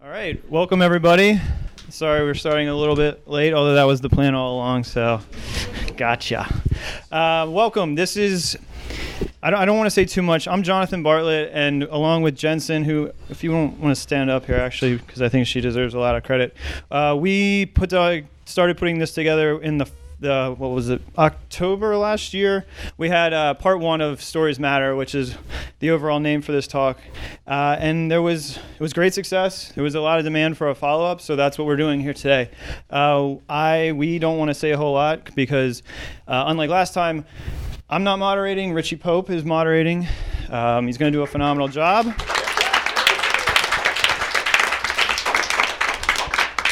All right, welcome everybody. Sorry we're starting a little bit late, although that was the plan all along. So, gotcha. Uh, welcome. This is. I don't, I don't want to say too much. I'm Jonathan Bartlett, and along with Jensen, who, if you don't want to stand up here, actually, because I think she deserves a lot of credit, uh, we put uh, started putting this together in the the what was it October last year. We had uh, part one of Stories Matter, which is the overall name for this talk, uh, and there was it was great success. There was a lot of demand for a follow up, so that's what we're doing here today. Uh, I we don't want to say a whole lot because uh, unlike last time. I'm not moderating. Richie Pope is moderating. Um, he's going to do a phenomenal job.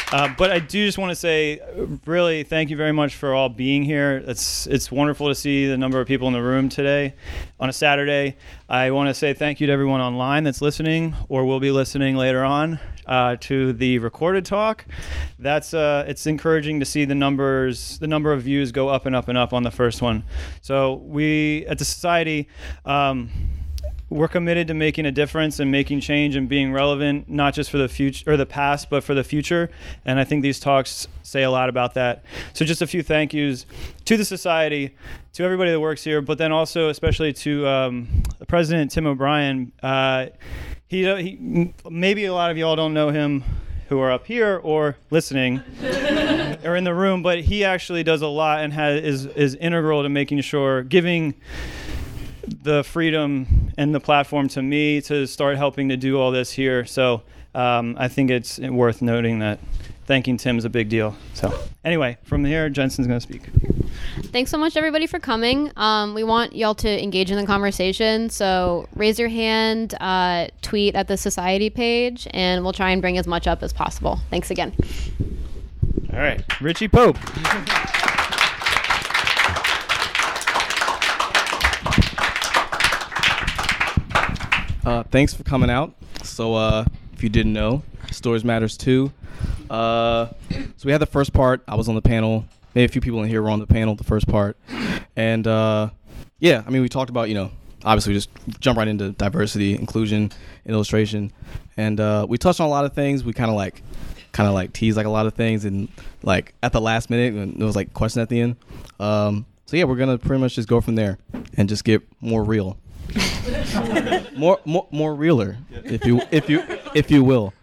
Uh, but I do just want to say, really, thank you very much for all being here. It's it's wonderful to see the number of people in the room today on a Saturday. I want to say thank you to everyone online that's listening or will be listening later on uh, to the recorded talk. That's uh, it's encouraging to see the numbers, the number of views go up and up and up on the first one. So we at the society. Um, we're committed to making a difference and making change and being relevant, not just for the future or the past, but for the future. And I think these talks say a lot about that. So just a few thank yous to the society, to everybody that works here, but then also especially to um, President Tim O'Brien. Uh, he, he, maybe a lot of y'all don't know him who are up here or listening or in the room, but he actually does a lot and has, is, is integral to making sure giving the freedom and the platform to me to start helping to do all this here. So um, I think it's worth noting that thanking Tim is a big deal. So anyway, from here, Jensen's going to speak. Thanks so much, everybody, for coming. Um, we want y'all to engage in the conversation. So raise your hand, uh, tweet at the society page, and we'll try and bring as much up as possible. Thanks again. All right, Richie Pope. Uh, thanks for coming out. So, uh, if you didn't know, Stories Matters too. Uh, so we had the first part. I was on the panel. Maybe a few people in here were on the panel, the first part. And uh, yeah, I mean, we talked about, you know, obviously we just jump right into diversity, inclusion, and illustration. And uh, we touched on a lot of things. We kind of like, kind of like teased like a lot of things. And like at the last minute, when it was like question at the end. Um, so yeah, we're to pretty much just go from there and just get more real. more, more, more realer, if you, if you, if you will.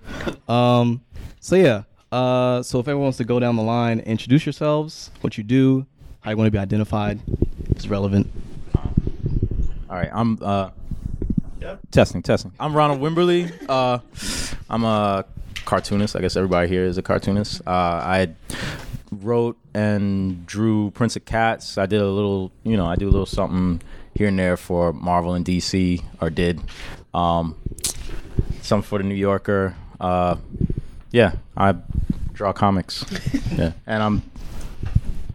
Um, so yeah. Uh, so if everyone wants to go down the line, introduce yourselves, what you do, how you want to be identified, it's relevant. All right, I'm uh, testing, testing. I'm Ronald Wimberly. Uh, I'm a cartoonist. I guess everybody here is a cartoonist. Uh, I wrote and drew Prince of Cats. I did a little, you know, I do a little something here and there for Marvel and DC, or did. Um, some for the New Yorker. Uh, yeah, I draw comics. yeah, and I'm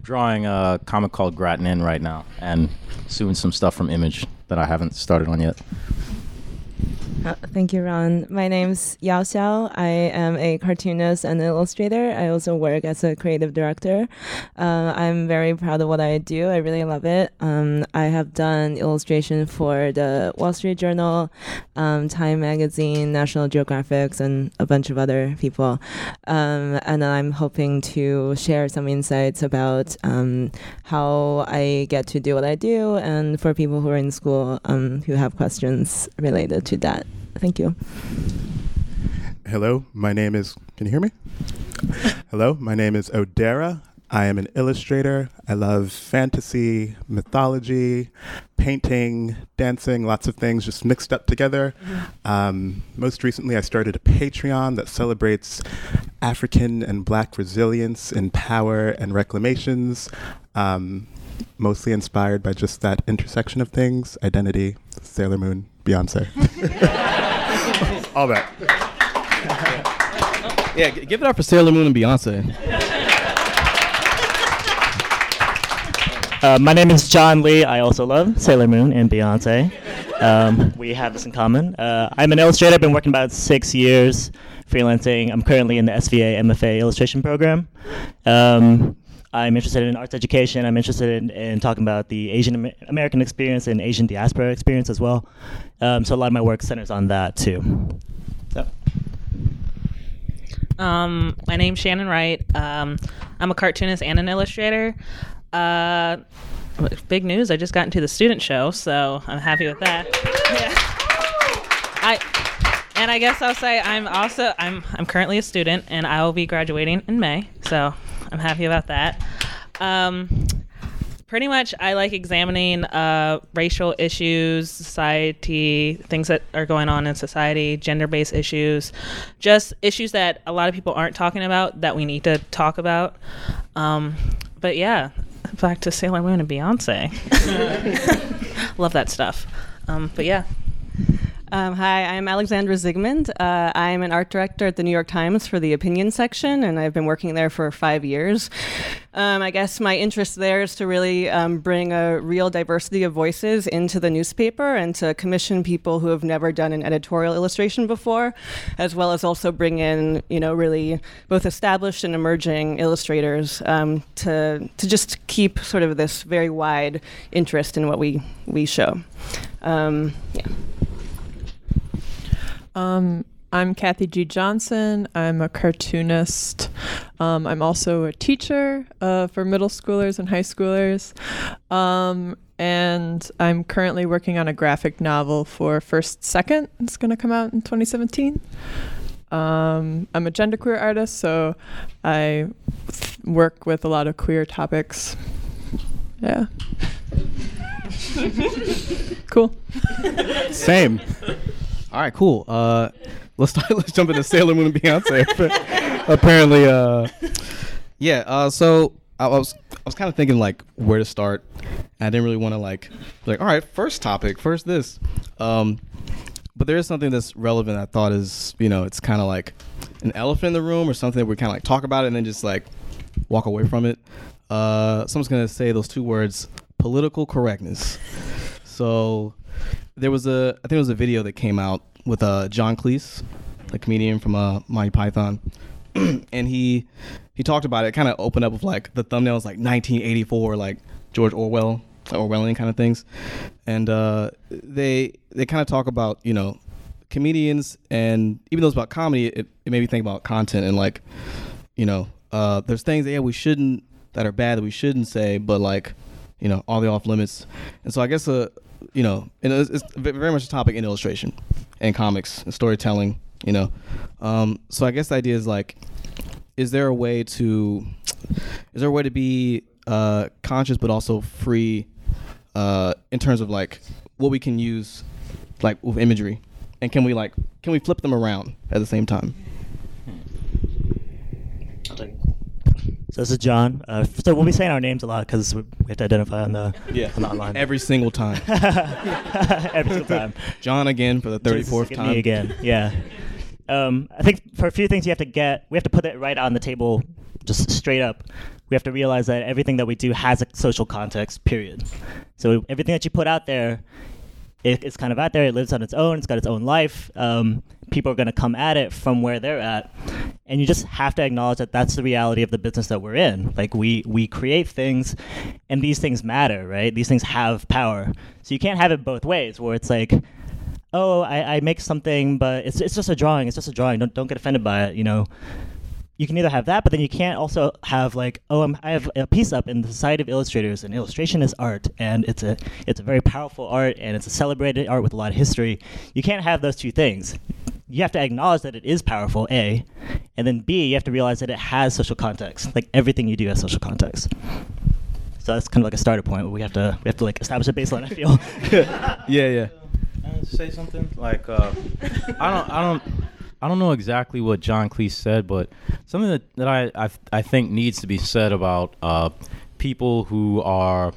drawing a comic called Gratnin right now, and soon some stuff from Image that I haven't started on yet. Uh, thank you, Ron. My name's Yao Xiao. I am a cartoonist and illustrator. I also work as a creative director. Uh, I'm very proud of what I do. I really love it. Um, I have done illustration for the Wall Street Journal, um, Time Magazine, National Geographic, and a bunch of other people. Um, and I'm hoping to share some insights about um, how I get to do what I do, and for people who are in school um, who have questions related to that. Thank you. Hello, my name is. Can you hear me? Hello, my name is Odera. I am an illustrator. I love fantasy, mythology, painting, dancing, lots of things just mixed up together. Um, most recently, I started a Patreon that celebrates African and Black resilience in power and reclamations, um, mostly inspired by just that intersection of things identity, Sailor Moon, Beyonce. All that. Yeah, g- give it up for Sailor Moon and Beyonce. Uh, my name is John Lee. I also love Sailor Moon and Beyonce. Um, we have this in common. Uh, I'm an illustrator. I've been working about six years freelancing. I'm currently in the SVA MFA illustration program. Um, I'm interested in arts education. I'm interested in, in talking about the Asian Amer- American experience and Asian diaspora experience as well. Um, so a lot of my work centers on that too. So. Um, my name's Shannon Wright. Um, I'm a cartoonist and an illustrator. Uh, big news! I just got into the student show, so I'm happy with that. Yeah. I and I guess I'll say I'm also I'm I'm currently a student, and I will be graduating in May, so I'm happy about that. Um, pretty much I like examining uh, racial issues, society, things that are going on in society, gender based issues, just issues that a lot of people aren't talking about that we need to talk about. Um, but yeah, back to Sailor Moon and Beyonce. Love that stuff. Um, but yeah. Um, hi, I'm Alexandra Zsigmond. Uh, I'm an art director at the New York Times for the opinion section, and I've been working there for five years. Um, I guess my interest there is to really um, bring a real diversity of voices into the newspaper and to commission people who have never done an editorial illustration before, as well as also bring in, you know, really both established and emerging illustrators um, to to just keep sort of this very wide interest in what we we show. Um, yeah. Um, I'm Cathy G. Johnson. I'm a cartoonist. Um, I'm also a teacher uh, for middle schoolers and high schoolers. Um, and I'm currently working on a graphic novel for First Second. It's going to come out in 2017. Um, I'm a genderqueer artist, so I work with a lot of queer topics. Yeah. cool. Same. All right, cool. Uh, let's start, let's jump into Sailor Moon and Beyonce. Apparently, uh, yeah. Uh, so I was I was kind of thinking like where to start. I didn't really want to like like all right, first topic, first this. Um, but there is something that's relevant. I thought is you know it's kind of like an elephant in the room or something that we kind of like talk about it and then just like walk away from it. Uh, someone's gonna say those two words, political correctness. So there was a I think it was a video that came out with uh, John Cleese, the comedian from uh, Monty Python, and he he talked about it. Kind of opened up with like the thumbnail thumbnails like 1984, like George Orwell, Orwellian kind of things, and uh, they they kind of talk about you know comedians and even though it's about comedy, it, it made me think about content and like you know uh, there's things that yeah we shouldn't that are bad that we shouldn't say, but like you know all the off limits, and so I guess uh you know, and it's, it's very much a topic in illustration and comics and storytelling, you know. Um, so I guess the idea is like, is there a way to, is there a way to be uh, conscious but also free uh, in terms of like what we can use, like with imagery, and can we like can we flip them around at the same time? So this is John. Uh, so we'll be saying our names a lot because we have to identify on the Yeah, on the online. every single time. Every single time. John again for the thirty Jesus, fourth time. Me again. Yeah. Um, I think for a few things you have to get, we have to put it right on the table, just straight up. We have to realize that everything that we do has a social context. Period. So everything that you put out there, it, it's kind of out there. It lives on its own. It's got its own life. Um, people are going to come at it from where they're at, and you just have to acknowledge that that's the reality of the business that we're in. Like we we create things, and these things matter, right? These things have power. So you can't have it both ways, where it's like, oh, I, I make something, but it's it's just a drawing. It's just a drawing. Don't don't get offended by it. You know. You can either have that, but then you can't also have like, oh, I'm, I have a piece up in the Society of Illustrators, and illustration is art, and it's a it's a very powerful art, and it's a celebrated art with a lot of history. You can't have those two things you have to acknowledge that it is powerful, A, and then B, you have to realize that it has social context. Like everything you do has social context. So that's kind of like a starter point. But we have to we have to like establish a baseline. I feel. yeah, yeah. Can say something like uh, I don't I don't I don't know exactly what John Cleese said, but something that, that I, I I think needs to be said about uh, people who are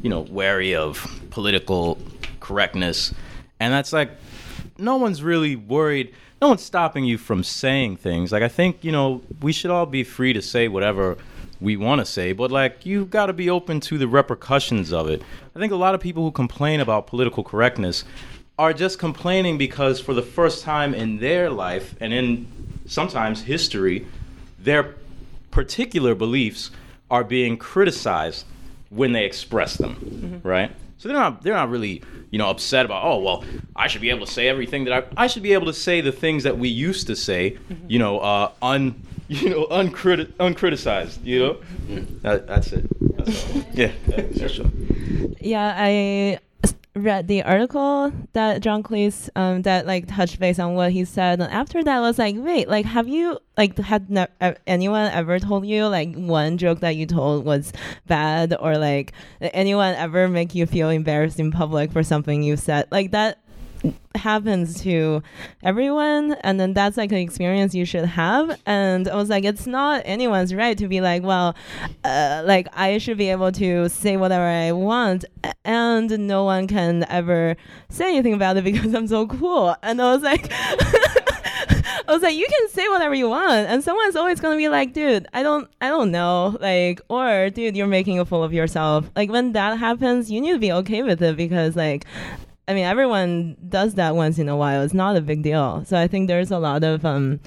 you know wary of political correctness, and that's like no one's really worried. No one's stopping you from saying things. Like I think you know we should all be free to say whatever we want to say, but like you've got to be open to the repercussions of it. I think a lot of people who complain about political correctness are just complaining because for the first time in their life and in sometimes history, their particular beliefs are being criticized when they express them, mm-hmm. right? So they're not they're not really you know upset about oh well I should be able to say everything that I I should be able to say the things that we used to say mm-hmm. you know uh, un you know uncriti- uncriticized you know mm-hmm. that, that's it. That's all. Yeah, yeah, sure. Yeah, I s- read the article that John Cleese um that like touched base on what he said, and after that I was like, wait, like have you like had ne- uh, anyone ever told you like one joke that you told was bad, or like anyone ever make you feel embarrassed in public for something you said like that? Happens to everyone and then that's like an experience you should have and i was like it's not anyone's right to be like well uh, like i should be able to say whatever i want and no one can ever say anything about it because i'm so cool and i was like I was like, you can say whatever you want, and someone's always gonna be like, dude, I don't, I don't know, like, or dude, you're making a fool of yourself. Like when that happens, you need to be okay with it because, like, I mean, everyone does that once in a while. It's not a big deal. So I think there's a lot of um,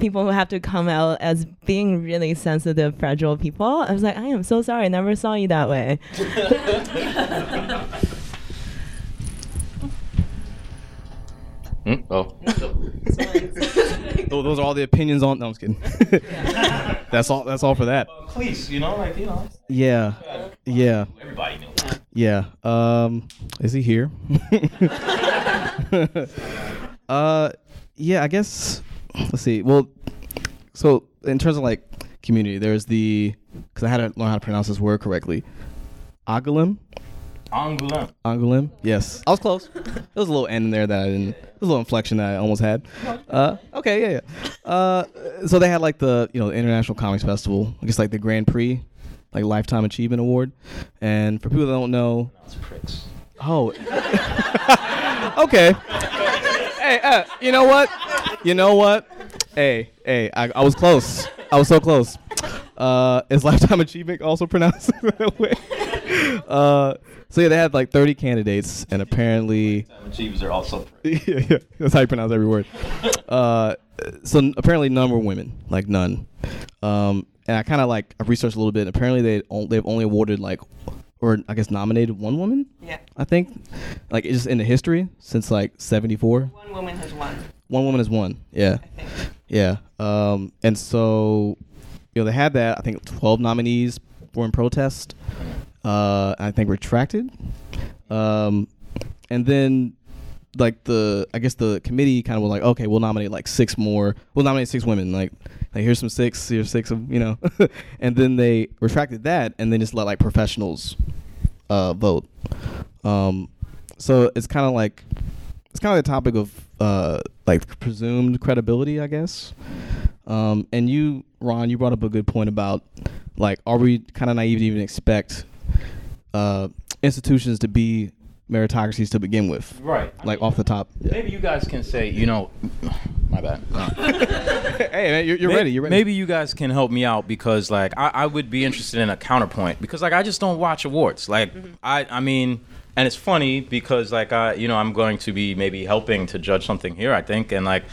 people who have to come out as being really sensitive, fragile people. I was like, I am so sorry. I never saw you that way. Hmm? Oh. Tho- those are all the opinions on. No, I'm just kidding. that's all. That's all for that. Please, you know, like you know, Yeah, yeah, everybody knows. yeah. Um, is he here? uh, yeah. I guess. Let's see. Well, so in terms of like community, there's the because I had to learn how to pronounce this word correctly. Agulim. Angoulême. Angoulême. Yes, I was close. There was a little end in there that I didn't. There was a little inflection that I almost had. Uh, okay, yeah, yeah. Uh, so they had like the you know the International Comics Festival, I guess like the Grand Prix, like Lifetime Achievement Award. And for people that don't know, It's pricks. oh, okay. hey, uh, you know what? You know what? Hey, hey, I, I was close. I was so close. Uh, is Lifetime Achievement also pronounced that way? Uh, so yeah, they had like 30 candidates, and apparently, Achievers are also yeah, yeah, that's how you pronounce every word. Uh, so apparently none were women, like none. Um, and I kind of like I researched a little bit. And apparently they they've only awarded like, or I guess nominated one woman. Yeah. I think, like it's just in the history since like '74. One woman has won. One woman has won. Yeah, I think. yeah. Um, and so, you know, they had that. I think 12 nominees were in protest. Uh, I think retracted. Um, and then, like the, I guess the committee kind of was like, okay, we'll nominate like six more. We'll nominate six women. Like, like here's some six. Here's six of you know. and then they retracted that, and then just let like professionals uh, vote. Um, so it's kind of like it's kind of the topic of uh, like presumed credibility, I guess. Um, and you, Ron, you brought up a good point about like, are we kind of naive to even expect uh, institutions to be meritocracies to begin with, right. like off the top? Maybe you guys can say, you know, my bad. hey, man, you're, you're May- ready. You're ready. Maybe you guys can help me out because like I, I would be interested in a counterpoint because like I just don't watch awards. Like I I mean and it's funny because like I you know I'm going to be maybe helping to judge something here I think and like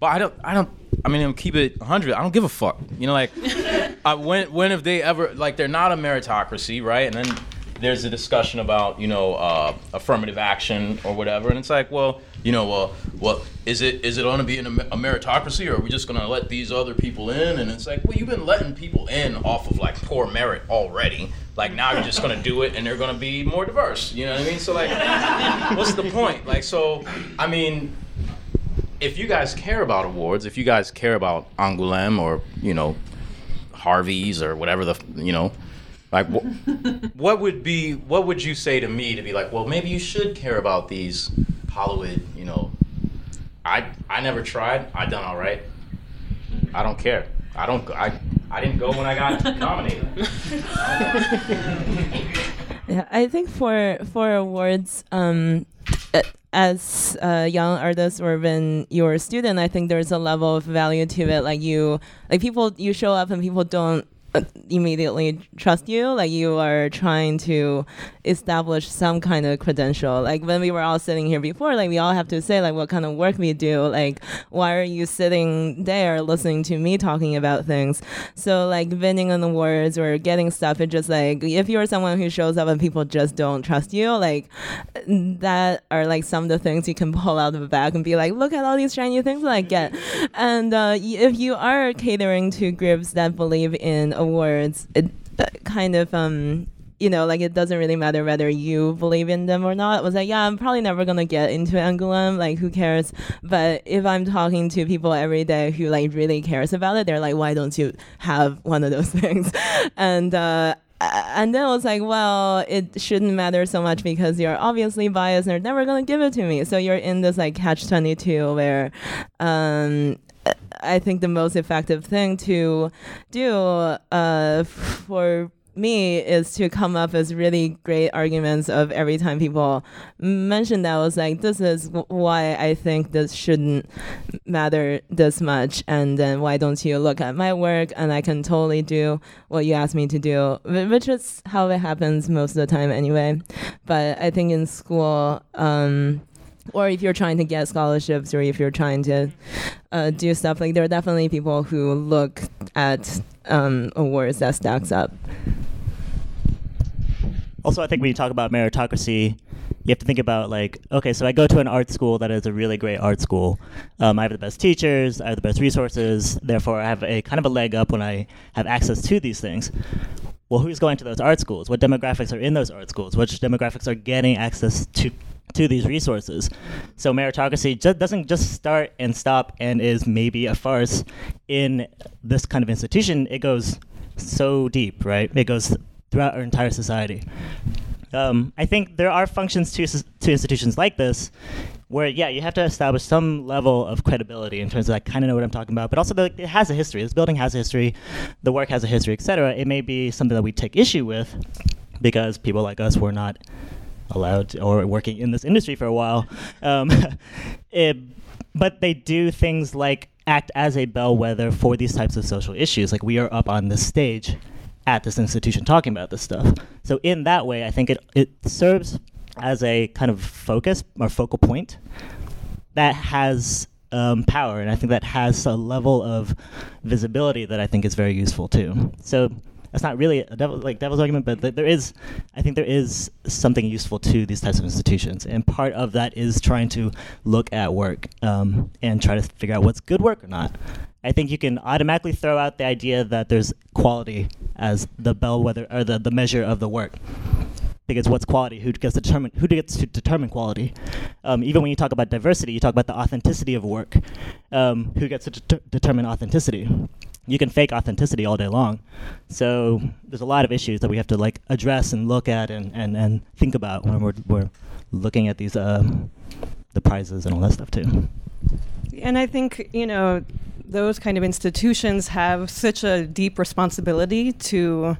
but I don't I don't I mean I'm keep it 100 I don't give a fuck. You know like uh, when when have they ever like they're not a meritocracy, right? And then there's a discussion about you know uh, affirmative action or whatever, and it's like, well, you know, well, well, is it is it going to be a meritocracy, or are we just going to let these other people in? And it's like, well, you've been letting people in off of like poor merit already. Like now you're just going to do it, and they're going to be more diverse. You know what I mean? So like, what's the point? Like, so I mean, if you guys care about awards, if you guys care about Angoulême or you know Harvey's or whatever the you know, like wh- what would be what would you say to me to be like, well, maybe you should care about these Hollywood, you know. I I never tried. I done all right. I don't care. I don't. I I didn't go when I got nominated. Yeah, I think for for awards, um, uh, as a young artist or when you're a student, I think there's a level of value to it. Like you, like people, you show up and people don't uh, immediately trust you. Like you are trying to establish some kind of credential. Like when we were all sitting here before, like we all have to say like what kind of work we do. Like why are you sitting there listening to me talking about things? So like winning an awards or getting stuff, it's just like if you're someone who shows up and people just don't trust you, like that are like some of the things you can pull out of the bag and be like, look at all these shiny things that I get. and uh, if you are catering to groups that believe in awards, it uh, kind of um you know, like it doesn't really matter whether you believe in them or not. It was like, yeah, I'm probably never gonna get into Angoulême. Like, who cares? But if I'm talking to people every day who like really cares about it, they're like, why don't you have one of those things? and uh, and then I was like, well, it shouldn't matter so much because you're obviously biased and they're never gonna give it to me. So you're in this like catch twenty two where um, I think the most effective thing to do uh, for me is to come up with really great arguments of every time people mention that I was like this is why I think this shouldn't matter this much and then why don't you look at my work and I can totally do what you asked me to do which is how it happens most of the time anyway. But I think in school um, or if you're trying to get scholarships or if you're trying to uh, do stuff like there are definitely people who look at um, awards that stacks up Also, I think when you talk about meritocracy, you have to think about like, okay, so I go to an art school that is a really great art school. Um, I have the best teachers, I have the best resources. Therefore, I have a kind of a leg up when I have access to these things. Well, who's going to those art schools? What demographics are in those art schools? Which demographics are getting access to to these resources? So meritocracy doesn't just start and stop and is maybe a farce in this kind of institution. It goes so deep, right? It goes throughout our entire society. Um, I think there are functions to, to institutions like this where, yeah, you have to establish some level of credibility in terms of I kind of know what I'm talking about, but also the, it has a history. This building has a history, the work has a history, etc. It may be something that we take issue with because people like us were not allowed to, or working in this industry for a while. Um, it, but they do things like act as a bellwether for these types of social issues. Like we are up on this stage at this institution talking about this stuff. So in that way, I think it it serves as a kind of focus or focal point that has um, power, and I think that has a level of visibility that I think is very useful too. So that's not really a devil, like devil's argument, but th- there is, I think there is something useful to these types of institutions, and part of that is trying to look at work um, and try to figure out what's good work or not. I think you can automatically throw out the idea that there's quality as the bellwether or the, the measure of the work. Because what's quality? Who gets to determine who gets to determine quality? Um, even when you talk about diversity, you talk about the authenticity of work. Um, who gets to det- determine authenticity? You can fake authenticity all day long. So there's a lot of issues that we have to like address and look at and, and, and think about when we're, we're looking at these um, the prizes and all that stuff too. And I think, you know, those kind of institutions have such a deep responsibility to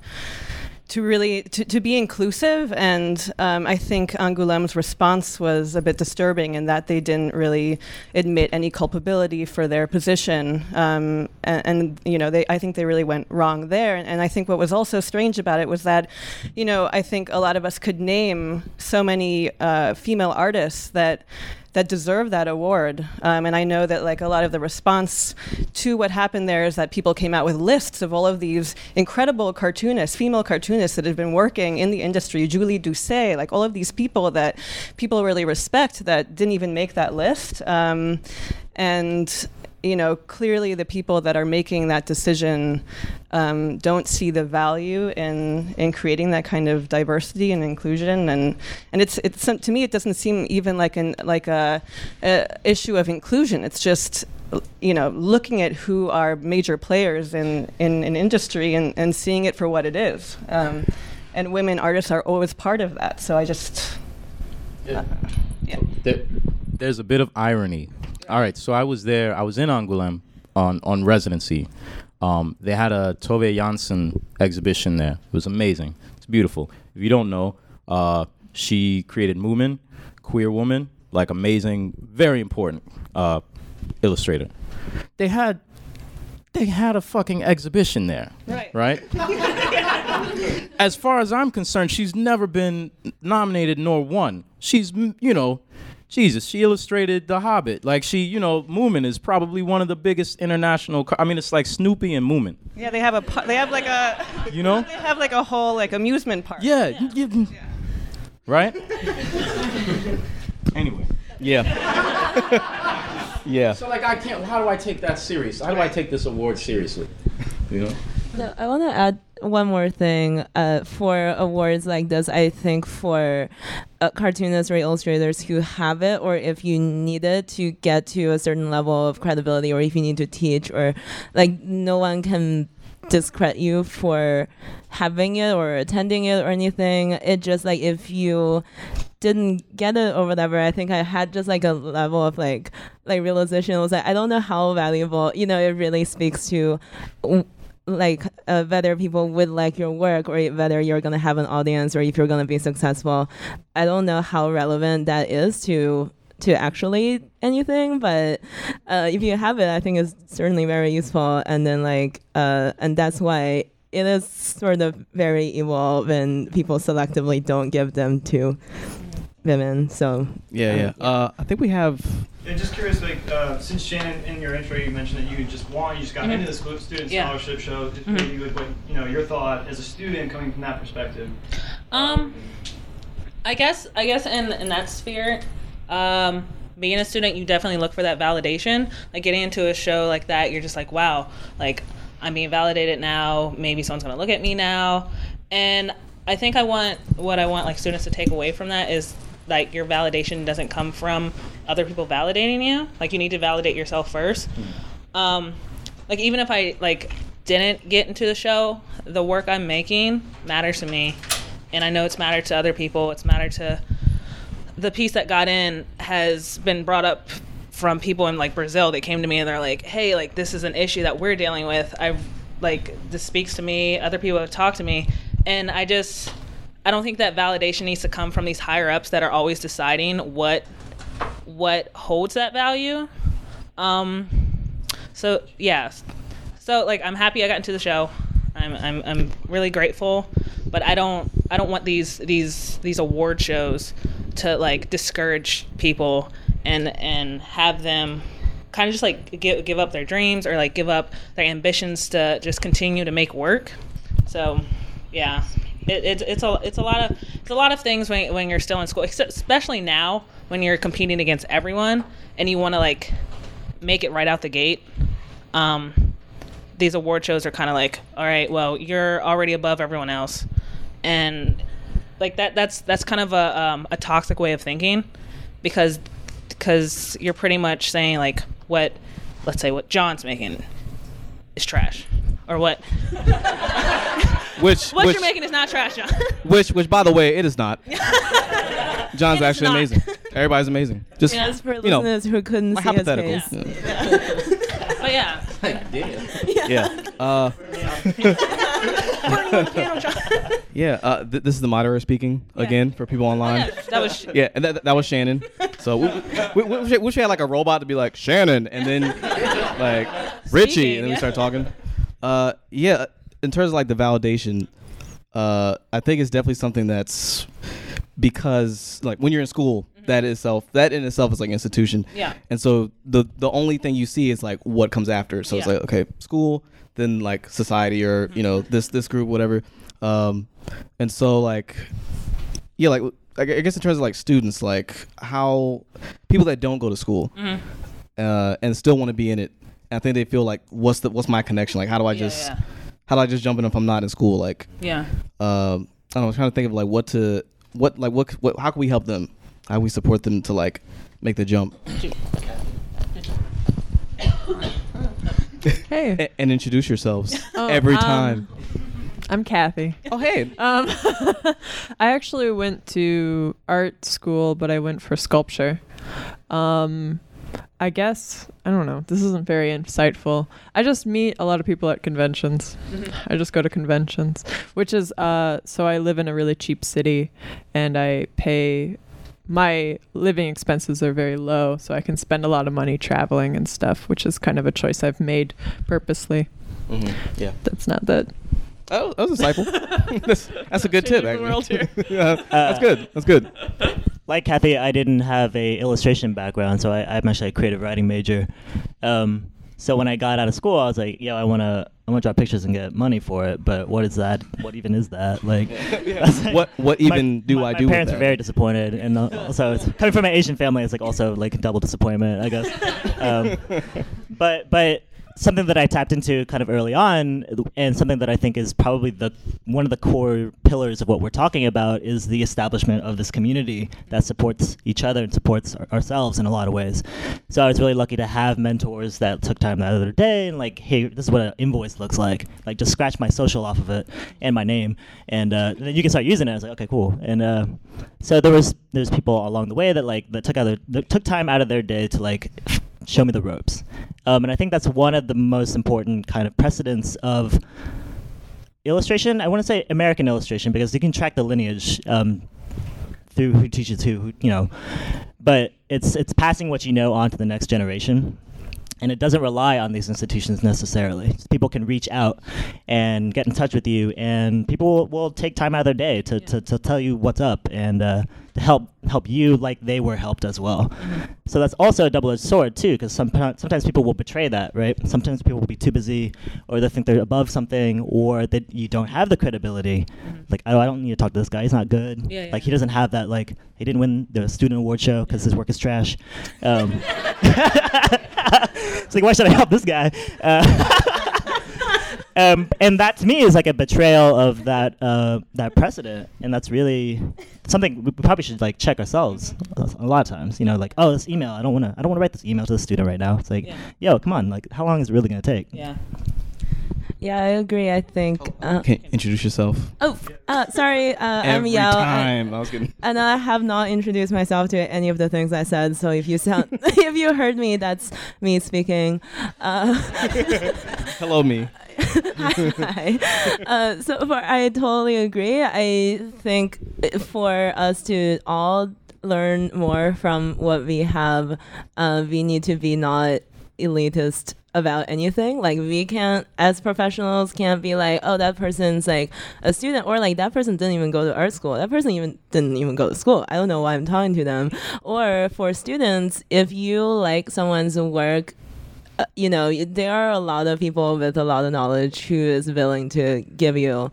to really to, to be inclusive. And um, i think Angoulême's response was a bit disturbing in that they didn't really admit any culpability for their position. Um, and, and, you know they i think they really went wrong there. And, and i think what was also strange about it was that you know i think a lot of us could name so many uh, female artists that that deserve that award. Um, and I know that like a lot of the response to what happened there is that people came out with lists of all of these incredible cartoonists, female cartoonists that have been working in the industry, Julie Doucet, like all of these people that people really respect that didn't even make that list. Um, and you know, clearly the people that are making that decision um, don't see the value in in creating that kind of diversity and inclusion, and and it's it's to me it doesn't seem even like an like a, a issue of inclusion. It's just you know looking at who are major players in in an in industry and and seeing it for what it is. Um, and women artists are always part of that. So I just. Uh, yeah. There, there's a bit of irony all right, so I was there. I was in Angoulême on on residency. Um, they had a Tove Jansson exhibition there. It was amazing. It's beautiful. If you don't know, uh, she created Moomin, queer woman, like amazing, very important uh, illustrator. They had they had a fucking exhibition there. Right. Right? as far as I'm concerned, she's never been nominated nor won. She's, you know, Jesus, she illustrated The Hobbit. Like she, you know, Moomin is probably one of the biggest international. car- I mean, it's like Snoopy and Moomin. Yeah, they have a they have like a You know? they have like a whole like amusement park. Yeah. you- Right? anyway. Yeah. yeah. So like, I can't. How do I take that serious? How do I take this award seriously? You know. No, I want to add one more thing. Uh, for awards like this, I think for uh, cartoonists or illustrators who have it, or if you need it to get to a certain level of credibility, or if you need to teach, or like no one can discredit you for having it or attending it or anything. It just like if you didn't get it or whatever, I think I had just like a level of like like realization. It was like I don't know how valuable. You know, it really speaks to like uh, whether people would like your work or whether you're gonna have an audience or if you're gonna be successful. I don't know how relevant that is to to actually anything, but uh, if you have it, I think it's certainly very useful. And then like uh, and that's why it is sort of very evil when people selectively don't give them to women. So Yeah, yeah. Uh, I think we have. And just curious, like uh, since Shannon in your intro you mentioned that you just won, you just got Mhm. into this student Yeah. scholarship show. It's Mhm. pretty good, but you know your thought as a student coming from that perspective. Um, I guess I guess in in that sphere, um, being a student, you definitely look for that validation. Like getting into a show like that, you're just like, wow, like I'm being validated now. Maybe someone's gonna look at me now, and I think I want what I want like students to take away from that is like your validation doesn't come from other people validating you. Like you need to validate yourself first. Um, like even if I like didn't get into the show, the work I'm making matters to me, and I know it's mattered to other people. It's mattered to the piece that got in has been brought up from people in like Brazil. They came to me and they're like, "Hey, like this is an issue that we're dealing with. I've like this speaks to me. Other people have talked to me, and I just." I don't think that validation needs to come from these higher ups that are always deciding what what holds that value. Um, so yeah, so like I'm happy I got into the show. I'm, I'm I'm really grateful, but I don't I don't want these these these award shows to like discourage people and and have them kind of just like give give up their dreams or like give up their ambitions to just continue to make work. So yeah, it, it, it's a it's a lot of it's a lot of things when when you're still in school, especially now when you're competing against everyone and you want to like make it right out the gate. Um, these award shows are kind of like, all right, well, you're already above everyone else, and like that that's that's kind of a um, a toxic way of thinking because because you're pretty much saying like what let's say what John's making is trash or what Which what which you're making is not trash, John. which which by the way, it is not. John's It is actually not. amazing. Everybody's amazing. Just Yes, for you know, listeners who couldn't my see his hypotheticals. face. but yeah, Yeah. Uh, yeah. Uh, th- this is the moderator speaking again for people online. yeah, that was Yeah, and that, that was Shannon. So we, we, we, wish we wish we had like a robot to be like Shannon, and then like Richie, Speaking, and then we yeah. start talking. Uh, yeah. In terms of like the validation, uh, I think it's definitely something that's because like when you're in school, that itself that in itself is like an institution. Mm-hmm. Yeah. And so the the only thing you see is like what comes after. So it's like okay, school, then like society or you know this this group whatever. Um, and so like yeah, like I guess in terms of like students, like how people that don't go to school Mhm. uh, and still want to be in it, I think they feel like what's the what's my connection? Like how do I just yeah. how do I just jump in if I'm not in school? Like yeah. um, I don't know, I'm trying to think of like what to what like what, what how can we help them? How can we support them to like make the jump Hey, A- and introduce yourselves Oh, every um, time. I'm Cathy. oh hey, Um, I actually went to art school, but I went for sculpture. Um, I guess I don't know. This isn't very insightful. I just meet a lot of people at conventions. I just go to conventions, which is uh. So I live in a really cheap city, and I pay my living expenses are very low, so I can spend a lot of money traveling and stuff, which is kind of a choice I've made purposely. Mhm. Yeah. That's not that. Oh, that was insightful. that's, that's a good tip, Changing the actually. world here. yeah, that's good. That's good. Like Cathy, I didn't have a illustration background, so I, I'm actually a creative writing major. Um, so when I got out of school, I was like, "Yo, I wanna, I wanna draw pictures and get money for it." But what is that? What even is that? Like, that's like- What what even do my, I my do with parents that? are very disappointed, and also it's coming from an Asian family. It's like also like a double disappointment, I guess. um, but but something that I tapped into kind of early on, and something that I think is probably the one of the core pillars of what we're talking about is the establishment of this community that supports each other and supports our, ourselves in a lot of ways. So I was really lucky to have mentors that took time the other day and like, hey, this is what an invoice looks like. Like just scratch my social off of it and my name, and uh, then you can start using it. I was like, okay, cool. And uh, so there was there's people along the way that like that took other that took time out of their day to like show me the ropes. Um, and I think that's one of the most important kind of precedents of illustration. I want to say American illustration because you can track the lineage um, through who teaches who, who, you know. But it's it's passing what you know on to the next generation. And it doesn't rely on these institutions necessarily. People can reach out and get in touch with you, and people will, will take time out of their day to, to, to tell you what's up and uh, help help you like they were helped as well. So that's also a double-edged sword too, because sometimes sometimes people will betray that, right? Sometimes people will be too busy, or they think they're above something, or that you don't have the credibility. Like, oh, I don't need to talk to this guy; he's not good. Yeah, Like he doesn't have that. Like he didn't win the student award show because his work is trash. Um, it's like, why should I help this guy? Uh, um, and that to me is like a betrayal of that uh, that precedent, and that's really something we probably should like check ourselves a lot of times. You know, like oh, this email, I don't want to, I don't want to write this email to the student right now. It's like, Yeah. yo, come on, like how long is it really gonna take? Yeah. Yeah, I agree. I think. Uh, Okay, introduce yourself. oh, uh, sorry. Uh, I'm Every Yao. time. I was kidding. And I have not introduced myself to any of the things I said. So if you sound, if you heard me, that's me speaking. Uh, Hello, me. hi. hi. Uh, so for, I totally agree. I think for us to all learn more from what we have, uh, we need to be not elitist about anything. Like we can't as professionals can't be like oh that person's like a student or like that person didn't even go to art school. That person even didn't even go to school. I don't know why i'm talking to them. Or for students if you like someone's work uh, you know, there are a lot of people with a lot of knowledge who is willing to give you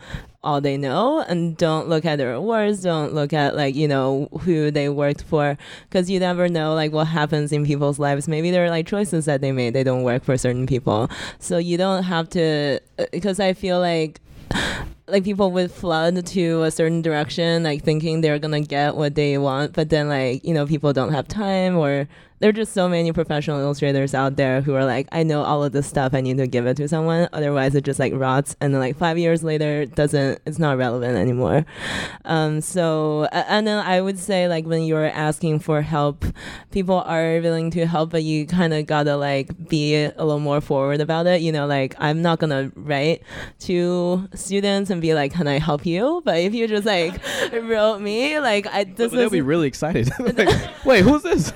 all they know and don't look at their awards, don't look at like, you know, who they worked for because you never know like what happens in people's lives. Maybe there are like choices that they made, they don't work for certain people. So you don't have to uh, because I feel like like people would flood to a certain direction, like thinking they're gonna get what they want, but then like you know people don't have time, or there are just so many professional illustrators out there who are like, I know all of this stuff, I need to give it to someone, otherwise it just like rots, and then like five years later, it doesn't it's not relevant anymore. Um, so and then I would say like when you're asking for help, people are willing to help, but you kind of gotta like be a little more forward about it. You know, like I'm not gonna write to students and be like, "Can I help you?" But if you just like wrote me, like I this But they'll be really excited. Like, Wait, who's this?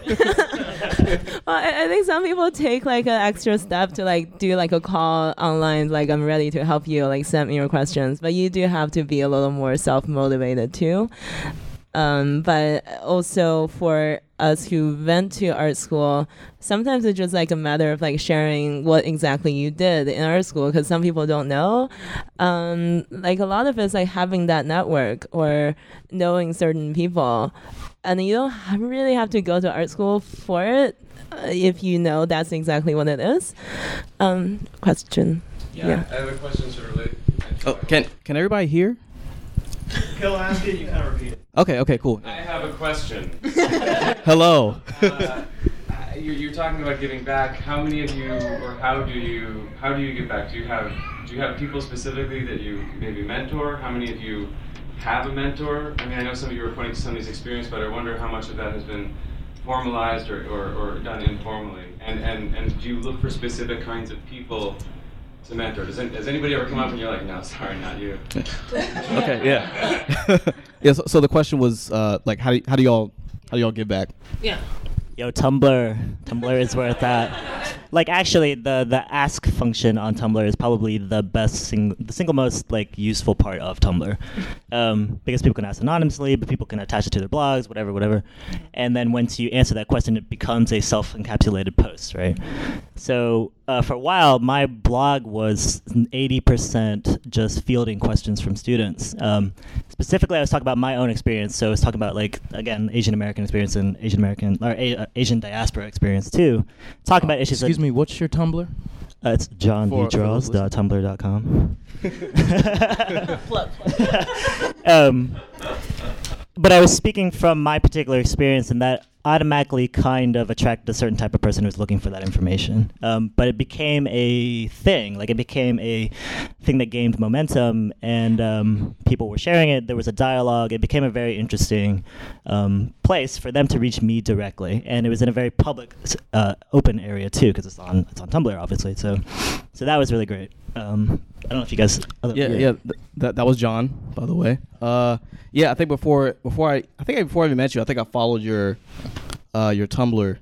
well, I, I think some people take like an extra step to like do like a call online, like I'm ready to help you, like send me your questions. But you do have to be a little more self motivated too. Um, but also for us who went to art school, sometimes it's just like a matter of like sharing what exactly you did in art school because some people don't know. Um, like a lot of it's like having that network or knowing certain people, and you don't ha- really have to go to art school for it uh, if you know that's exactly what it is. Um, question. Yeah. I have a question to relate. Oh, can can everybody hear? He'll ask it, you kind of repeat it. Okay, okay, cool. I have a question. Hello. uh, you're, you're talking about giving back. How many of you, or how do you, how do you give back? Do you have, do you have people specifically that you maybe mentor? How many of you have a mentor? I mean, I know some of you are pointing to some of these experiences, but I wonder how much of that has been formalized or, or, or done informally. And, and and do you look for specific kinds of people to mentor? Does, any, has anybody ever come up and you're like, no, sorry, not you? okay, yeah. yeah. So, so the question was uh, like, how do how do y'all How do y'all give back? Yeah. Yo, Tumblr. Tumblr is where it's at. Like, actually, the the ask function on Tumblr is probably the best, sing- the single most like useful part of Tumblr, um, because people can ask anonymously, but people can attach it to their blogs, whatever, whatever. And then once you answer that question, it becomes a self-encapsulated post, right? So uh, for a while, my blog was 80% just fielding questions from students. Um, specifically, I was talking about my own experience. So I was talking about like again Asian American experience and Asian American or a- uh, Asian diaspora experience too. Talking about issues. Excuse me, what's your Tumblr? Uh, it's johnvdraws.tumblr.com. um, but I was speaking from my particular experience, and that automatically kind of attracted a certain type of person who's looking for that information. Um, but it became a thing, like it became a thing that gained momentum, and um, people were sharing it. There was a dialogue. It became a very interesting um, place for them to reach me directly, and it was in a very public, uh, open area too, because it's on it's on Tumblr, obviously. So, so that was really great. Um, I don't know if you guys. other- Yeah, yeah. th- that that was John, by the way. Uh, yeah, I think before before I I think before I even met you, I think I followed your uh your Tumblr,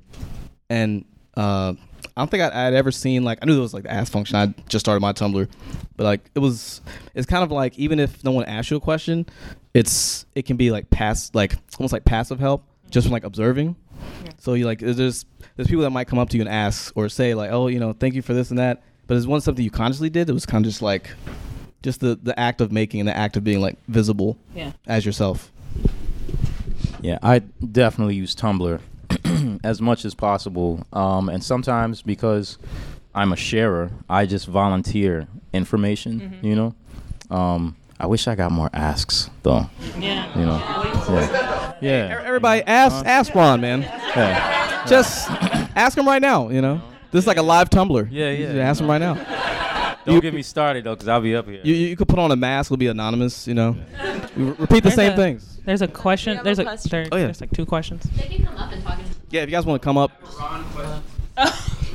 and uh, I don't think I, I'd ever seen like I knew there was like the ask function. I just started my Tumblr, but like it was it's kind of like even if no one asks you a question, it's it can be like pass like almost like passive help just from like observing. So you like there's there's people that might come up to you and ask or say like oh you know thank you for this and that, but it's one something you consciously did. It was kind of just like just the the act of making and the act of being like visible Yeah. as yourself. Yeah, I definitely use Tumblr as much as possible. Um, and sometimes because I'm a sharer, I just volunteer information, you know? Um, I wish I got more asks, though. Yeah. You know? Yeah. Yeah. Everybody ask ask Ron, man. Yeah. Just ask him right now. You know, this is like a live Tumblr. Yeah, You yeah. just Ask him right now. Don't You- get me started, though, because I'll be up here. You, you could put on a mask. We'll be anonymous. You know, You repeat the There's same a- things. There's a question. There's a a, question. there- Oh, yeah. there's like two questions. They can come up and talk. Yeah, if you guys want to come up.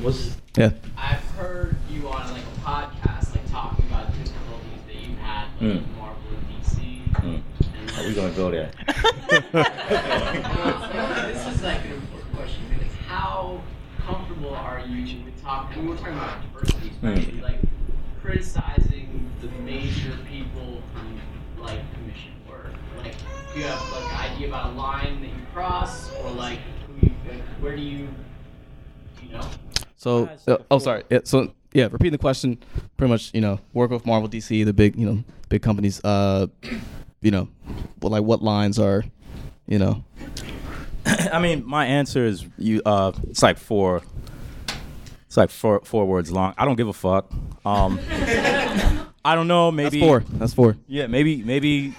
What's Yeah. I've heard you on like a podcast, like talking about difficulties that you've had like Mm. with Marvel and DC. Mm. Are we going to go there? this is like an important question. Like, how comfortable are you with talking? We were talking about diversity, especially like criticizing the major people who like commission work. Like, do you have like an idea about a line that you cross, or like, who you, like where do you, you know? So, uh, oh, sorry. Yeah, so, yeah, repeating the question. Pretty much, you know, work with Marvel, DC, the big, you know, big companies. Uh, you know, well, like what lines are, you know, I mean, my answer is you. Uh, it's like four. It's like four four words long. I don't give a fuck. Um, I don't know. Maybe that's four. That's four. Yeah, maybe maybe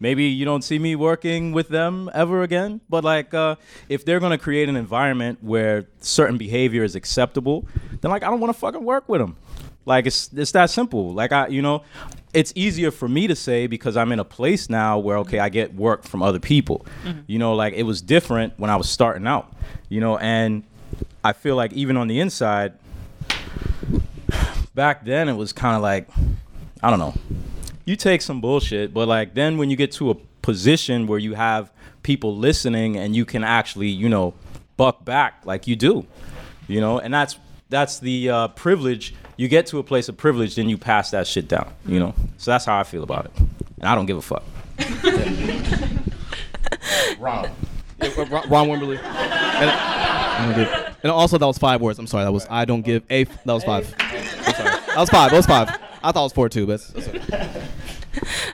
maybe you don't see me working with them ever again. But like, uh, if they're gonna create an environment where certain behavior is acceptable, then like I don't want to fucking work with them. Like it's it's that simple. Like I, you know, it's easier for me to say because I'm in a place now where okay, I get work from other people. You know, like it was different when I was starting out. You know, and I feel like even on the inside, back then it was kind of like I don't know. You take some bullshit, but like then when you get to a position where you have people listening and you can actually, you know, buck back like you do, you know, and that's that's the uh, privilege. You get to a place of privilege, then you pass that shit down, you know. So that's how I feel about it, and I don't give a fuck. Ronald. Yeah, Ron, Ron Wimberly. And, and also, that was five words. I'm sorry. That was I don't give a. F- that was five. I'm sorry. That was five. That was five. I thought it was four too, but that's okay.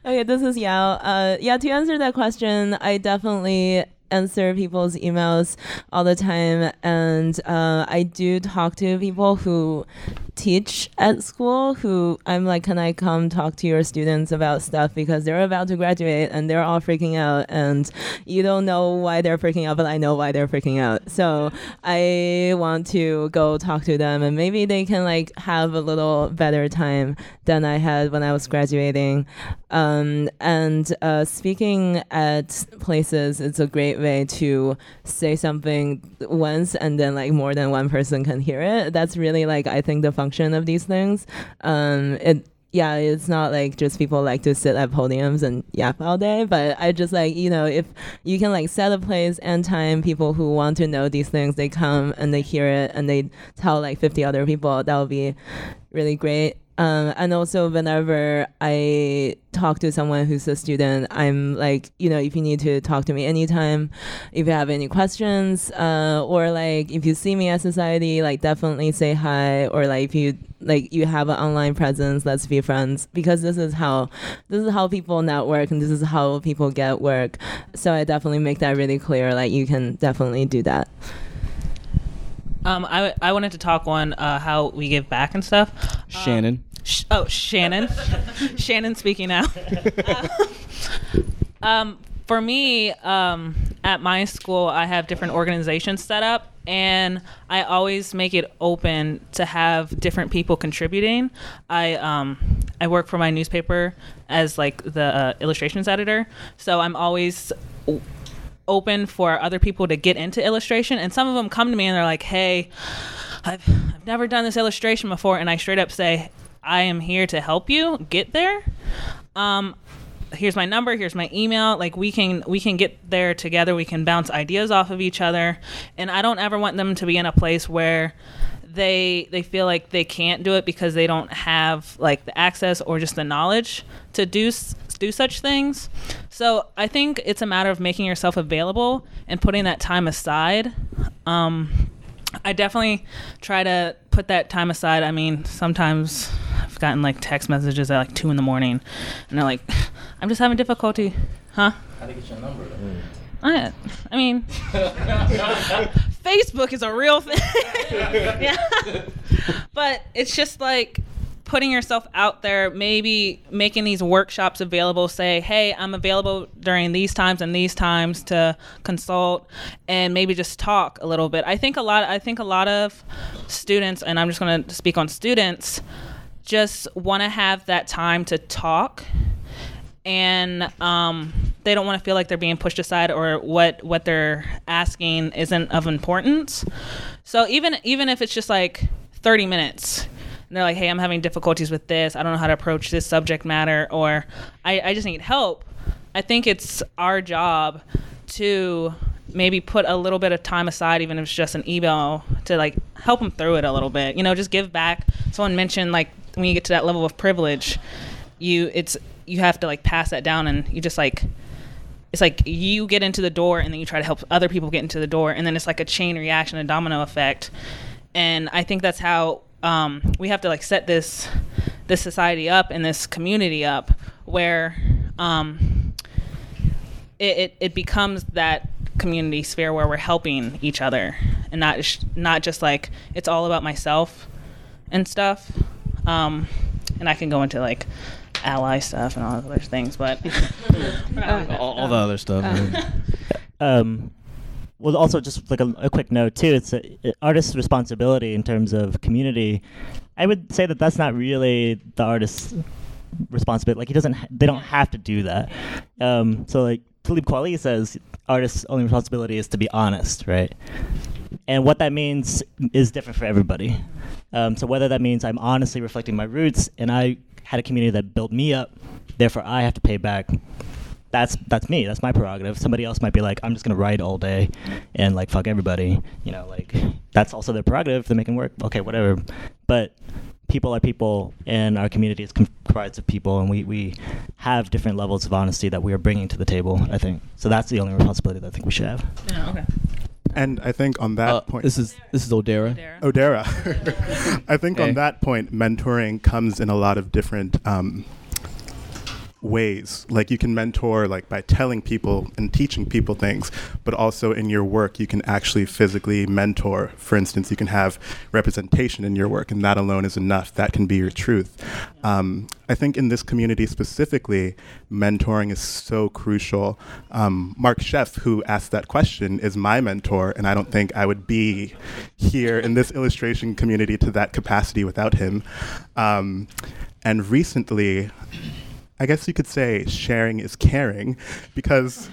Okay, this is Yao. Uh, yeah, to answer that question, I definitely answer people's emails all the time, and uh, I do talk to people who teach at school. Who I'm like, can I come talk to your students about stuff because they're about to graduate and they're all freaking out, and you don't know why they're freaking out, but I know why they're freaking out. So I want to go talk to them, and maybe they can like have a little better time than I had when I was graduating. Um, and uh, speaking at places, it's a great way to say something once and then like more than one person can hear it. That's really like I think the function of these things. Um, it yeah, it's not like just people like to sit at podiums and yap all day, but I just like, you know, if you can like set a place and time, people who want to know these things, they come and they hear it and they tell like 50 other people, that would be really great. Um, and also, whenever I talk to someone who's a student, I'm like, you know, if you need to talk to me anytime, if you have any questions, uh, or like if you see me at society, like definitely say hi, or like if you like you have an online presence, let's be friends, because this is how this is how people network and this is how people get work. So I definitely make that really clear. Like you can definitely do that. Um, I, I wanted to talk on uh, how we give back and stuff. Shannon. Sh- oh, Shannon. Shannon speaking now. Um, for me, um, at my school, I have different organizations set up, and I always make it open to have different people contributing. I um, I work for my newspaper as like the uh, illustrations editor, so I'm always open for other people to get into illustration. And some of them come to me and they're like hey I've, I've never done this illustration before. And i straight up say i am here to help you get there. Um, here's my number. Here's my email. Like we can we can get there together. We can bounce ideas off of each other. And i don't ever want them to be in a place where they they feel like they can't do it because they don't have like the access or just the knowledge to do do such things. So I think it's a matter of making yourself available and putting that time aside. Um, I definitely try to put that time aside. I mean, sometimes I've gotten like text messages at like two in the morning, and they're like, "I'm just having difficulty, huh?" How to get your number? I, I mean, Facebook is a real thing. yeah. but it's just like putting yourself out there, maybe making these workshops available. Say, hey, I'm available during these times and these times to consult, and maybe just talk a little bit. I think a lot. I think a lot of students, and I'm just going to speak on students, just want to have that time to talk, and um, they don't want to feel like they're being pushed aside or what what they're asking isn't of importance. So even even if it's just like 30 minutes and they're like, hey, I'm having difficulties with this. I don't know how to approach this subject matter, or I, I just need help. I think it's our job to maybe put a little bit of time aside, even if it's just an email, to like help them through it a little bit. You know, just give back. Someone mentioned like when you get to that level of privilege, you it's you have to like pass that down, and you just like it's like you get into the door and then you try to help other people get into the door and then it's like a chain reaction a domino effect and i think that's how um, we have to like set this this society up and this community up where um, it, it, it becomes that community sphere where we're helping each other and not sh- not just like it's all about myself and stuff um, and I can go into like ally stuff and all those other things but all, all the other stuff. um, well, also just like a, a quick note too. It's a, a artist's responsibility in terms of community. I would say that that's not really the artist's responsibility. Like he doesn't, ha- they don't have to do that. Um, so like Talib Kweli says, artist's only responsibility is to be honest, right? And what that means is different for everybody. Um, so whether that means I'm honestly reflecting my roots and I had a community that built me up, therefore I have to pay back that's that's me. That's my prerogative. Somebody else might be like, I'm just gonna write all day and like fuck everybody. You know, like that's also their prerogative. They're making work. Okay, whatever. But people are people, and our community is comprised of people, and we we have different levels of honesty that we are bringing to the table. I think so. That's the only responsibility that I think we should have. Yeah, okay. And I think on that Uh, point, this is this is Odera. Odera. I think Hey. on that point, mentoring comes in a lot of different um, ways. Like you can mentor like by telling people and teaching people things, but also in your work you can actually physically mentor. For instance, you can have representation in your work, and that alone is enough. That can be your truth. Um, I think in this community specifically, mentoring is so crucial. Um, Mark Sheff, who asked that question, is my mentor, and I don't think I would be here in this illustration community to that capacity without him. Um, and recently, I guess you could say sharing is caring because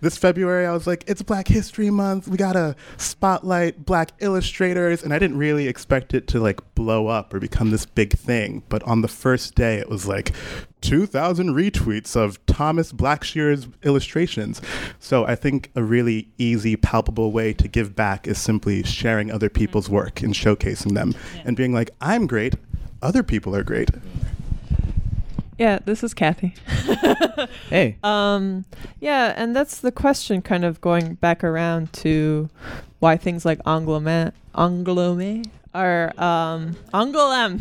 this February I was like, it's Black History Month. We got to spotlight black illustrators. And I didn't really expect it to like blow up or become this big thing. But on the first day, it was like 2,000 retweets of Thomas Blackshear's illustrations. So I think a really easy, palpable way to give back is simply sharing other people's mm-hmm. work and showcasing them and being like, I'm great, other people are great. Mm-hmm. Yeah, this is Cathy. Hey. Um, yeah, and that's the question, kind of going back around to why things like Anglome, Anglome are um, Angoulême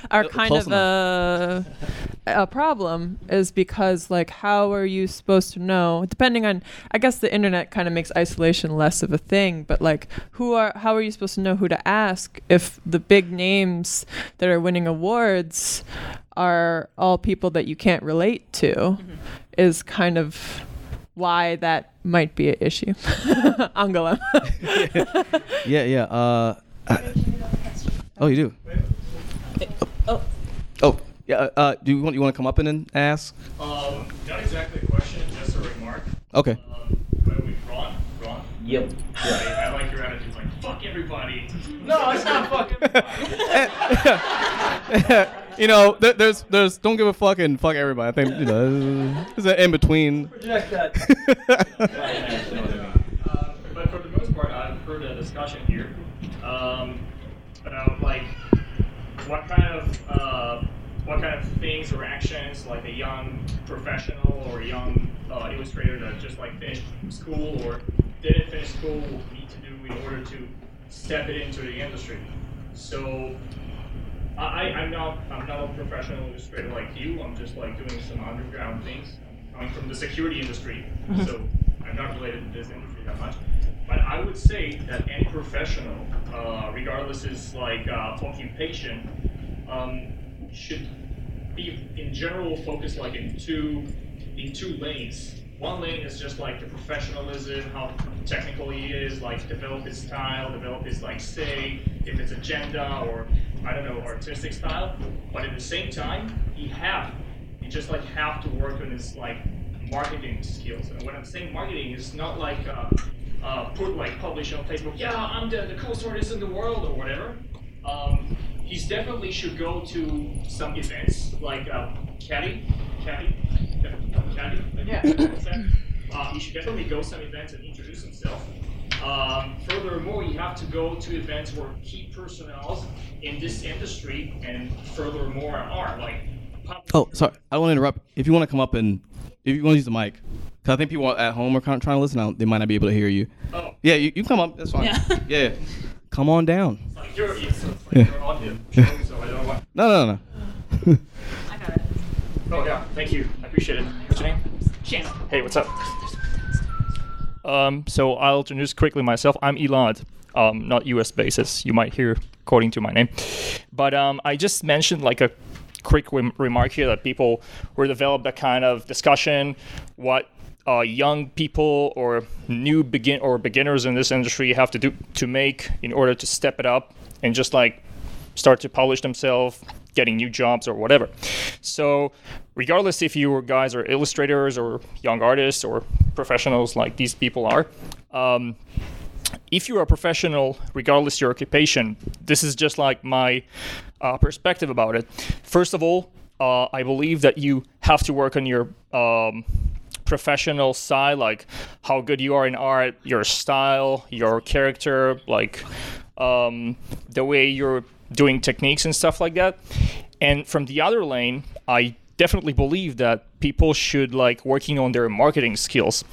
are kind Close of a a problem is because like how are you supposed to know depending on I guess the internet kind of makes isolation less of a thing but like who are how are you supposed to know who to ask if the big names that are winning awards are all people that you can't relate to is kind of why that might be an issue. Angola. yeah, yeah. Uh, I- oh, you do. Oh. Oh, yeah. uh, Uh, do you want you want to come up and then ask? Um, not exactly a question, just a remark. Okay. But we, Ron, Ron. Yep. I, I like your attitude, like fuck everybody. No, it's not fuck everybody. you know, there, there's there's don't give a fuck and fuck everybody. I think you know there's an in between. Project that. Uh, but for the most part, I've heard a discussion here um, about like what kind of uh, what kind of things or actions like a young professional or a young uh, illustrator that just like finished school or didn't finish school need to do in order to step it into the industry. So I, I'm not I'm not a professional illustrator like you. I'm just like doing some underground things. I'm from the security industry, Mhm. so I'm not related to this industry that much. But I would say that any professional, uh, regardless is like uh, occupation, um, should be in general focused like in two in two lanes. One lane is just like the professionalism, how technical he is, like develop his style, develop his like say, if it's agenda or I don't know, artistic style. But at the same time, he have you just like have to work on his like marketing skills. And when I'm saying marketing, it's not like uh, uh, put like publish on Facebook, yeah, I'm the, the coolest artist in the world or whatever. Um, he's definitely should go to some events like uh, Caddy, Caddy, Caddy, yeah. Uh, he should definitely go some events and introduce himself. Um, furthermore, you have to go to events where key personnel in this industry and furthermore are like Oh, sorry. I don't want to interrupt. If you want to come up and if you want to use the mic, because I think people at home are kind of trying to listen. Out, they might not be able to hear you. Oh. Yeah, you, you come up. That's fine. Yeah. yeah. Come on down. like you're, it's like Yeah. you're on the show, so I don't want. No, no, no. I got it. Oh yeah, thank you. I appreciate it. What's your name? Shannon. Hey, what's up? Um, so I'll introduce quickly myself. I'm Elad, um, not U.S. based, as you might hear according to my name. But um, I just mentioned like a quick rem- remark here that people were developed a kind of discussion what uh, young people or new begin or beginners in this industry have to do to make in order to step it up and just like start to polish themselves, getting new jobs or whatever. So, regardless if you guys are illustrators or young artists or professionals like these people are, um, if you're a professional, regardless your occupation, this is just like my uh, perspective about it. First of all, uh, I believe that you have to work on your um, professional side, like how good you are in art, your style, your character, like um, the way you're doing techniques and stuff like that. And from the other lane, I definitely believe that people should like working on their marketing skills,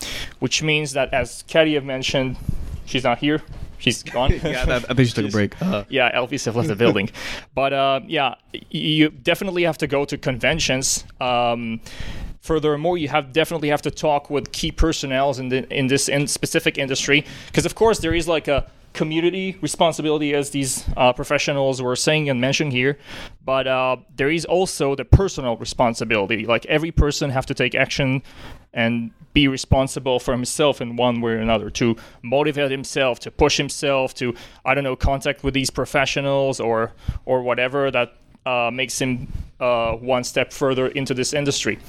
which means that as Katie have mentioned, she's not here. She's gone. Yeah, I- I think she took a break. Uh. yeah, Elvis have left the building. But uh, yeah, you definitely have to go to conventions. Um, furthermore, you have definitely have to talk with key personnel in the in this in specific industry. Because of course there is like a community responsibility as these uh, professionals were saying and mentioning here. But uh, there is also the personal responsibility. Like every person have to take action and be responsible for himself in one way or another to motivate himself to push himself to i don't know contact with these professionals or or whatever that uh, makes him uh, one step further into this industry.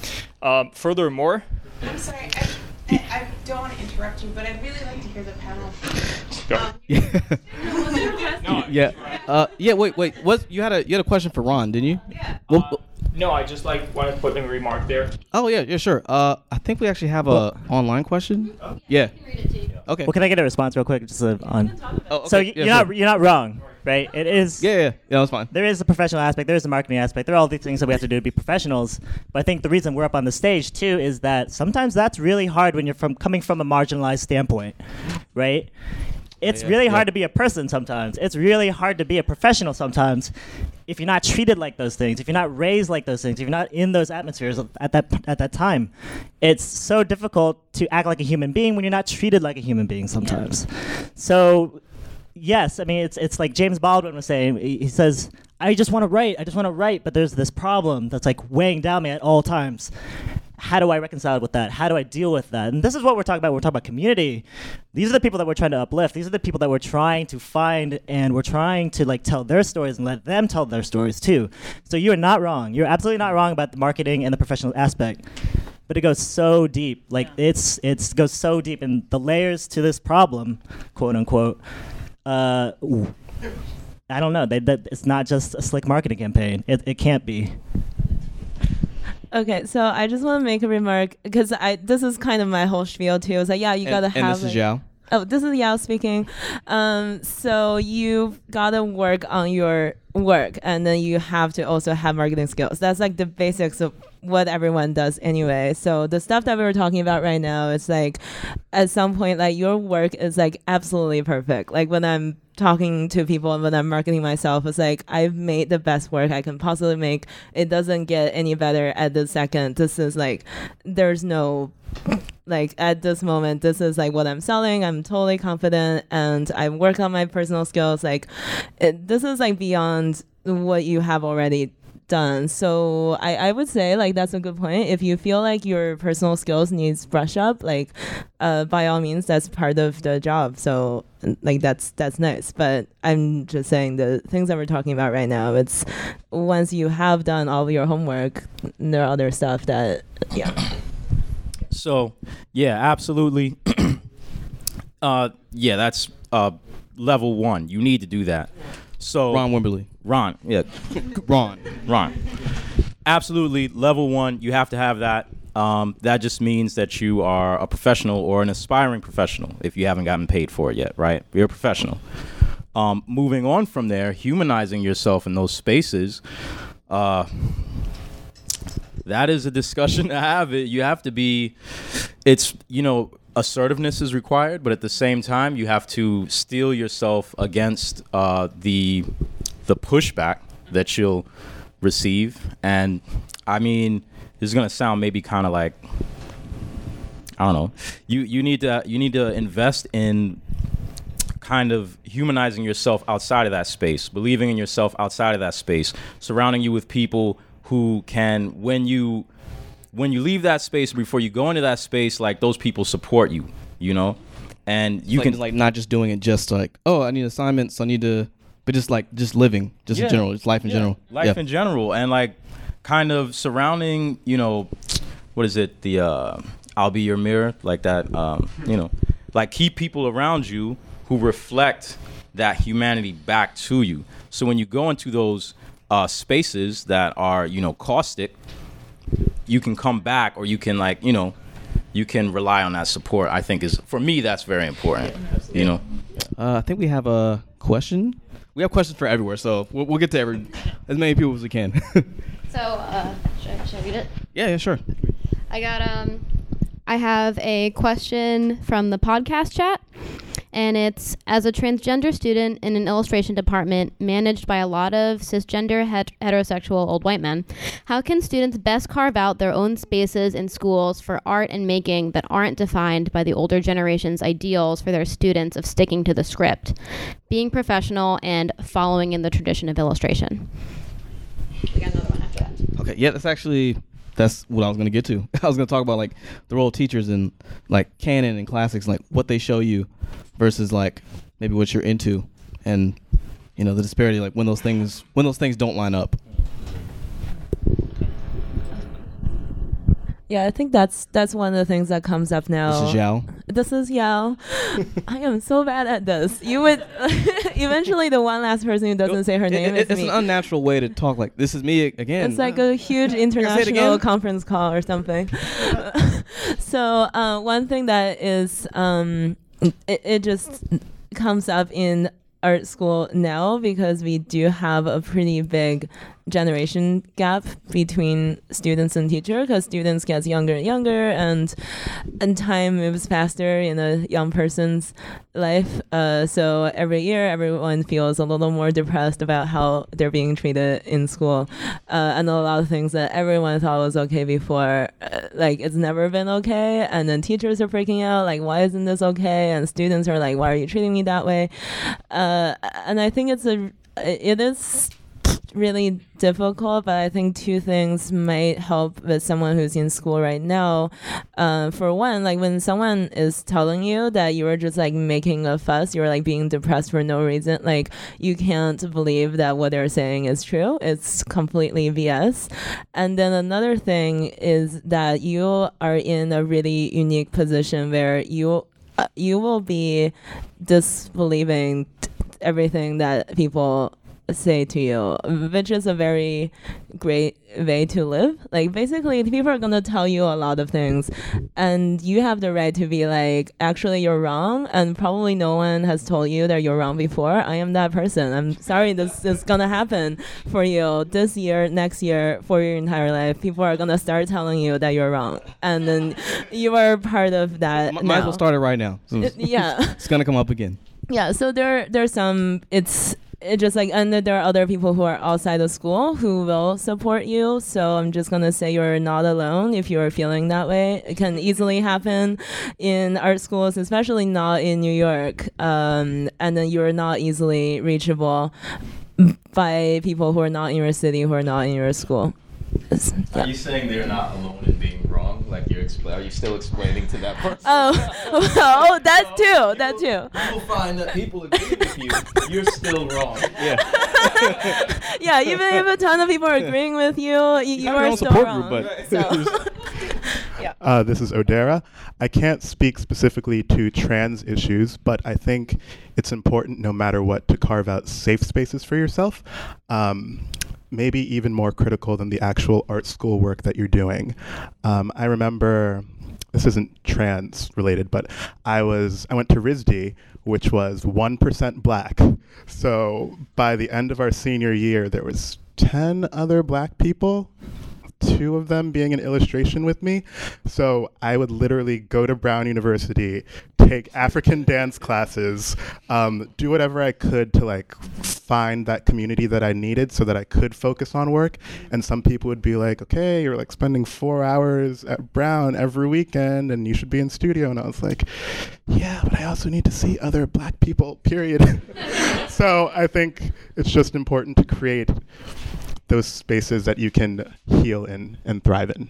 Um, furthermore, I'm sorry, I, I, I don't want to interrupt you, but I'd really like to hear the panel. Go. yeah. Uh, yeah. Wait. Wait. What? You had a you had a question for Ron, didn't you? Yeah. Well, no, I just like want to put in a remark there. oh yeah. Yeah. Sure. Uh, I think we actually have a online question. Yeah. Okay. Well, can I get a response real quick? Just uh, on. Oh, So okay. y- Yeah, you're sure. not you're not wrong, right? It is. Yeah. Yeah. Yeah. That's fine. There is a professional aspect. There is a marketing aspect. There are all these things that we have to do to be professionals. But I think the reason we're up on the stage too is that sometimes that's really hard when you're from coming from a marginalized standpoint, right? It's Yeah, really yeah. hard to be a person sometimes. It's really hard to be a professional sometimes if you're not treated like those things, if you're not raised like those things, if you're not in those atmospheres at that at that time. It's so difficult to act like a human being when you're not treated like a human being sometimes. So yes, I mean it's it's like James Baldwin was saying. He says, "I just want to write. I just want to write, but there's this problem that's like weighing down me at all times." How do I reconcile with that? How do I deal with that? And this is what we're talking about. We're talking about community. These are the people that we're trying to uplift. These are the people that we're trying to find, and we're trying to like tell their stories and let them tell their stories too. So you are not wrong. You're absolutely not wrong about the marketing and the professional aspect but it goes so deep. Like it's it's goes so deep, and the layers to this problem, quote unquote. Uh, ooh, I don't know. They, that it's not just a slick marketing campaign. It it can't be. Okay, so I just want to make a remark because I this is kind of my whole spiel too. It's like yeah, you gotta and have. this is Yao. Oh, this is Yao speaking. Um, so you've gotta work on your work, and then you have to also have marketing skills. That's like the basics of what everyone does anyway. So the stuff that we were talking about right now, it's like at some point, like your work is like absolutely perfect. Like when I'm talking to people and when I'm marketing myself, it's like I've made the best work I can possibly make. It doesn't get any better at the second. This is like there's no like at this moment this is like what i'm selling i'm totally confident and i work on my personal skills like it, this is like beyond what you have already done so I, I would say like that's a good point if you feel like your personal skills needs brush up like uh, by all means that's part of the job so like that's that's nice but i'm just saying the things that we're talking about right now it's once you have done all of your homework there are other stuff that yeah So, yeah, absolutely. uh, yeah, that's uh, level one. You need to do that. So Ron Wimberly. Ron, yeah, Ron. Ron. Absolutely, level one. You have to have that. Um, that just means that you are a professional or an aspiring professional. If you haven't gotten paid for it yet, right? You're a professional. Um, moving on from there, humanizing yourself in those spaces. Uh, that is a discussion to have. It you have to be. It's you know assertiveness is required, but at the same time you have to steel yourself against uh, the the pushback that you'll receive. And I mean, this is gonna sound maybe kind of like I don't know. You you need to you need to invest in kind of humanizing yourself outside of that space, believing in yourself outside of that space, surrounding you with people who can when you when you leave that space before you go into that space like those people support you, you know? And you like, can like not just doing it just like oh I need assignments I need to but just like just living just Yeah. in general just life in Yeah. general life yeah. in general and like kind of surrounding you know what is it the uh i'll be your mirror like that um you know like keep people around you who reflect that humanity back to you so when you go into those uh spaces that are you know caustic you can come back or you can like you know you can rely on that support i think is for me that's very important you know Uh, I think we have a question. We have questions for everywhere, so we'll, we'll get to every as many people as we can. So, uh, should, I, should I read it? yeah, yeah, sure. I got um I have a question from the podcast chat and it's as a transgender student in an illustration department managed by a lot of cisgender het- heterosexual old white men, how can students best carve out their own spaces in schools for art and making that aren't defined by the older generation's ideals for their students of sticking to the script, being professional and following in the tradition of illustration? We got another one after that. Okay, yeah, that's actually that's what I was going to get to. I was going to talk about like the role of teachers and like canon and classics, like what they show you versus like maybe what you're into, and you know the disparity, like when those things when those things don't line up. Yeah, I think that's that's one of the things that comes up now. This is Yao. This is Yao. I am so bad at this. You would eventually the one last person who doesn't say her It- name it- it's me. an unnatural way to talk. Like this is me again. It's like a huge Can I say it international conference call or something. so uh, one thing that is um, it, it just comes up in art school now because we do have a pretty big generation gap between students and teacher because students get younger and younger and and time moves faster in a young person's life. Uh, so every year everyone feels a little more depressed about how they're being treated in school. Uh, and a lot of things that everyone thought was okay before uh, like it's never been okay and then teachers are freaking out like why isn't this okay? And students are like why are you treating me that way? Uh, and i think it's a it is really difficult, but I think two things might help with someone who's in school right now. Uh, for one, like when someone is telling you that you are just like making a fuss, you're like being depressed for no reason, like you can't believe that what they're saying is true. It's completely BS. And then another thing is that you are in a really unique position where you uh, you will be disbelieving everything that people say to you, which is a very great way to live. Like basically people are gonna tell you a lot of things and you have the right to be like, actually you're wrong and probably no one has told you that you're wrong before. I am that person. I'm sorry this is gonna happen for you this year, next year, for your entire life. People are gonna start telling you that you're wrong. And then you are part of that. Might as well start it right now. So It- yeah. it's gonna come up again. Yeah, so there there's some it's it just like and there are other people who are outside of school who will support you. So I'm just gonna say you're not alone if you're feeling that way. It can easily happen in art schools, especially not in New York. Um, and then you're not easily reachable by people who are not in your city, who are not in your school. It's- Are you saying they're not alone in being wrong? Like you're expl- are you still explaining to that person? Oh, oh, that too, that too. You'll find that people agree with you. You're still wrong. Yeah. yeah, even if a ton of people are agreeing with you, you, you have your are own still support wrong. group, but- so. Uh, this is Odera. I can't speak specifically to trans issues, but I think it's important, no matter what, to carve out safe spaces for yourself. Um, maybe even more critical than the actual art school work that you're doing. Um, I remember this isn't trans related, but I was I went to RISD, which was one percent black. So by the end of our senior year, there was ten other black people two of them being an illustration with me. So I would literally go to Brown University, take African dance classes, um, do whatever I could to like find that community that I needed so that I could focus on work. And some people would be like, okay, you're like spending four hours at Brown every weekend and you should be in studio. And I was like, yeah, but I also need to see other black people, period. so I think it's just important to create those spaces that you can heal in and thrive in.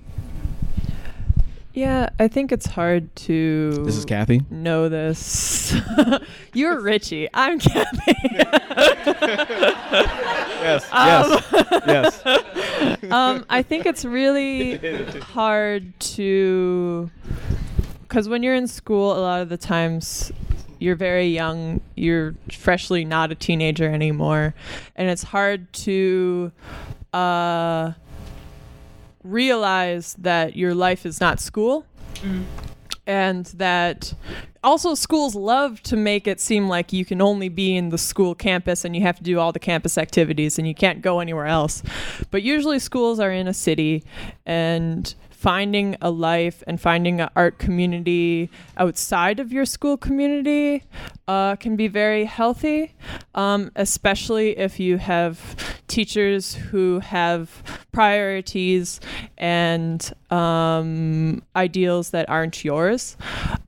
Yeah, I think it's hard to. This is Cathy. Know this. You're Richie. I'm Cathy. yes. yes. yes. um, I think it's really hard to, because when you're in school, a lot of the times you're very young, you're freshly not a teenager anymore, and it's hard to uh, realize that your life is not school. And that also schools love to make it seem like you can only be in the school campus and you have to do all the campus activities and you can't go anywhere else. But usually schools are in a city and finding a life and finding an art community outside of your school community uh, can be very healthy, um, especially if you have teachers who have priorities and um, ideals that aren't yours.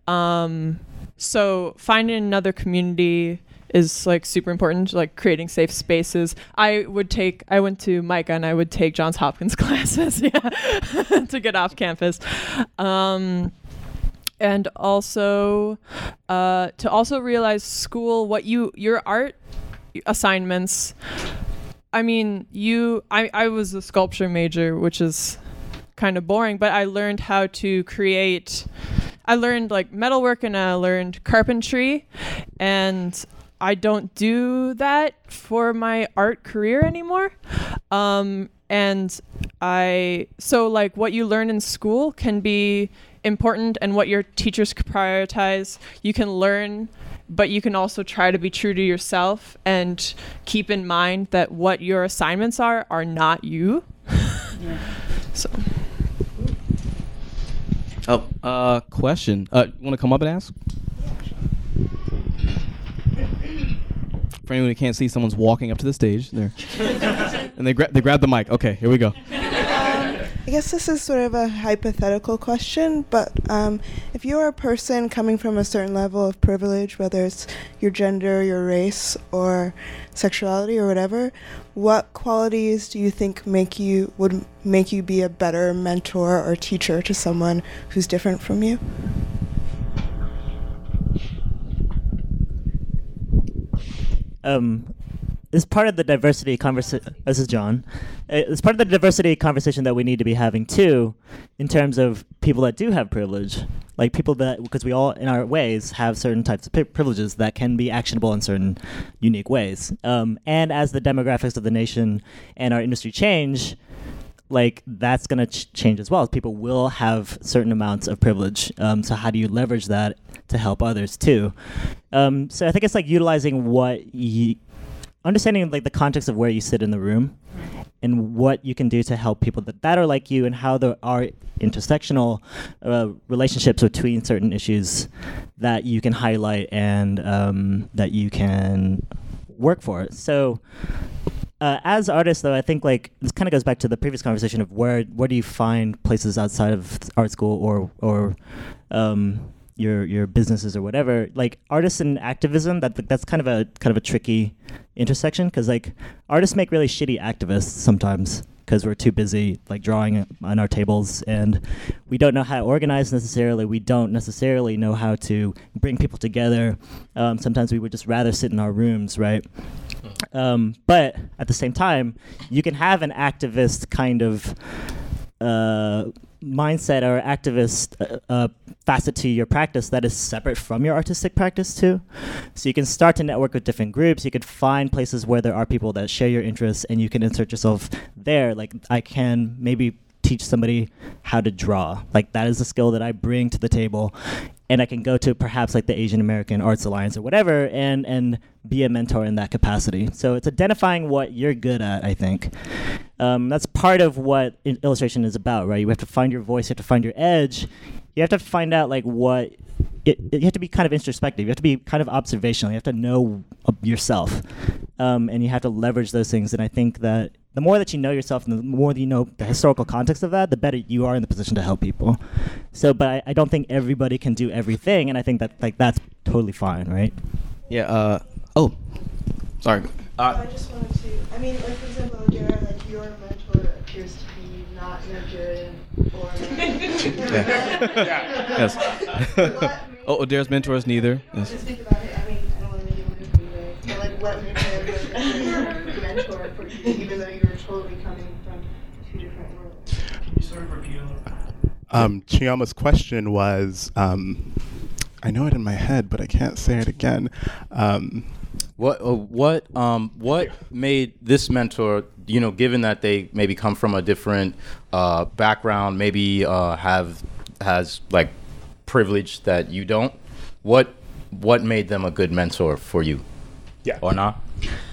Um, so finding another community is like super important like creating safe spaces. I would take i went to MICA and i would take Johns Hopkins classes yeah to get off campus. Um, and also uh, to also realize school what you your art assignments. I mean you i, I was a sculpture major which is kind of boring, but I learned how to create. I learned like metalwork and I learned carpentry, and I don't do that for my art career anymore. Um, and I so like what you learn in school can be important, and what your teachers prioritize, you can learn. But you can also try to be true to yourself and keep in mind that what your assignments are are not you. yeah. So Oh, uh, question. Uh, you want to come up and ask? For anyone who can't see, someone's walking up to the stage there, and they grab they grab the mic. Okay, here we go. I guess this is sort of a hypothetical question, but um, if you're a person coming from a certain level of privilege, whether it's your gender, your race, or sexuality, or whatever, what qualities do you think make you would make you be a better mentor or teacher to someone who's different from you? Um, is part of the diversity conversation. This is John. Uh, It's part of the diversity conversation that we need to be having too, in terms of people that do have privilege, like people that because we all in our ways have certain types of privileges that can be actionable in certain unique ways. Um, and as the demographics of the nation and our industry change, like that's going to ch- change as well. People will have certain amounts of privilege. Um, so how do you leverage that to help others too? Um, so I think it's like utilizing what you, understanding like the context of where you sit in the room, and what you can do to help people that, that are like you, and how there are intersectional uh, relationships between certain issues that you can highlight and um, that you can work for. So uh, as artists, though, I think like this kind of goes back to the previous conversation of where where do you find places outside of art school or or um, your your businesses or whatever. Like artists and activism, that that's kind of a kind of a tricky intersection because like artists make really shitty activists sometimes because we're too busy like drawing on our tables and we don't know how to organize necessarily. We don't necessarily know how to bring people together. Um, sometimes we would just rather sit in our rooms right um, but at the same time you can have an activist kind of uh, mindset or activist uh, uh, facet to your practice that is separate from your artistic practice too. So you can start to network with different groups. You could find places where there are people that share your interests, and you can insert yourself there. Like I can maybe teach somebody how to draw. Like that is a skill that I bring to the table. And I can go to perhaps like the Asian American Arts Alliance or whatever and and be a mentor in that capacity. So it's identifying what you're good at, I think. Um, that's part of what illustration is about, right? You have to find your voice, you have to find your edge. You have to find out like what it, you have to be kind of introspective. You have to be kind of observational. You have to know uh, yourself, um, and you have to leverage those things. And I think that the more that you know yourself, and the more that you know the historical context of that, the better you are in the position to help people. So, but I, I don't think everybody can do everything, and I think that like that's totally fine, right? Yeah. Uh, oh, sorry. I just wanted to. I mean, like for example, Odera, like your mentor appears to be not Nigerian or. Yes. oh, Odera's mentor is neither. Yes. Just think about it. I mean, I don't want to make it look a good way, but like, what makes him mentor for you, even though you're totally coming from two different worlds? Can you sort of repeat a little? Um, Chioma's question was, um, I know it in my head, but I can't say it again. Um, What uh, what um what made this mentor, you know, given that they maybe come from a different uh, background, maybe uh, have has like privilege that you don't. What what made them a good mentor for you? Yeah. Or not?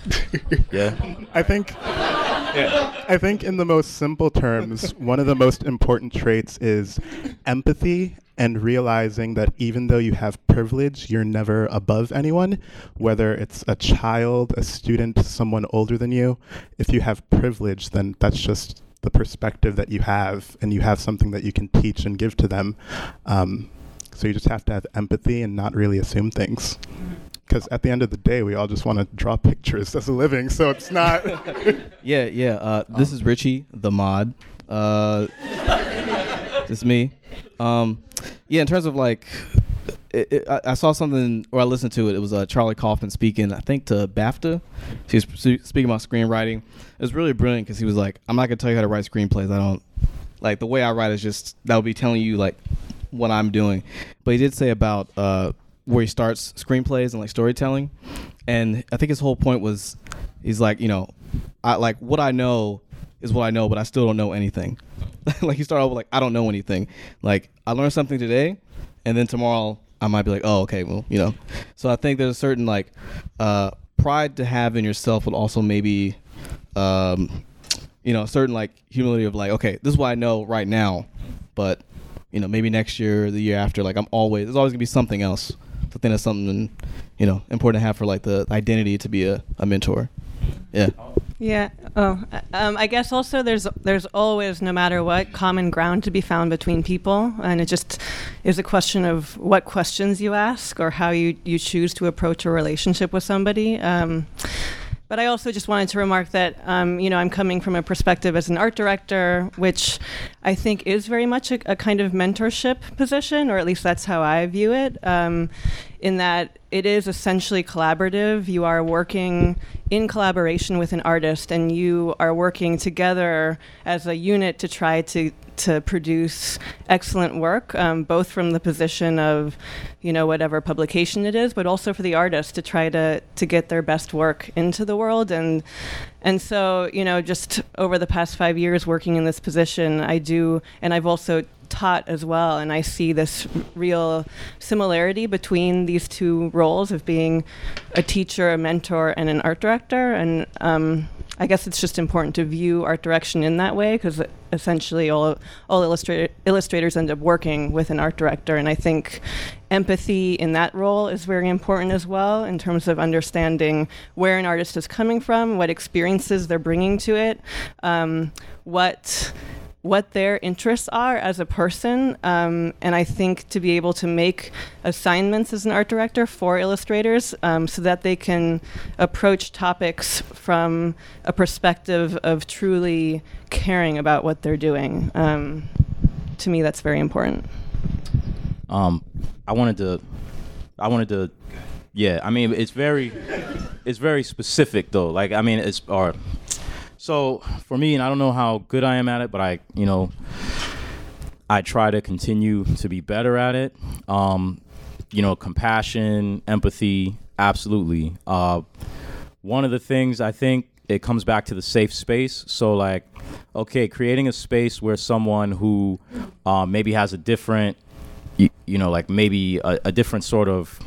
yeah. I think. Yeah. I think, in the most simple terms, one of the most important traits is empathy and realizing that even though you have privilege, you're never above anyone, whether it's a child, a student, someone older than you. If you have privilege, then that's just the perspective that you have, and you have something that you can teach and give to them. Um, so you just have to have empathy and not really assume things. Because at the end of the day, we all just want to draw pictures as a living, so it's not. Yeah, yeah. Uh, this is Richie, the mod. Uh, is me. Um, yeah, in terms of like, it, it, I, I saw something or I listened to it. It was uh, Charlie Kaufman speaking, I think, to BAFTA. He was speaking about screenwriting. It was really brilliant because he was like, "I'm not gonna tell you how to write screenplays. I don't, like the way I write is just that would be telling you like what I'm doing. But he did say about uh, where he starts screenplays and like storytelling, and I think his whole point was he's like you know, I like what I know is what I know, but I still don't know anything. like you start off with like I don't know anything. Like I learned something today, and then tomorrow I might be like, oh okay, well you know. So I think there's a certain like uh, pride to have in yourself, but also maybe. Um, you know, a certain like humility of like, okay, this is what I know right now, but you know, maybe next year or the year after, like I'm always there's always gonna be something else. So I think that's something you know important to have for like the identity to be a, a mentor. Yeah. Yeah. Oh, um, I guess also there's there's always, no matter what, common ground to be found between people, and it just is a question of what questions you ask or how you you choose to approach a relationship with somebody. Um, but I also just wanted to remark that, um, you know, I'm coming from a perspective as an art director, which I think is very much a, a kind of mentorship position, or at least that's how I view it, um, in that it is essentially collaborative. You are working in collaboration with an artist, and you are working together as a unit to try to to produce excellent work, um, both from the position of, you know, whatever publication it is, but also for the artist to try to to get their best work into the world. And and so, you know, just over the past five years working in this position, I do, and I've also taught as well and i see this real similarity between these two roles of being a teacher a mentor and an art director and um, I guess it's just important to view art direction in that way because essentially all all illustrator, illustrators end up working with an art director, and I think empathy in that role is very important as well in terms of understanding where an artist is coming from, what experiences they're bringing to it, um, what what their interests are as a person. Um, and I think to be able to make assignments as an art director for illustrators um, so that they can approach topics from a perspective of truly caring about what they're doing. Um, to me, that's very important. Um, I wanted to, I wanted to, yeah. I mean, it's very, it's very specific though. Like, I mean, it's or so for me, and I don't know how good I am at it, but I, you know, I try to continue to be better at it. Um, you know, compassion, empathy, absolutely. Uh, one of the things I think it comes back to the safe space. So like, okay, creating a space where someone who uh, maybe has a different, you, you know, like maybe a, a different sort of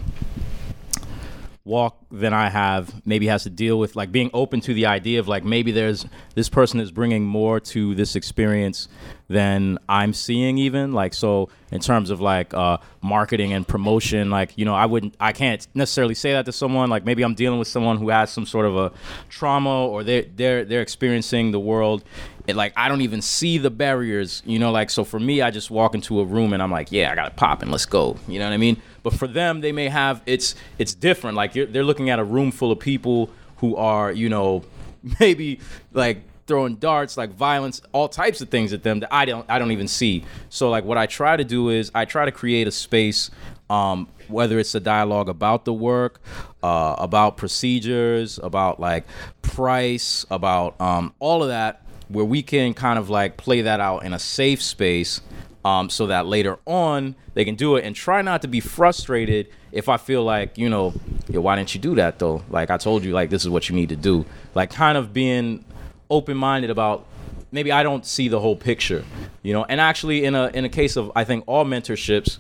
walk than I have maybe has to deal with like being open to the idea of like maybe there's this person is bringing more to this experience than I'm seeing even. Like so in terms of like uh, marketing and promotion like you know I wouldn't I can't necessarily say that to someone. Like maybe I'm dealing with someone who has some sort of a trauma or they they're they're experiencing the world it, like I don't even see the barriers, you know. Like so, for me, I just walk into a room and I'm like, yeah, I got to pop and let's go. You know what I mean? But for them, they may have it's it's different. Like they're looking at a room full of people who are, you know, maybe like throwing darts, like violence, all types of things at them that I don't I don't even see. So like what I try to do is I try to create a space um, whether it's a dialogue about the work, uh, about procedures, about like price, about um, all of that, where we can kind of like play that out in a safe space um, so that later on they can do it and try not to be frustrated if I feel like, you know, why didn't you do that though? Like I told you, like this is what you need to do. Like kind of being open minded about maybe I don't see the whole picture, you know. And actually, in a in a case of I think all mentorships,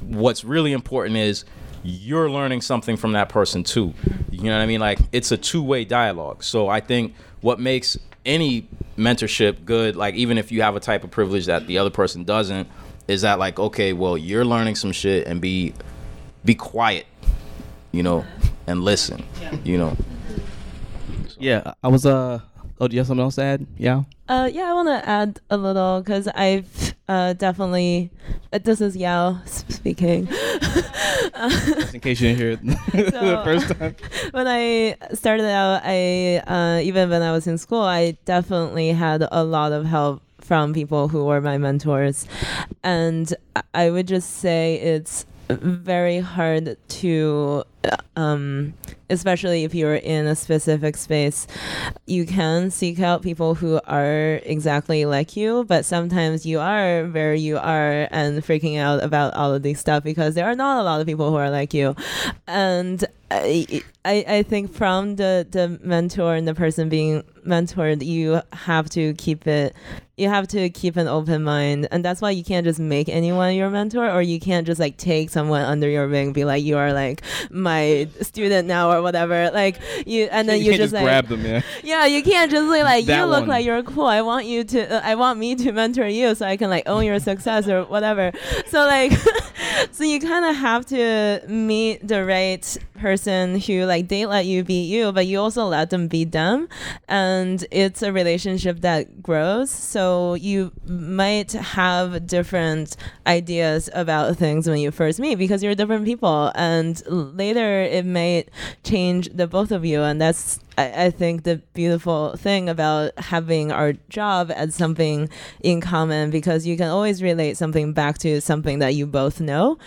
what's really important is you're learning something from that person too. You know what I mean? Like it's a two way dialogue. So I think what makes any mentorship good, like even if you have a type of privilege that the other person doesn't, is that like okay, well you're learning some shit and be be quiet, you know, and listen, you know. Yeah, I was uh. Oh, do you have something else to add? Yeah. Uh, yeah, I want to add a little because I've uh, definitely. Uh, this is Yao speaking. Just in case you didn't hear it So, the first time. when I started out, I uh, even when I was in school, I definitely had a lot of help from people who were my mentors, and I- I would just say it's very hard to um, especially if you're in a specific space, you can seek out people who are exactly like you, but sometimes you are where you are and freaking out about all of these stuff because there are not a lot of people who are like you. And I, I, I think from the, the mentor and the person being mentored, you have to keep it, you have to keep an open mind. And that's why you can't just make anyone your mentor or you can't just like take someone under your wing, be like, you are like my student now or whatever. Like you, and then You you, can't just, just like, grab them, yeah. Yeah, you can't just say like, you look one. like you're cool. I want you to, uh, I want me to mentor you so I can like own your success or whatever. So like, so you kind of have to meet the right person who like they let you be you but you also let them be them and it's a relationship that grows so you might have different ideas about things when you first meet because you're different people and later it might change the both of you and that's I, I think the beautiful thing about having our job as something in common because you can always relate something back to something that you both know.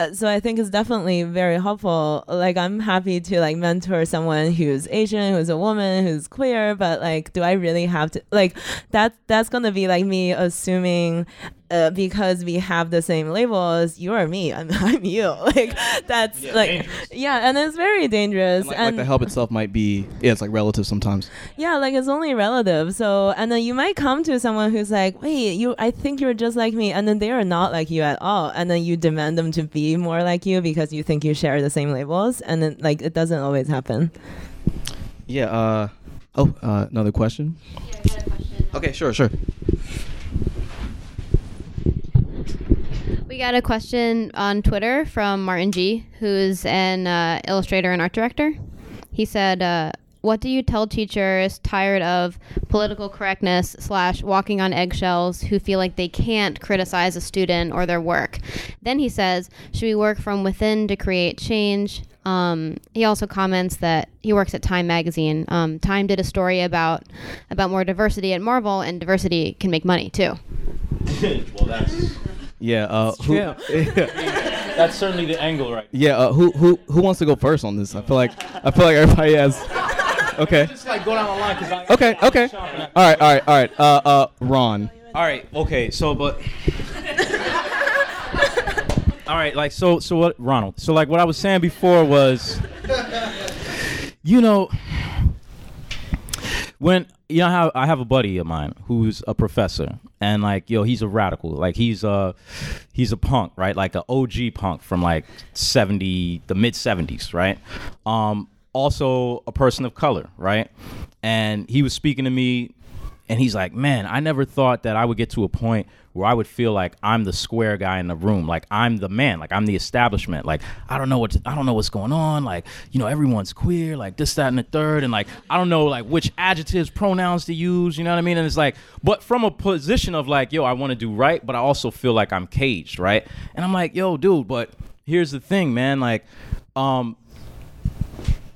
Uh, so I think it's definitely very helpful. Like I'm happy to like mentor someone who's Asian, who's a woman, who's queer, but like do I really have to like that that's gonna be like me assuming uh, because we have the same labels, you are me, I'm, I'm you. Like that's like yeah, and it's very dangerous. Like, and like the help itself might be, yeah, it's like relative sometimes. yeah, like it's only relative. So, and then you might come to someone who's like, "Wait, you I think you're just like me." And then they are not like you at all. And then you demand them to be more like you because you think you share the same labels, and then like it doesn't always happen. Yeah. Uh, oh, uh, another question. Okay, sure, sure. We got a question on Twitter from Martin G, who's an uh, illustrator and art director. He said, uh, "What do you tell teachers tired of political correctness slash walking on eggshells who feel like they can't criticize a student or their work?" Then he says, "Should we work from within to create change?" Um, he also comments that he works at Time magazine. Um, Time did a story about about more diversity at Marvel, and diversity can make money too. well, that's Yeah. Uh, who, that's certainly the angle, right? yeah. Uh, who who who wants to go first on this? I feel like I feel like everybody has. Okay. Just like go down the line because I. Okay. Okay. All right. All right. All right. Uh, uh, Ron. All right. Okay. So, but. All right. Like so. So what, Ronald? So like what I was saying before was, you know, when you know how I have a buddy of mine who's a professor, and like yo, he's a radical. Like he's a he's a punk, right? Like an OG punk from like seventy, the mid seventies, right? Um, also a person of color, right? And he was speaking to me and he's like, "Man, I never thought that I would get to a point where I would feel like I'm the square guy in the room, like I'm the man, like I'm the establishment. Like I don't know what I don't know what's going on. Like you know, everyone's queer, like this, that, and the third, and like I don't know like which adjectives, pronouns to use. You know what I mean? And it's like, but from a position of like, yo, I want to do right, but I also feel like I'm caged, right? And I'm like, yo, dude, but here's the thing, man. Like, um,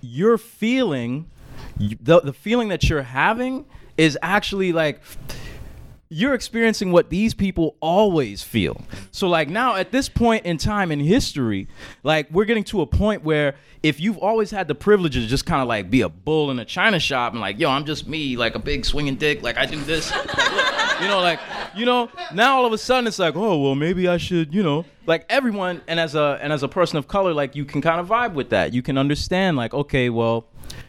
you're feeling the the feeling that you're having is actually like you're experiencing what these people always feel. So like now at this point in time in history, like we're getting to a point where if you've always had the privilege to just kind of like be a bull in a china shop and like, yo, I'm just me, like a big swinging dick, like I do this, you know, like, you know, now all of a sudden it's like, oh well, maybe I should, you know, like everyone, and as a and as a person of color, like you can kind of vibe with that. You can understand, like, okay, well,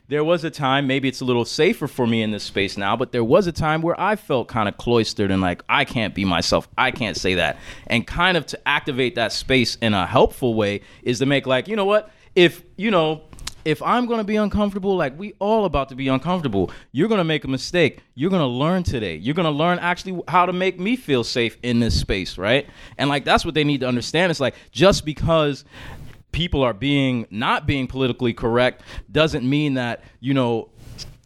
there was a time maybe it's a little safer for me in this space now but there was a time where i felt kind of cloistered and like i can't be myself i can't say that. And kind of to activate that space in a helpful way is to make like you know what? If you know if i'm to be uncomfortable like we all about to be uncomfortable. You're to make a mistake. You're to learn today. You're to learn actually how to make me feel safe in this space right? And like that's what they need to understand. It's like just because people are being not being politically correct doesn't mean that you know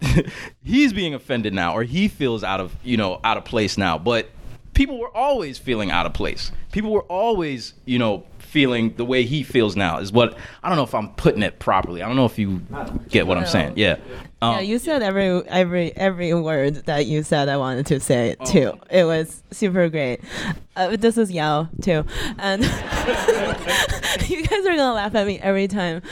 he's being offended now or he feels out of you know out of place now but people were always feeling out of place. People were always, you know, feeling the way he feels now. Is what I don't know if I'm putting it properly. I don't know if you get what I'm saying. Yeah. Um, yeah, you said every every every word that you said. I wanted to say it too. It was super great. Uh, this is Yao too, and you guys are gonna laugh at me every time.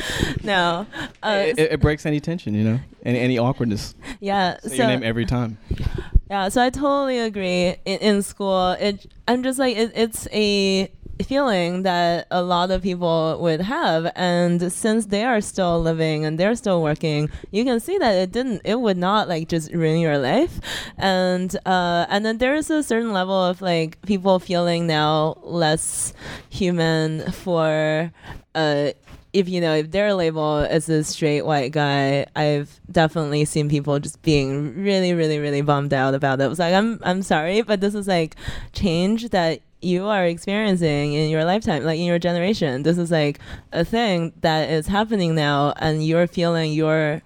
No, uh, it, it breaks any tension, you know, any any awkwardness. yeah. Say so your name every time. Yeah, so I totally agree. In, in school, it I'm just like it, it's a feeling that a lot of people would have, and since they are still living and they're still working, you can see that it didn't. It would not like just ruin your life, and uh, and then there is a certain level of like people feeling now less human for uh if you know if their label is a straight white guy, I've definitely seen people just being really, really, really bummed out about it. It was like, I'm I'm sorry, but this is like change that you are experiencing in your lifetime, like in your generation. This is like a thing that is happening now, and you're feeling your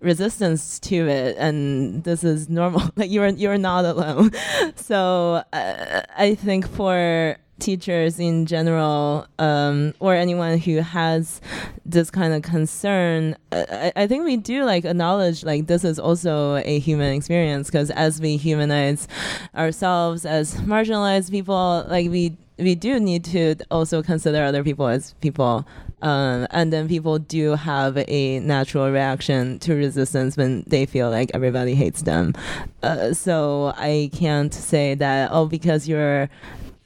resistance to it and this is normal like you're you're not alone so uh, i think for teachers in general um, or anyone who has this kind of concern I, I think we do like acknowledge like this is also a human experience because as we humanize ourselves as marginalized people like we we do need to also consider other people as people um, and then people do have a natural reaction to resistance when they feel like everybody hates them. Uh, so i can't say that oh because you're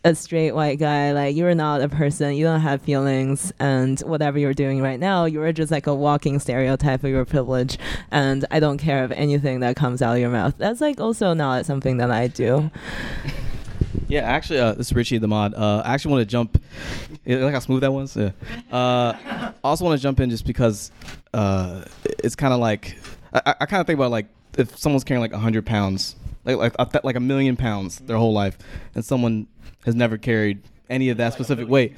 a straight white guy, like you're not a person, you don't have feelings, and whatever you're doing right now, you're just like a walking stereotype of your privilege, and I don't care of anything that comes out of your mouth. That's like also not something that I do. Yeah, actually, uh, this is Richie the mod. Uh, I actually want to jump. Like how smooth that was. Yeah. Uh, I also want to jump in just because uh, it's kind of like I, I kind of think about like if someone's carrying like hundred pounds, like like like a million pounds their whole life, and someone has never carried any of that specific weight.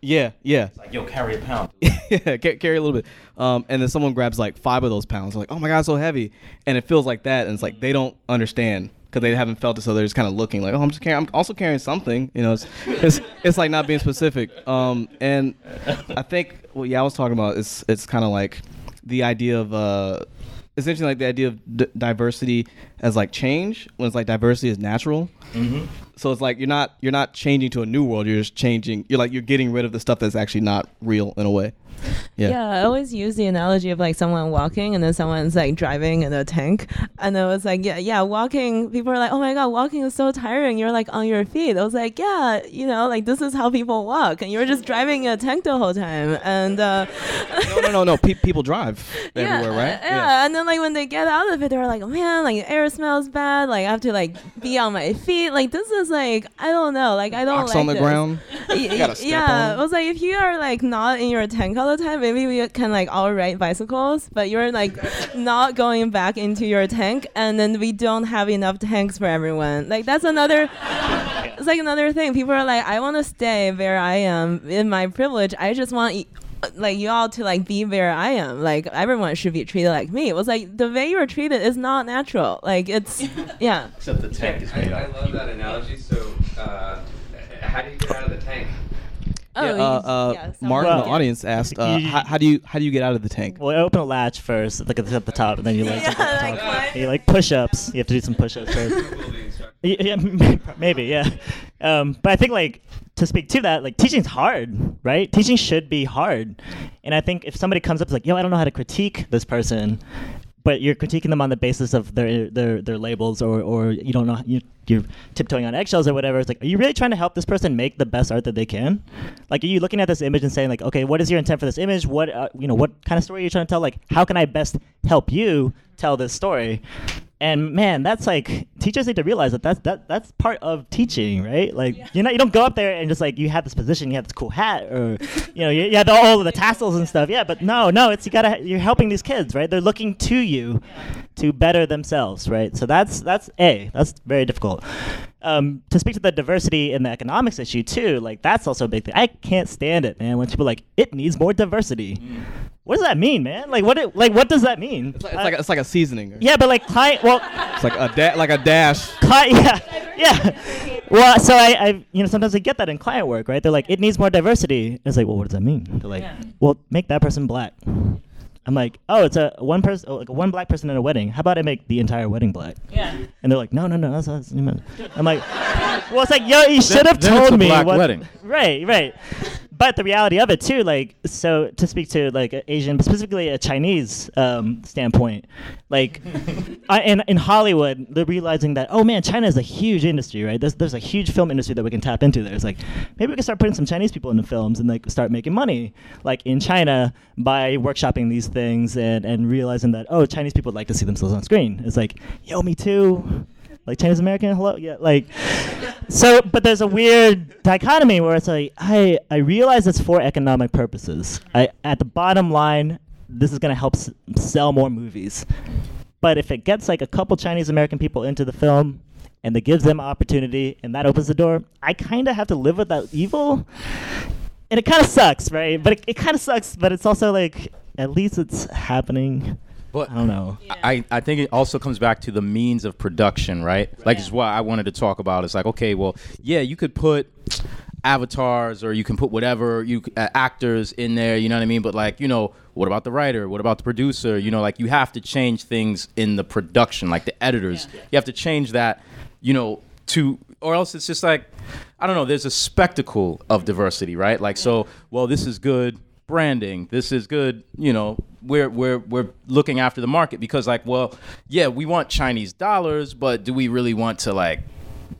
Yeah, yeah. Like, yo, carry a pound. yeah, carry a little bit. Um, and then someone grabs like five of those pounds, like, oh my god, so heavy, and it feels like that, and it's like they don't understand because they haven't felt it, so they're just kind of looking like, oh, I'm just carrying, I'm also carrying something, you know. It's it's, it's like not being specific. Um, and I think what yeah, I was talking about is it's kind of like the idea of uh, essentially like the idea of d- diversity as like change when it's like diversity is natural. Mhm. So it's like you're not you're not changing to a new world. You're just changing. You're like you're getting rid of the stuff that's actually not real in a way. Yeah. I always use the analogy of like someone walking and then someone's like driving in a tank. And I was like, yeah, yeah, walking. People are like, oh my God, walking is so tiring. You're like on your feet. I was like, yeah, you know, like this is how people walk. And you're just driving a tank the whole time. And uh, no, no, no, no. Pe- people drive yeah, everywhere, right? Yeah. And then like when they get out of it, they're like, oh man, like the air smells bad. Like I have to like be on my feet. Like this is like, I don't know. Like I don't Rocks like on the this. ground. You gotta step yeah. on. I was like, if you are like not in your tank all the time, maybe we can like all ride bicycles, but you're like not going back into your tank, and then we don't have enough tanks for everyone. Like that's another. It's like another thing. People are like, I want to stay where I am in my privilege. I just want. y- Like you all to like be where I am. Like everyone should be treated like me. It was like the way you were treated is not natural. Like it's yeah. Except the tank is I, made I out. love that analogy. So, uh, how do you get out of the tank? Oh, yeah, uh, uh, Mark in the audience asked, uh, how, how do you how do you get out of the tank? Well, open a latch first, like at the, at the top, and then you like, jump at the top. you like push-ups. You have to do some push-ups first. Y- yeah, maybe, yeah. Um, but I think like to speak to that, like teaching's hard, right? Teaching should be hard, and I think if somebody comes up and is like, "Yo, I don't know how to critique this person," but you're critiquing them on the basis of their their their labels, or or you don't know you you're tiptoeing on eggshells or whatever. It's like, are you really trying to help this person make the best art that they can? Like, are you looking at this image and saying like, okay, what is your intent for this image? What uh, you know, what kind of story are you trying to tell? Like, how can I best help you tell this story? And man, that's like teachers need to realize that that's that that's part of teaching, right? Like you know, you don't go up there and just like you have this position, you have this cool hat, or you know, you, you have all of the tassels and stuff. Yeah, but no, no, it's you gotta you're helping these kids, right? They're looking to you to better themselves, right? So that's that's a that's very difficult. Um, to speak to the diversity in the economics issue too, like that's also a big thing. I can't stand it, man. When people are like it needs more diversity. what does that mean, man? Like what? It, like what does that mean? It's like, it's like, a, it's like a seasoning. Or, yeah, but like client. Well, It's like a da- like a dash. Cli- yeah, yeah. Well, so I, I, you know, sometimes I get that in client work, right? They're like, it needs more diversity. And It's like, well, what does that mean? They're like, well, make that person black. I'm like, oh, it's a one person, oh, like one black person in a wedding. How about I make the entire wedding black? Yeah. And they're like, no, no, no, that's, that's I'm like, well, it's like, yo, you should have then it's told a me. black what, wedding. Right, right. But the reality of it too, like, so to speak to like Asian, specifically a Chinese um, standpoint, like, I, in in Hollywood, they're realizing that oh man, China is a huge industry, right? There's there's a huge film industry that we can tap into. There, it's like maybe we can start putting some Chinese people into films and like start making money, like in China by workshopping these things and and realizing that oh, Chinese people like to see themselves on screen. It's like yo, me too like Chinese American, hello, yeah, like. So, but there's a weird dichotomy where it's like I I realize it's for economic purposes. I at the bottom line, this is gonna help s- sell more movies. But if it gets like a couple Chinese American people into the film, and it gives them opportunity, and that opens the door, I kind of have to live with that evil. And it kind of sucks, right? But it, it kind of sucks. But it's also like at least it's happening. But I don't know. I, I think it also comes back to the means of production, right? Like, it's what I wanted to talk about. It's like, okay, well, yeah, you could put avatars or you can put whatever you uh, actors in there you know what i mean? But like you know what about the writer? What about the producer? You know like you have to change things in the production like the editors. You have to change that you know to or else it's just like i don't know there's a spectacle of diversity right? Like so well this is good branding this is good you know we're we're we're looking after the market because like well yeah we want chinese dollars but do we really want to like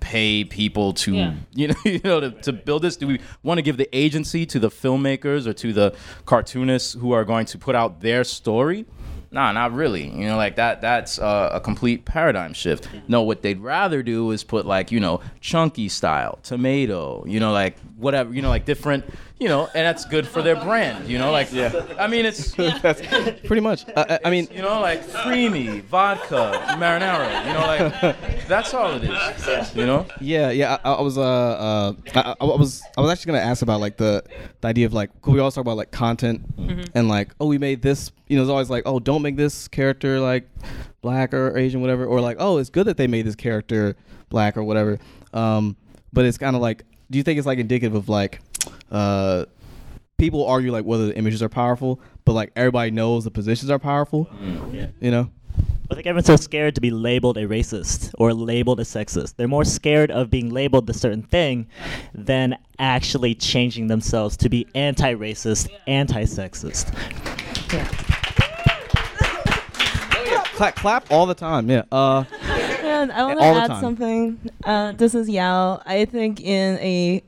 pay people to Yeah. you know you know to, to build this? Do we want to give the agency to the filmmakers or to the cartoonists who are going to put out their story? Nah not really you know like that that's uh, a complete paradigm shift. No what they'd rather do is put like you know chunky style tomato you know like whatever you know like different you know and that's good for their brand you know like yeah i mean it's Pretty much. Uh, I- I mean, you know like creamy vodka marinara you know like that's all it is you know Yeah, yeah. I, I was uh, uh I, I was I was actually gonna ask about like the the idea of like could we always talk about like content Mhm. and like oh we made this you know it's always like oh don't make this character like black or Asian whatever or like oh it's good that they made this character black or whatever um but it's kind of like do you think it's like indicative of like uh people argue like whether the images are powerful but like everybody knows the positions are powerful Yeah. you know I think everyone's so scared to be labeled a racist or labeled a sexist. They're more scared of being labeled a certain thing than actually changing themselves to be anti-racist, anti-sexist. Yeah. clap clap all the time yeah uh I want to add something. Uh, this is Yao. I think in a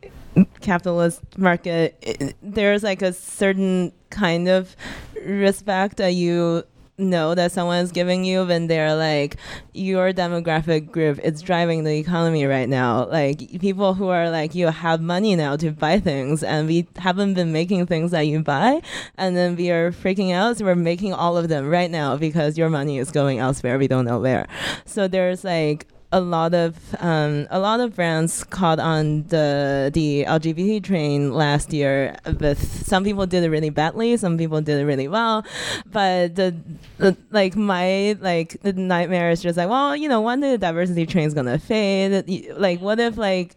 capitalist market, i there's like a certain kind of respect that you know that someone is giving you when they're like your demographic group is driving the economy right now. Like people who are like you have money now to buy things and we haven't been making things that you buy and then we are freaking out so we're making all of them right now because your money is going elsewhere. We don't know where. So there's like a lot of um, a lot of brands caught on the the LGBT train last year. With some people did it really badly, some people did it really well. But the, the like my like the nightmare is just like, well, you know, one day the diversity train is gonna fade. Like, what if like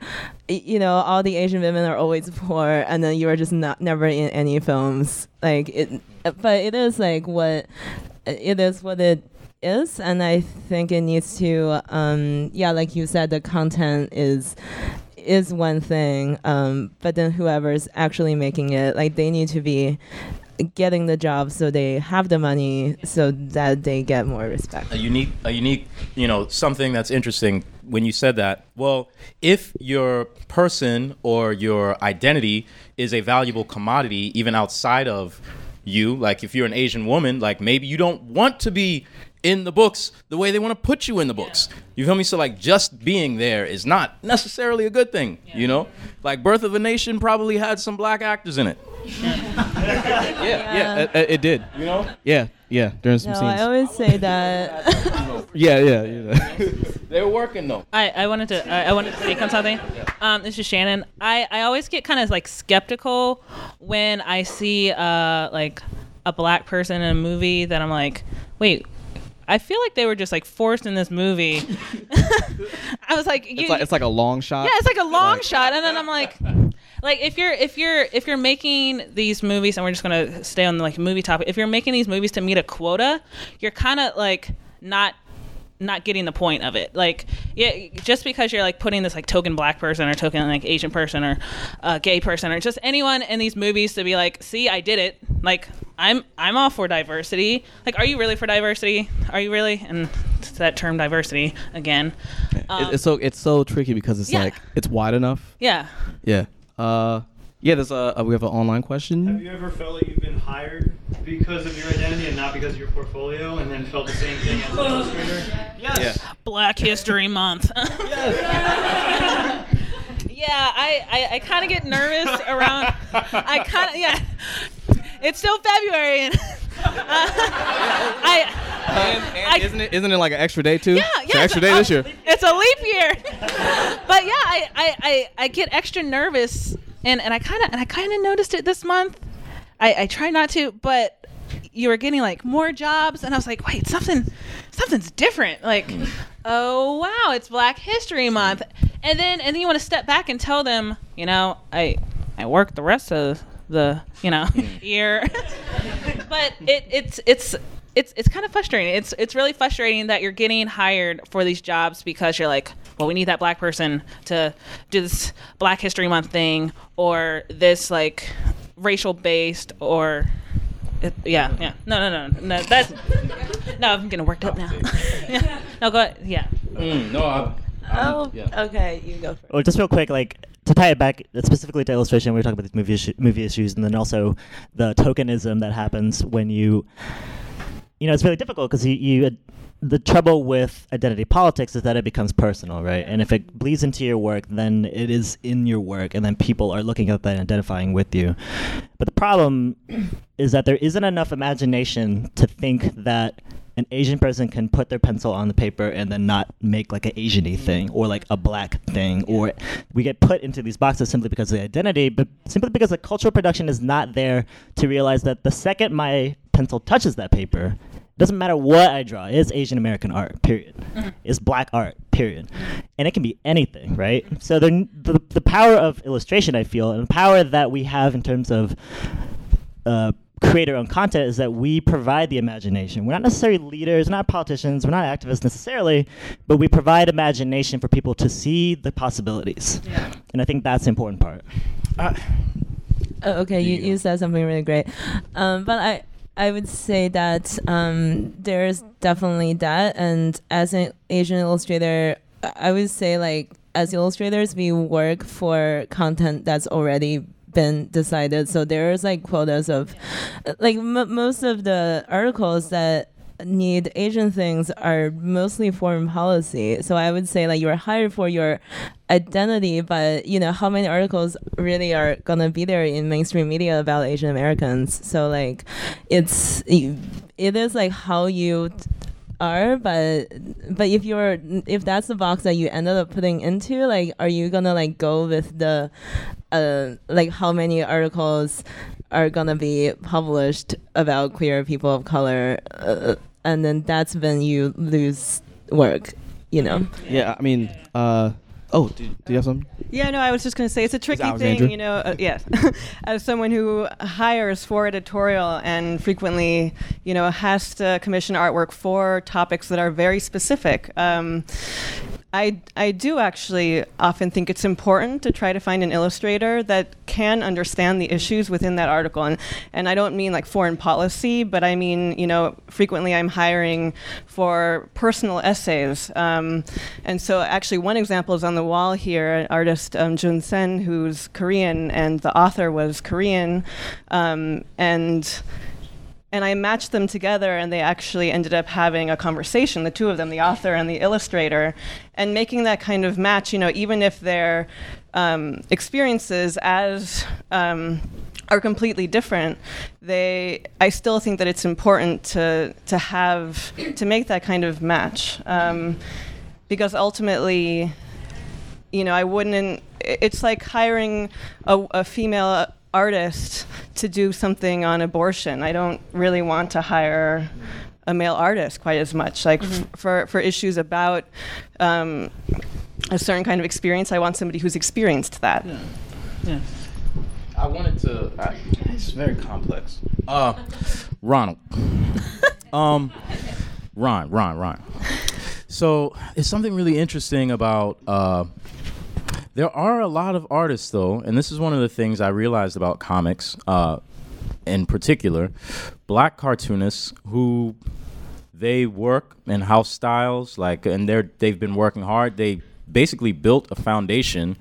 you know all the Asian women are always poor, and then you are just not never in any films. Like it, but it is like what it is what it is and i think it needs to um yeah like you said the content is is one thing um but then whoever's actually making it like they need to be getting the job so they have the money so that they get more respect. A unique a unique you know something that's interesting when you said that. Well if your person or your identity is a valuable commodity even outside of you like if you're an asian woman like maybe you don't want to be in the books the way they want to put you in the books you feel me so like just being there is not necessarily a good thing you know like birth of a nation probably had some black actors in it yeah, yeah, it, it- it did. You know? Yeah, yeah. During some no scenes. i always say that yeah, yeah, yeah. they were working though I, I wanted to I, I wanted to speak on something. Um, this is Shannon. I, I always get kind of like skeptical when I see uh like a black person in a movie that I'm like, wait. I feel like they were just like forced in this movie. I was like, you, It's like, it's like a long shot. yeah, it's like a long shot, and then I'm like, like if you're if you're if you're making these movies, and we're just gonna stay on the like movie topic. If you're making these movies to meet a quota, you're kind of like not not getting the point of it. Like, yeah, just because you're like putting this like token black person or token like Asian person or uh, gay person or just anyone in these movies to be like, see, I did it. Like, I'm I'm all for diversity. Like, are you really for diversity? Are you really? And it's that term diversity again. Um, it's so it's so tricky because it's Yeah. like it's wide enough. yeah. Yeah. Uh, yeah. There's a uh, we have an online question. Have you ever felt like you've been hired because of your identity and not because of your portfolio, and then felt the same thing as an illustrator? Yes. Black History Month. yes. yeah, I, I, I kind of get nervous around. I kind of yeah. It's still February, and I. And isn't it isn't it like an extra day too? Yeah, It's yeah. an extra day this year. It's a leap year. but yeah, I, I, I, I get extra nervous, and, and I kind of and I kind of noticed it this month. I, I try not to, but you were getting like more jobs, and I was like, wait, something, something's different. Like, mm. oh wow, it's Black History Month, and then and then you want to step back and tell them, you know, I I work the rest of the you know mm. year, but it it's it's it's it's kind of frustrating. It's it's really frustrating that you're getting hired for these jobs because you're like, well, we need that black person to do this Black History Month thing or this like racial based or it, yeah yeah no no no no that's no I'm getting worked up now. yeah. No go ahead. yeah. Mm, no, I, Oh, okay, you go first. Well, just real quick, like to tie it back specifically to illustration, we were talking about these movie issu- movie issues, and then also the tokenism that happens when you, you know, it's really difficult because you, you uh, the trouble with identity politics is that it becomes personal, right? And if it bleeds into your work, then it is in your work, and then people are looking at that and identifying with you. But the problem is that there isn't enough imagination to think that an Asian person can put their pencil on the paper and then not make like an Asian-y mm-hmm. thing or like a black thing, or we get put into these boxes simply because of the identity, but simply because the cultural production is not there to realize that the second my pencil touches that paper, doesn't matter what I draw, it's Asian American art, period. It's black art, period. And it can be anything, right? So the, the, the power of illustration, I feel, and the power that we have in terms of uh, create our own content is that we provide the imagination. We're not necessarily leaders, we're not politicians, we're not activists necessarily, but we provide imagination for people to see the possibilities. And I think that's the important part. Oh, okay, you, you said something really great. Um, but I I would say that um, there's definitely that, and as an Asian illustrator, I- would say like as illustrators, we work for content that's already been decided. So there's like quotas of, like m- most of the articles that need Asian things are mostly foreign policy. So I would say like you're hired for your identity, but you know how many articles really are gonna be there in mainstream media about Asian Americans. So like, it's it is like how you are but but if you're if that's the box that you ended up putting into like are you gonna like go with the uh like how many articles are gonna be published about queer people of color uh, and then that's when you lose work you know Yeah, I mean, uh, oh, do, do you have something? Yeah, no, I was just going to say it's a tricky Alexandra? thing, you know. Uh, yes, as someone who hires for editorial and frequently, you know, has to commission artwork for topics that are very specific. Um, I I do actually often think it's important to try to find an illustrator that can understand the issues within that article, and and I don't mean like foreign policy, but I mean you know frequently I'm hiring for personal essays, um, and so actually one example is on the wall here, an artist um, Jun Sen who's Korean and the author was Korean, um, and and I matched them together, and they actually ended up having a conversation, the two of them, the author and the illustrator, and making that kind of match, you know, even if their um, experiences as um, are completely different, they, I still think that it's important to, to have, to make that kind of match. Um, because ultimately, you know, I wouldn't. It's like hiring a, a female artist to do something on abortion. I don't really want to hire a male artist quite as much. Like f- for for issues about um, a certain kind of experience, I want somebody who's experienced that. Yeah. I wanted to. Uh, it's very complex. Uh, Ronald. um, Ron, Ron, Ron. So it's something really interesting about. Uh, there are a lot of artists, though, and this is one of the things I realized about comics, uh, in particular, black cartoonists who they work in house styles, like, and they're they've been working hard. They basically built a foundation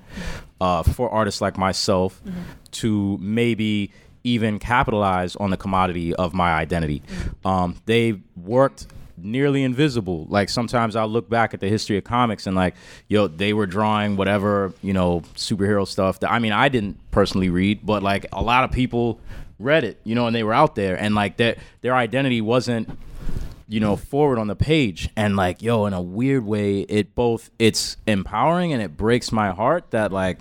uh, for artists like myself to maybe even capitalize on the commodity of my identity. Um, they worked nearly invisible. Like sometimes I'll look back at the history of comics and like, yo, they were drawing whatever, you know, superhero stuff that I mean I didn't personally read, but like a lot of people read it, you know, and they were out there. And like their their identity wasn't you know forward on the page. And like yo in a weird way it both it's empowering and it breaks my heart that like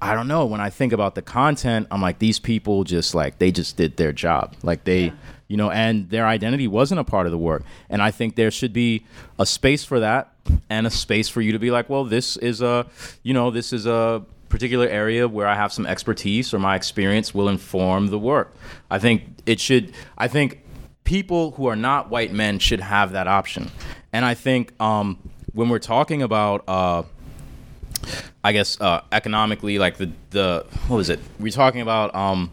I don't know. When I think about the content I'm like these people just like they just did their job. Like they you know and their identity wasn't a part of the work and I think there should be a space for that and a space for you to be like well this is a you know this is a particular area where I have some expertise or my experience will inform the work I think it should I think people who are not white men should have that option. And I think um, when we're talking about, uh, I guess, uh, economically, like the, the, what was it? We're talking about, um,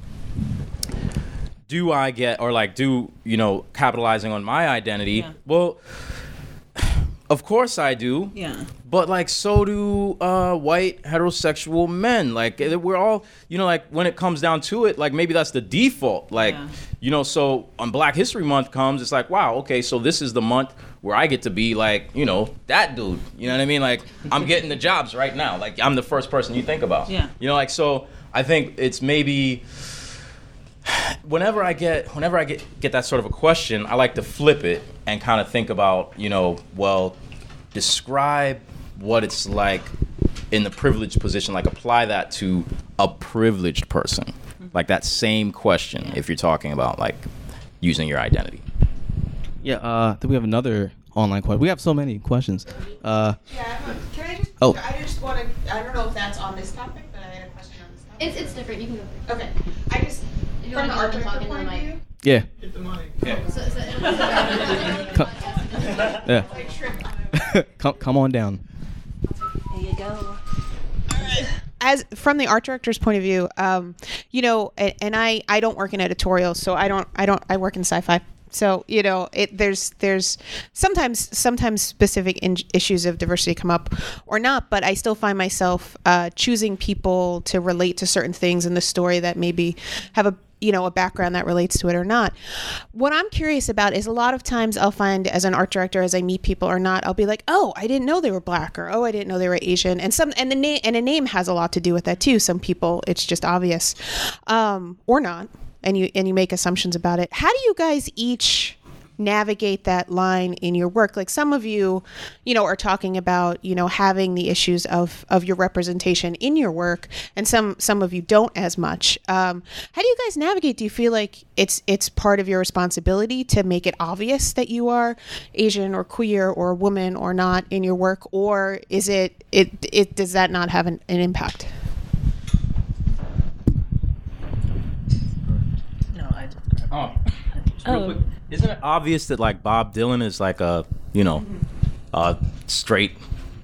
do I get, or like, do, you know, capitalizing on my identity? Well, of course I do. Yeah. But like so do uh, white heterosexual men. Like eh, we're all, you know, like when it comes down to it, like maybe that's the default. Like, you know, so on Black History Month comes, it's like, wow, okay, so this is the month where I get to be like, you know, that dude. You know what I mean? Like I'm getting the jobs right now. Like I'm the first person you think about. Yeah. You know, like so I think it's maybe whenever I get whenever I get get that sort of a question, I like to flip it and kind of think about, you know, well, describe what it's like in the privileged position, like apply that to a privileged person. Like that same question if you're talking about like using your identity. Yeah, uh, then we have another online question. We have so many questions. Uh, Yeah, can I just? Oh. I just want to. I don't know if that's on this topic, but I had a question on this topic. It's, it's different. You can go first. Okay. I just If you from the to art talk director the mic. view. yeah. Get the money. So- so- Co- yeah. come, come on down. There you go. As from the art director's point of view, um, you know, and, and I I don't work in editorial, so I don't I don't I work in sci-fi. So you know, it there's there's sometimes sometimes specific in- issues of diversity come up or not, but I still find myself uh, choosing people to relate to certain things in the story that maybe have a you know a background that relates to it or not. What i'm curious about is a lot of times i'll find as an art director as i meet people or not i'll be like oh i didn't know they were black or oh i didn't know they were asian and some and the name and a name has a lot to do with that too. Some people it's just obvious um, or not and you and you make assumptions about it. How do you guys each navigate that line in your work like some of you you know are talking about you know having the issues of of your representation in your work and some some of you don't as much um, how do you guys navigate do you feel like it's it's part of your responsibility to make it obvious that you are asian or queer or a woman or not in your work or is it it it does that not have an, an impact No, I. Oh. Just real Oh. quick, isn't it obvious that like Bob Dylan is like a you know a straight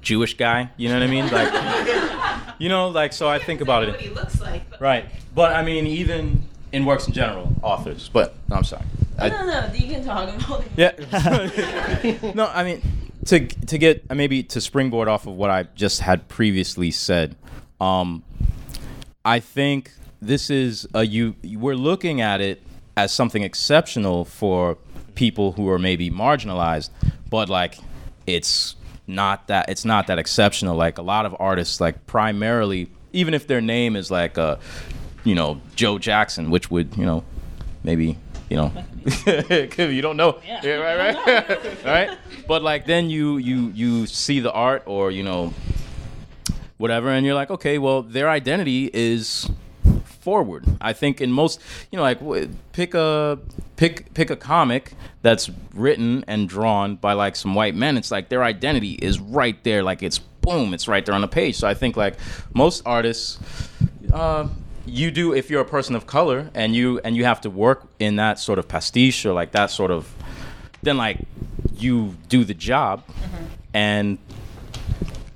Jewish guy? You know what I mean? Like you know, like so I think about it. what he looks like Right, but I mean even in works in general, authors. But I'm sorry. I- no, no, you can talk about it. Yeah. no, I mean to to get uh, maybe to springboard off of what I just had previously said. Um, I think this is a you. We're looking at it as something exceptional for people who are maybe marginalized, but like it's not that it's not that exceptional. Like a lot of artists, like primarily, even if their name is like uh, you know Joe Jackson, which would you know maybe you know you don't know. Yeah, right. Right. Right? But like then you you you see the art or you know whatever and you're like okay well their identity is forward. I think in most, you know, like pick a pick pick a comic that's written and drawn by like some white men. It's like their identity is right there, like it's boom, it's right there on the page. So I think like most artists. Uh, you do if you're a person of color and you and you have to work in that sort of pastiche or like that sort of then like you do the job and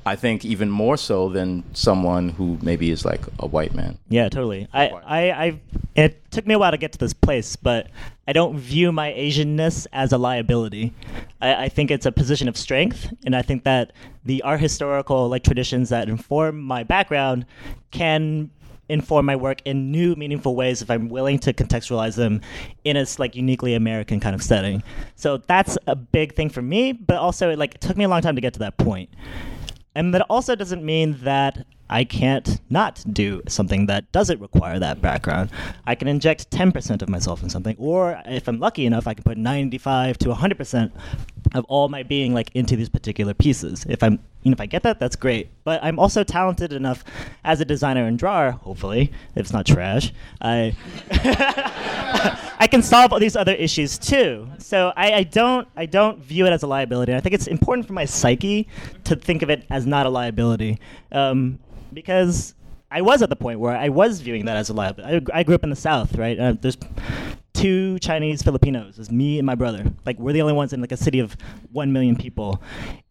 I think even more so than someone who maybe is like a white man. Yeah, totally. I, I, I, it took me a while to get to this place, but I don't view my Asianness as a liability. I, I think it's a position of strength, and I think that the art historical like traditions that inform my background can inform my work in new, meaningful ways if I'm willing to contextualize them in a like uniquely American kind of setting. So that's a big thing for me, but also it like it took me a long time to get to that point. And that also doesn't mean that I can't not do something that doesn't require that background. I can inject 10% of myself in something, or if I'm lucky enough, I can put 95 to 100% of all my being like into these particular pieces. If I'm, you know, if I get that, that's great. But I'm also talented enough as a designer and drawer, hopefully, if it's not trash. I I can solve all these other issues too. So I, I don't I don't view it as a liability. I think it's important for my psyche to think of it as not a liability, um, because I was at the point where I was viewing that as a liability. I, I grew up in the South, right? Uh, there's two Chinese Filipinos. It's me and my brother. Like we're the only ones in like a city of one million people,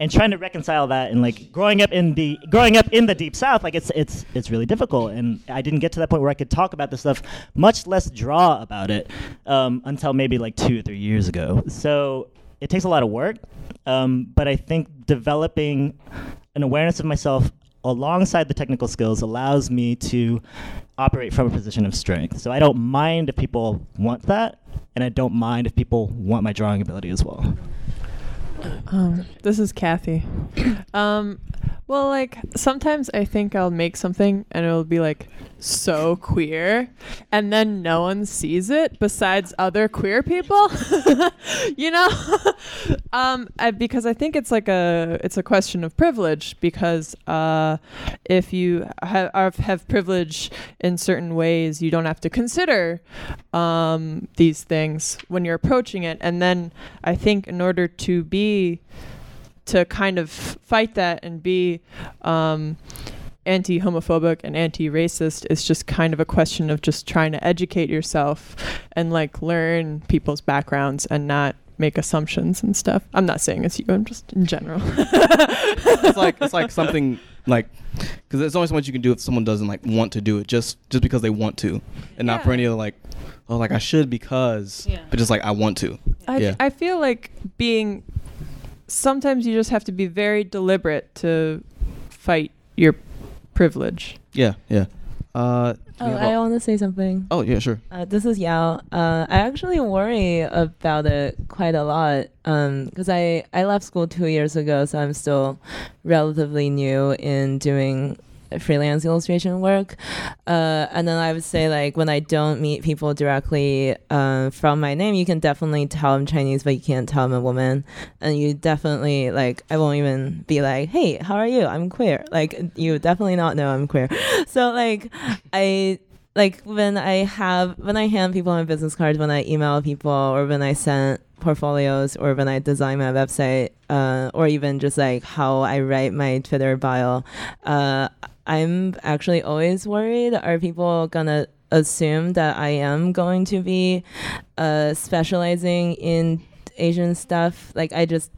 and trying to reconcile that and like growing up in the growing up in the deep South, like it's it's it's really difficult. And I didn't get to that point where I could talk about this stuff, much less draw about it, um, until maybe like two or three years ago. So it takes a lot of work, um, but I think developing an awareness of myself alongside the technical skills allows me to operate from a position of strength. So I don't mind if people want that, and I don't mind if people want my drawing ability as well. Um, this is Cathy. um, well, like sometimes I think I'll make something and it'll be like so queer, and then no one sees it besides other queer people. you know, um, I, because I think it's like a it's a question of privilege because uh, if you ha- have, privilege in certain ways, you don't have to consider um, these things when you're approaching it, and then I think in order to be to kind of fight that and be um, anti homophobic and anti racist is just kind of a question of just trying to educate yourself and like learn people's backgrounds and not make assumptions and stuff. I'm not saying it's you, I'm just in general. it's like it's like something like because there's only so much you can do if someone doesn't like want to do it just just because they want to, and not for any of like oh like I should because Yeah. but just like I want to. I, yeah. I feel like being sometimes you just have to be very deliberate to fight your privilege. yeah. Yeah. Uh, Oh, we have I a- want to say something. Oh, yeah, sure. Uh, this is Yao. Uh, I actually worry about it quite a lot because I, I left school two years ago, so I'm still relatively new in doing freelance illustration work. Uh, and then I would say, like, when I don't meet people directly uh, from my name, you can definitely tell I'm Chinese, but you can't tell I'm a woman. And you definitely, like, I won't even be like, hey, how are you? I'm queer. Like, you definitely not know I'm queer. So, like, I like when I have when I hand people my business cards, when I email people, or when I send portfolios, or when I design my website, uh, or even just like how I write my Twitter bio, uh, I'm actually always worried: are people gonna assume that I am going to be uh, specializing in Asian stuff? Like I just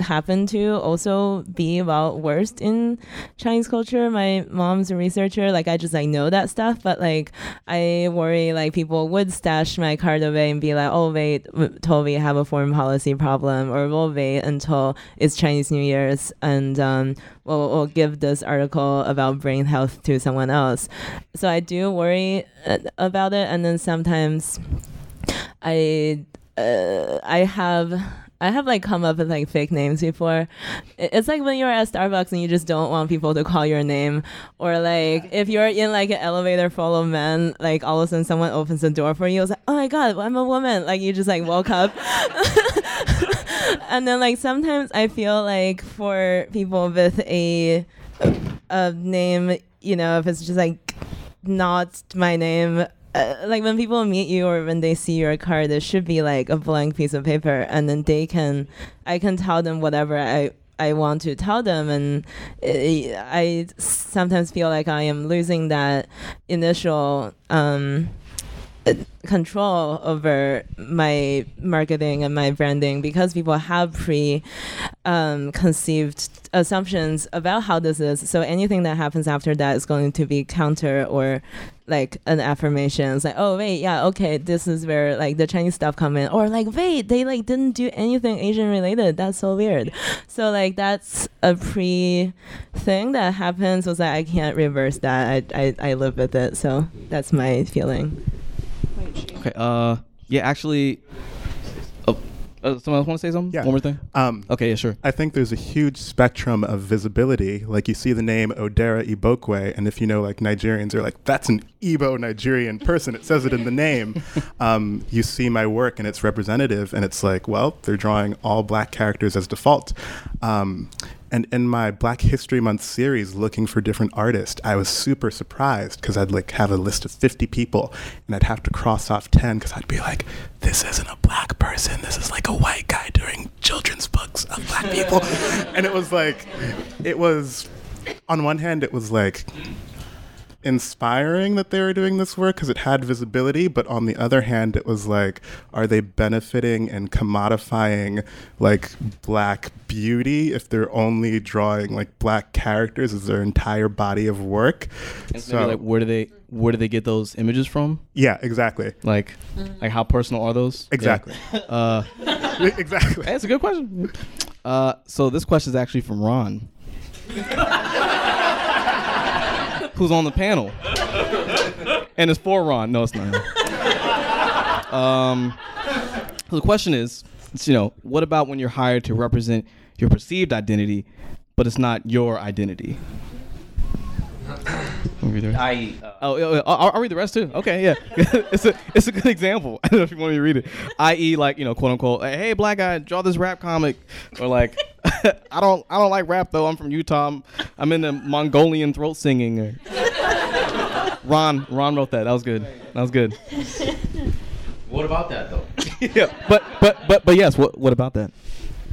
happen to also be well versed in Chinese culture. My mom's a researcher. Like I just like know that stuff, but like I worry like people would stash my card away and be like, oh wait, Toby have a foreign policy problem, or we'll wait until it's Chinese New Year's and um, we'll, we'll give this article about brain health to someone else. So I do worry uh, about it, and then sometimes I uh, I have I have like come up with like fake names before. It's like when you're at Starbucks and you just don't want people to call your name, or like if you're in like an elevator full of men, like all of a sudden someone opens the door for you. It's like, oh my god, I'm a woman. Like you just like woke up. and then like sometimes I feel like for people with a a name, you know, if it's just like not my name. Uh, like when people meet you or when they see your card, it should be like a blank piece of paper, and then they can, I can tell them whatever I I want to tell them, and uh, I sometimes feel like I am losing that initial. Um, control over my marketing and my branding because people have pre um, conceived assumptions about how this is. So anything that happens after that is going to be counter or like an affirmation. It's like, oh wait, yeah, okay, this is where like the Chinese stuff come in, or like wait, they like didn't do anything Asian related. That's so weird. So like that's a pre thing that happens. Was that I can't reverse that. I I, I live with it. So that's my feeling. Okay. Uh, yeah, actually. Oh, uh, someone else want to say something? Yeah. One more thing. Um, okay. Yeah. Sure. I think there's a huge spectrum of visibility. Like you see the name Odera Igbokwe, and if you know, like Nigerians are like, that's an Igbo Nigerian person. It says it in the name. Um, you see my work, and it's representative, and it's like, well, they're drawing all black characters as default. Um, and in my Black History Month series, looking for different artists, I was super surprised because I'd like have a list of 50 people, and I'd have to cross off 10 because I'd be like, this isn't a black person. This is like a white guy doing children's books of black people. and it was like, it was, on one hand, it was like inspiring that they were doing this work because it had visibility, but on the other hand, it was like, are they benefiting and commodifying like black beauty if they're only drawing like black characters as their entire body of work? And so, maybe, like, where do they where do they get those images from? Yeah, exactly. Like, like how personal are those? Exactly. Yeah. Uh, exactly. That's a good question. Uh, so this question is actually from Ron. who's on the panel. and it's for Ron. No, it's not. um, so the question is, it's, you know, what about when you're hired to represent your perceived identity, but it's not your identity? I uh, oh, yeah, yeah, I'll, I'll read the rest too. Okay, yeah, it's a it's a good example. I don't know if you want me to read it. I.e., like you know, quote unquote, hey, black guy, draw this rap comic, or like, I don't I don't like rap though. I'm from Utah. I'm, I'm into Mongolian throat singing. Ron Ron wrote that. That was good. That was good. What about that though? yeah, but but but but yes. What what about that?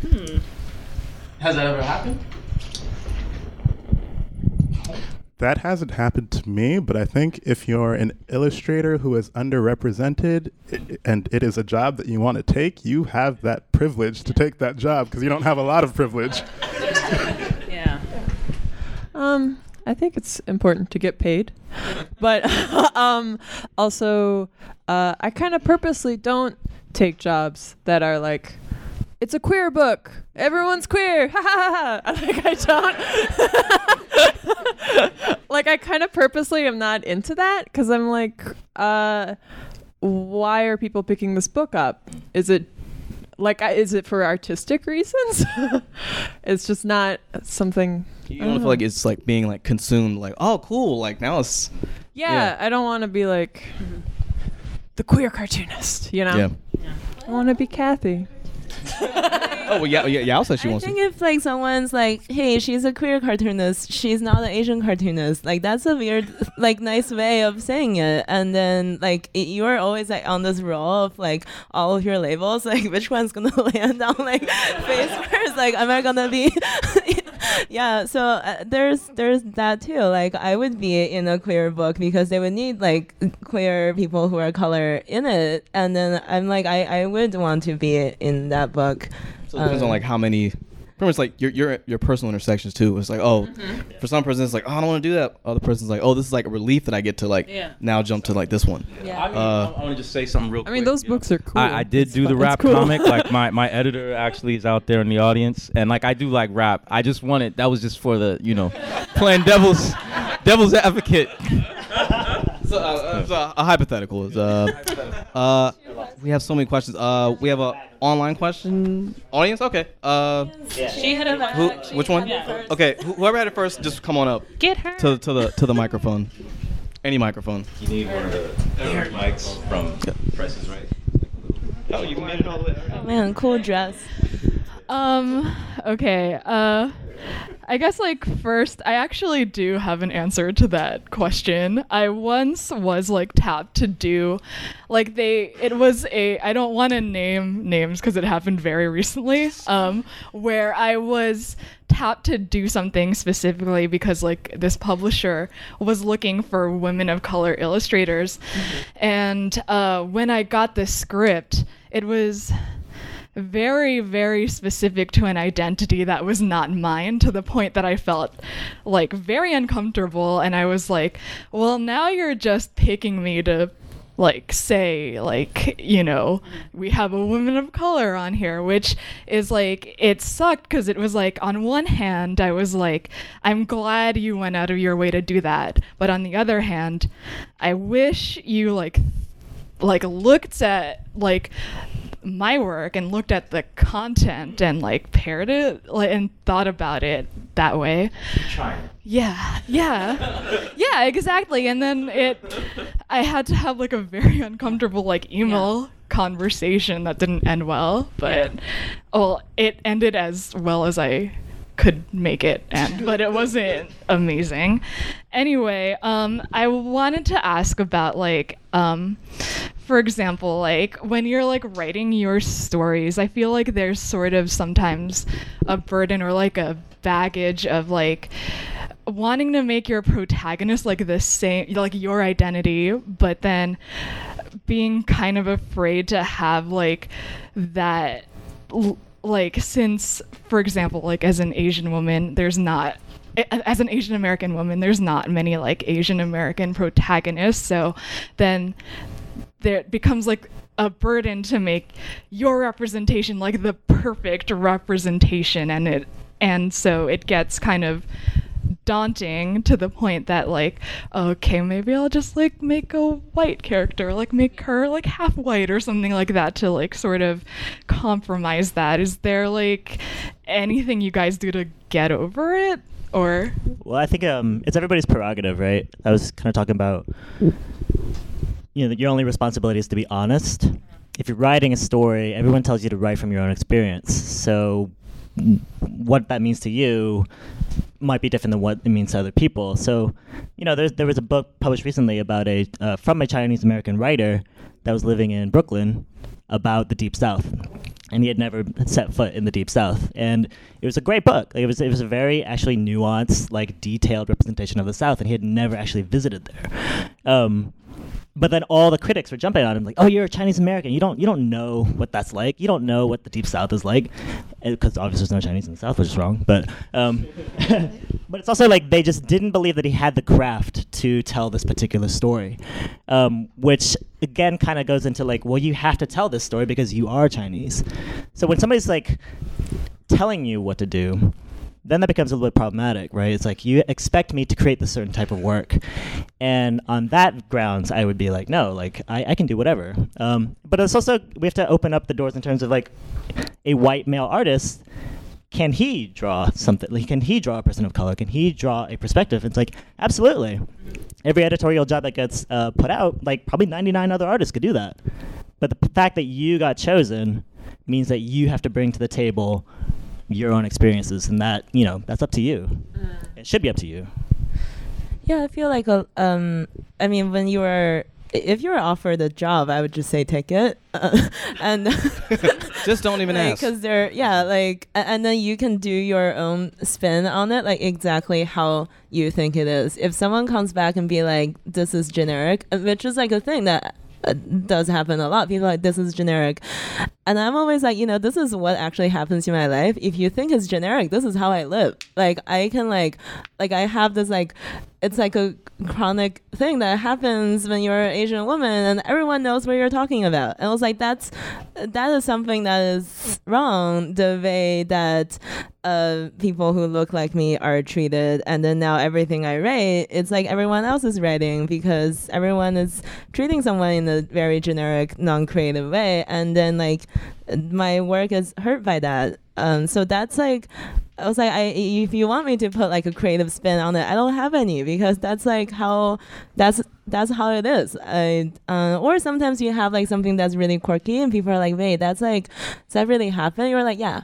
Hmm. Has that ever happened? That hasn't happened to me, but I think if you're an illustrator who is underrepresented i- and it is a job that you want to take, you have that privilege to take that job because you don't have a lot of privilege. Yeah. Um, I think it's important to get paid, but um, also, uh, I kind of purposely don't take jobs that are like, it's a queer book. Everyone's queer. Ha ha ha. Like I don't. like I kind of purposely am not into that because I'm like, uh, why are people picking this book up? Is it like is it for artistic reasons? it's just not something. You I don't don't feel like it's like being like consumed. Like oh cool. Like now it's Yeah, I don't want to be like the queer cartoonist, you know? Yeah. I want to be Cathy. Oh well, yeah yeah yeah. Also she I wants think to. if like someone's like, "Hey, she's a queer cartoonist. She's not an Asian cartoonist." Like that's a weird, like nice way of saying it. And then like it, you are always like on this roll of like all of your labels. Like which one's gonna land on like face first? Like am I gonna be? yeah. So uh, there's there's that too. Like I would be in a queer book because they would need like queer people who are color in it. And then I'm like I I would want to be in that book. So it depends on Um, like how many. Pretty much like your your your personal intersections too. It's like oh, for some person it's like oh, I don't want to do that. Other person's like oh this is like a relief that I get to like Yeah. now jump to like this one. I, mean, Uh, I want to just say something real quick. I quick. mean, those books are cool. I, I did It's do the rap cool. comic. Like my, my editor actually is out there in the audience, and like I do like rap. I just wanted that was just for the you know playing devil's devil's advocate. So, uh, it's a, a hypothetical. Is, uh, uh, we have so many questions. Uh, we have a online question. Audience, okay. Uh, She had a who? Which one? Okay, wh- whoever had it first, just come on up. Get her. to to the to the microphone. Any microphone. You need one of the, the mics from Presses, right? Oh, you made it all the way. Oh man, cool dress. Um, okay. Uh, I guess like first, I actually do have an answer to that question. I once was like tapped to do, like they, it was a. I don't want to name names because it happened very recently. Um, where I was tapped to do something specifically because like this publisher was looking for women of color illustrators, and uh, when I got the script, it was very, very specific to an identity that was not mine to the point that I felt like very uncomfortable. And I was like, well, now you're just picking me to like say like you know we have a woman of color on here which is like it sucked because it was like on one hand i was like i'm glad you went out of your way to do that but on the other hand i wish you like like looked at like my work and looked at the content and like paired it like, and thought about it that way. Yeah, yeah, yeah, exactly. And then it, I had to have like a very uncomfortable like email conversation that didn't end well, but well, it ended as well as I could make it end, but it wasn't amazing. Anyway, um, I wanted to ask about like, um, for example, like when you're like writing your stories, I feel like there's sort of sometimes a burden or like a baggage of like wanting to make your protagonist like the same like your identity but then being kind of afraid to have like that like since for example like as an asian woman there's not as an asian american woman there's not many like asian american protagonists so then there it becomes like a burden to make your representation like the perfect representation and it and so it gets kind of daunting to the point that like okay maybe i'll just like make a white character like make her like half white or something like that to like sort of compromise that is there like anything you guys do to get over it or Well, I think um, it's everybody's prerogative, right? I was kind of talking about, you know, your only responsibility is to be honest. If you're writing a story, everyone tells you to write from your own experience. So, mm, what that means to you might be different than what it means to other people. So, you know, there was a book published recently about a uh, from a Chinese American writer that was living in Brooklyn about the Deep South, and he had never set foot in the Deep South. And it was a great book. It was it was a very actually nuanced, like detailed representation of the South, and he had never actually visited there. Um, but then all the critics were jumping on him like, "Oh, you're a Chinese American. You don't you don't know what that's like. You don't know what the Deep South is like." Because obviously there's no Chinese in the South, which is wrong. But um, but it's also like they just didn't believe that he had the craft to tell this particular story, um, which again kind of goes into like, well, you have to tell this story because you are Chinese. So when somebody's like telling you what to do, then that becomes a little bit problematic, right? It's like you expect me to create this certain type of work, and on that grounds, I would be like, no, like I, I can do whatever. Um, but it's also we have to open up the doors in terms of like a white male artist. Can he draw something? Like, can he draw a person of color? Can he draw a perspective? It's like absolutely. Every editorial job that gets uh, put out, like probably 99 other artists could do that. But the fact that you got chosen means that you have to bring to the table your own experiences, and that you know that's up to you. It should be up to you. Yeah, I feel like a, um, I mean, when you were, if you were offered a job, I would just say take it, uh, and Just don't even ask. because they're yeah, like, and then you can do your own spin on it, like exactly how you think it is. If someone comes back and be like, "This is generic," uh, which is like a thing that. Uh, does happen a lot. People are like this is generic, and I'm always like, you know, this is what actually happens in my life. If you think it's generic, this is how I live. Like I can like, like I have this like, it's like a chronic thing that happens when you're an Asian woman, and everyone knows what you're talking about. And I was like, that's that is something that is wrong. The way that uh, people who look like me are treated, and then now everything I write, it's like everyone else is writing because everyone is treating someone in a very generic, non-creative way, and then like my work is hurt by that. Um, so that's like, I was like, I if you want me to put like a creative spin on it, I don't have any because that's like how that's that's how it is. I, uh, or sometimes you have like something that's really quirky and people are like, wait, that's like, does that really happen? You're like, yeah.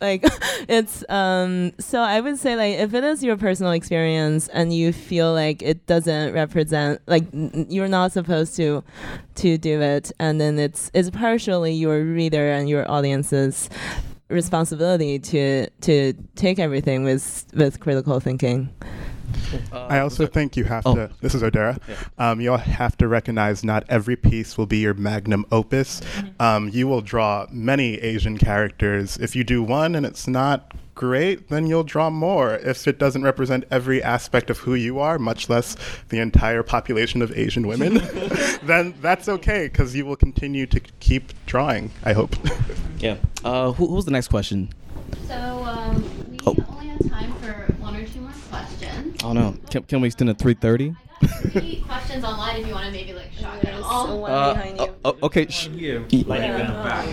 Like it's um so I would say like if it is your personal experience and you feel like it doesn't represent like n- you're not supposed to to do it and then it's it's partially your reader and your audience's responsibility to to take everything with with critical thinking. I also think you have Oh. to. This is Odera. Um, you'll have to recognize not every piece will be your magnum opus. Um, you will draw many Asian characters. If you do one and it's not great, then you'll draw more. If it doesn't represent every aspect of who you are, much less the entire population of Asian women, then that's okay because you will continue to keep drawing. I hope. Yeah. Uh, who, who's the next question? So um, we Oh. only have time for one or two more questions. Oh no. Can, can we extend to 3:30? Three questions online if you want to maybe like shotgun them all. Uh, oh, oh, okay. sh- y-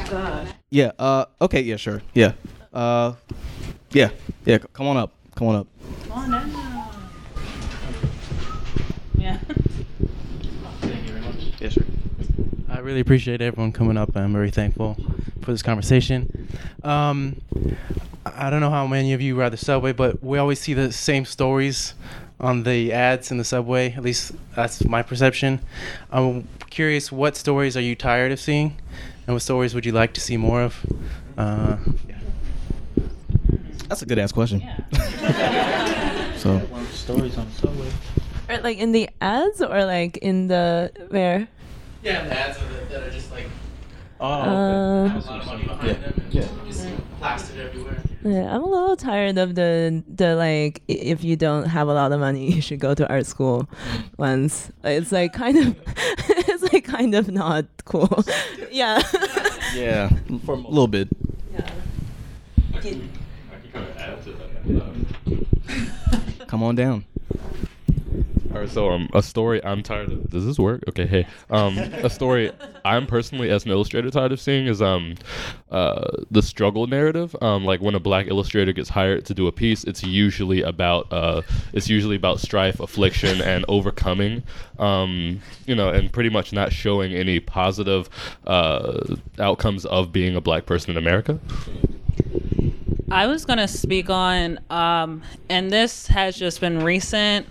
God. Yeah. Uh. Okay. Yeah. Sure. Yeah. Uh. Yeah. Yeah. Come on up. Come on up. Come on down. Yeah. Yes, sir. I really appreciate everyone coming up. I'm very thankful for this conversation. Um, I don't know how many of you ride the subway, but we always see the same stories on the ads in the subway. At least that's my perception. I'm curious, what stories are you tired of seeing, and what stories would you like to see more of? Uh, That's a good ass question. Yeah. so. Stories on subway. Or like in the ads or like in the where? Yeah, the ads that are just like. Oh, Uh, Have a lot of money behind them and Yeah. just plastered everywhere. Yeah, I'm a little tired of the the like if you don't have a lot of money, you should go to art school Once It's like kind of it's like kind of not cool. yeah. Yeah. For a little bit. Come on down. All right, so um, a story I'm tired of. Does this work? Okay, hey, um, a story I'm personally as an illustrator tired of seeing is um, uh, the struggle narrative. Um, like when a black illustrator gets hired to do a piece, it's usually about uh, it's usually about strife, affliction, and overcoming. Um, you know, and pretty much not showing any positive uh, outcomes of being a black person in America. I was gonna speak on, um, and this has just been recent.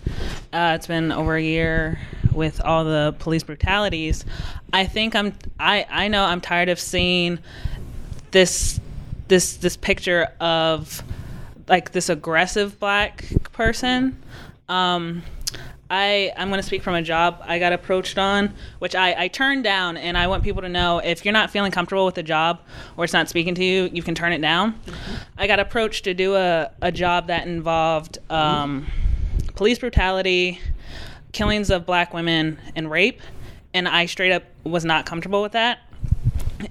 Uh, it's been over a year with all the police brutalities. I think I'm. I I know I'm tired of seeing this this this picture of like this aggressive black person. Um, I I'm gonna speak from a job I got approached on, which I I turned down, and I want people to know if you're not feeling comfortable with the job or it's not speaking to you, you can turn it down. I got approached to do a a job that involved um, police brutality, killings of black women, and rape, and I straight up was not comfortable with that.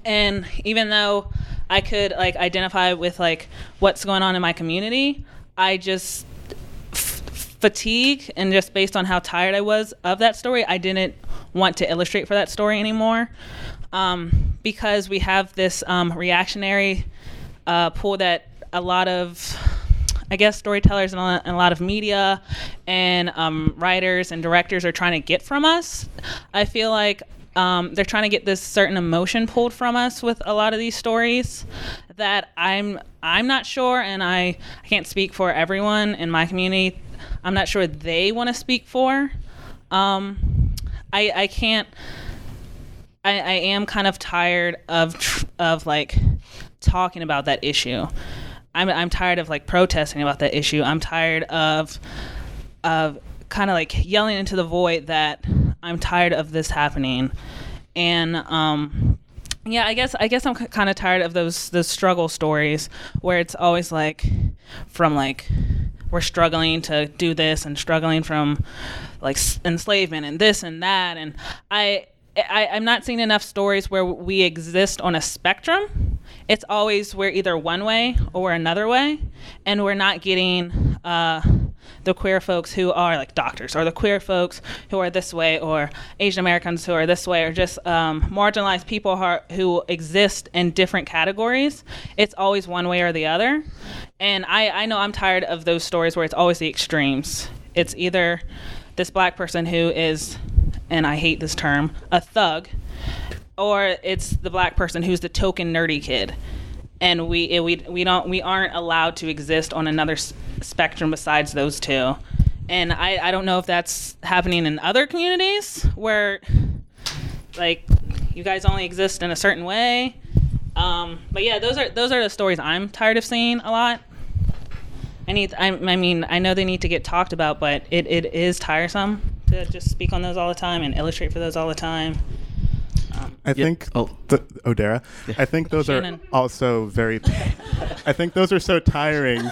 And even though I could like identify with like what's going on in my community, I just fatigue and just based on how tired I was of that story, I didn't want to illustrate for that story anymore um, because we have this um, reactionary uh, pull that a lot of I guess storytellers and a lot, and a lot of media and um, writers and directors are trying to get from us. I feel like um, they're trying to get this certain emotion pulled from us with a lot of these stories that I'm I'm not sure, and I, I can't speak for everyone in my community. I'm not sure they want to speak for. Um, I I can't. I, I am kind of tired of tr- of like talking about that issue. I'm I'm tired of like protesting about that issue. I'm tired of of kind of like yelling into the void that I'm tired of this happening. And um yeah, I guess I guess I'm kind of tired of those those struggle stories where it's always like from like we're struggling to do this and struggling from like enslavement and this and that and I, I I'm not seeing enough stories where we exist on a spectrum. It's always we're either one way or another way, and we're not getting uh, the queer folks who are like doctors, or the queer folks who are this way, or Asian Americans who are this way, or just um, marginalized people who exist in different categories. It's always one way or the other, and I I know I'm tired of those stories where it's always the extremes. It's either this black person who is, and I hate this term, a thug, or it's the black person who's the token nerdy kid. and we it, we we don't we aren't allowed to exist on another s- spectrum besides those two. And I I don't know if that's happening in other communities where like you guys only exist in a certain way. Um, but yeah, those are those are the stories I'm tired of seeing a lot. I need I, I mean I know they need to get talked about, but it, it is tiresome to just speak on those all the time and illustrate for those all the time. I think oh. the, Odera. I think those Shannon. are also very. I think those are so tiring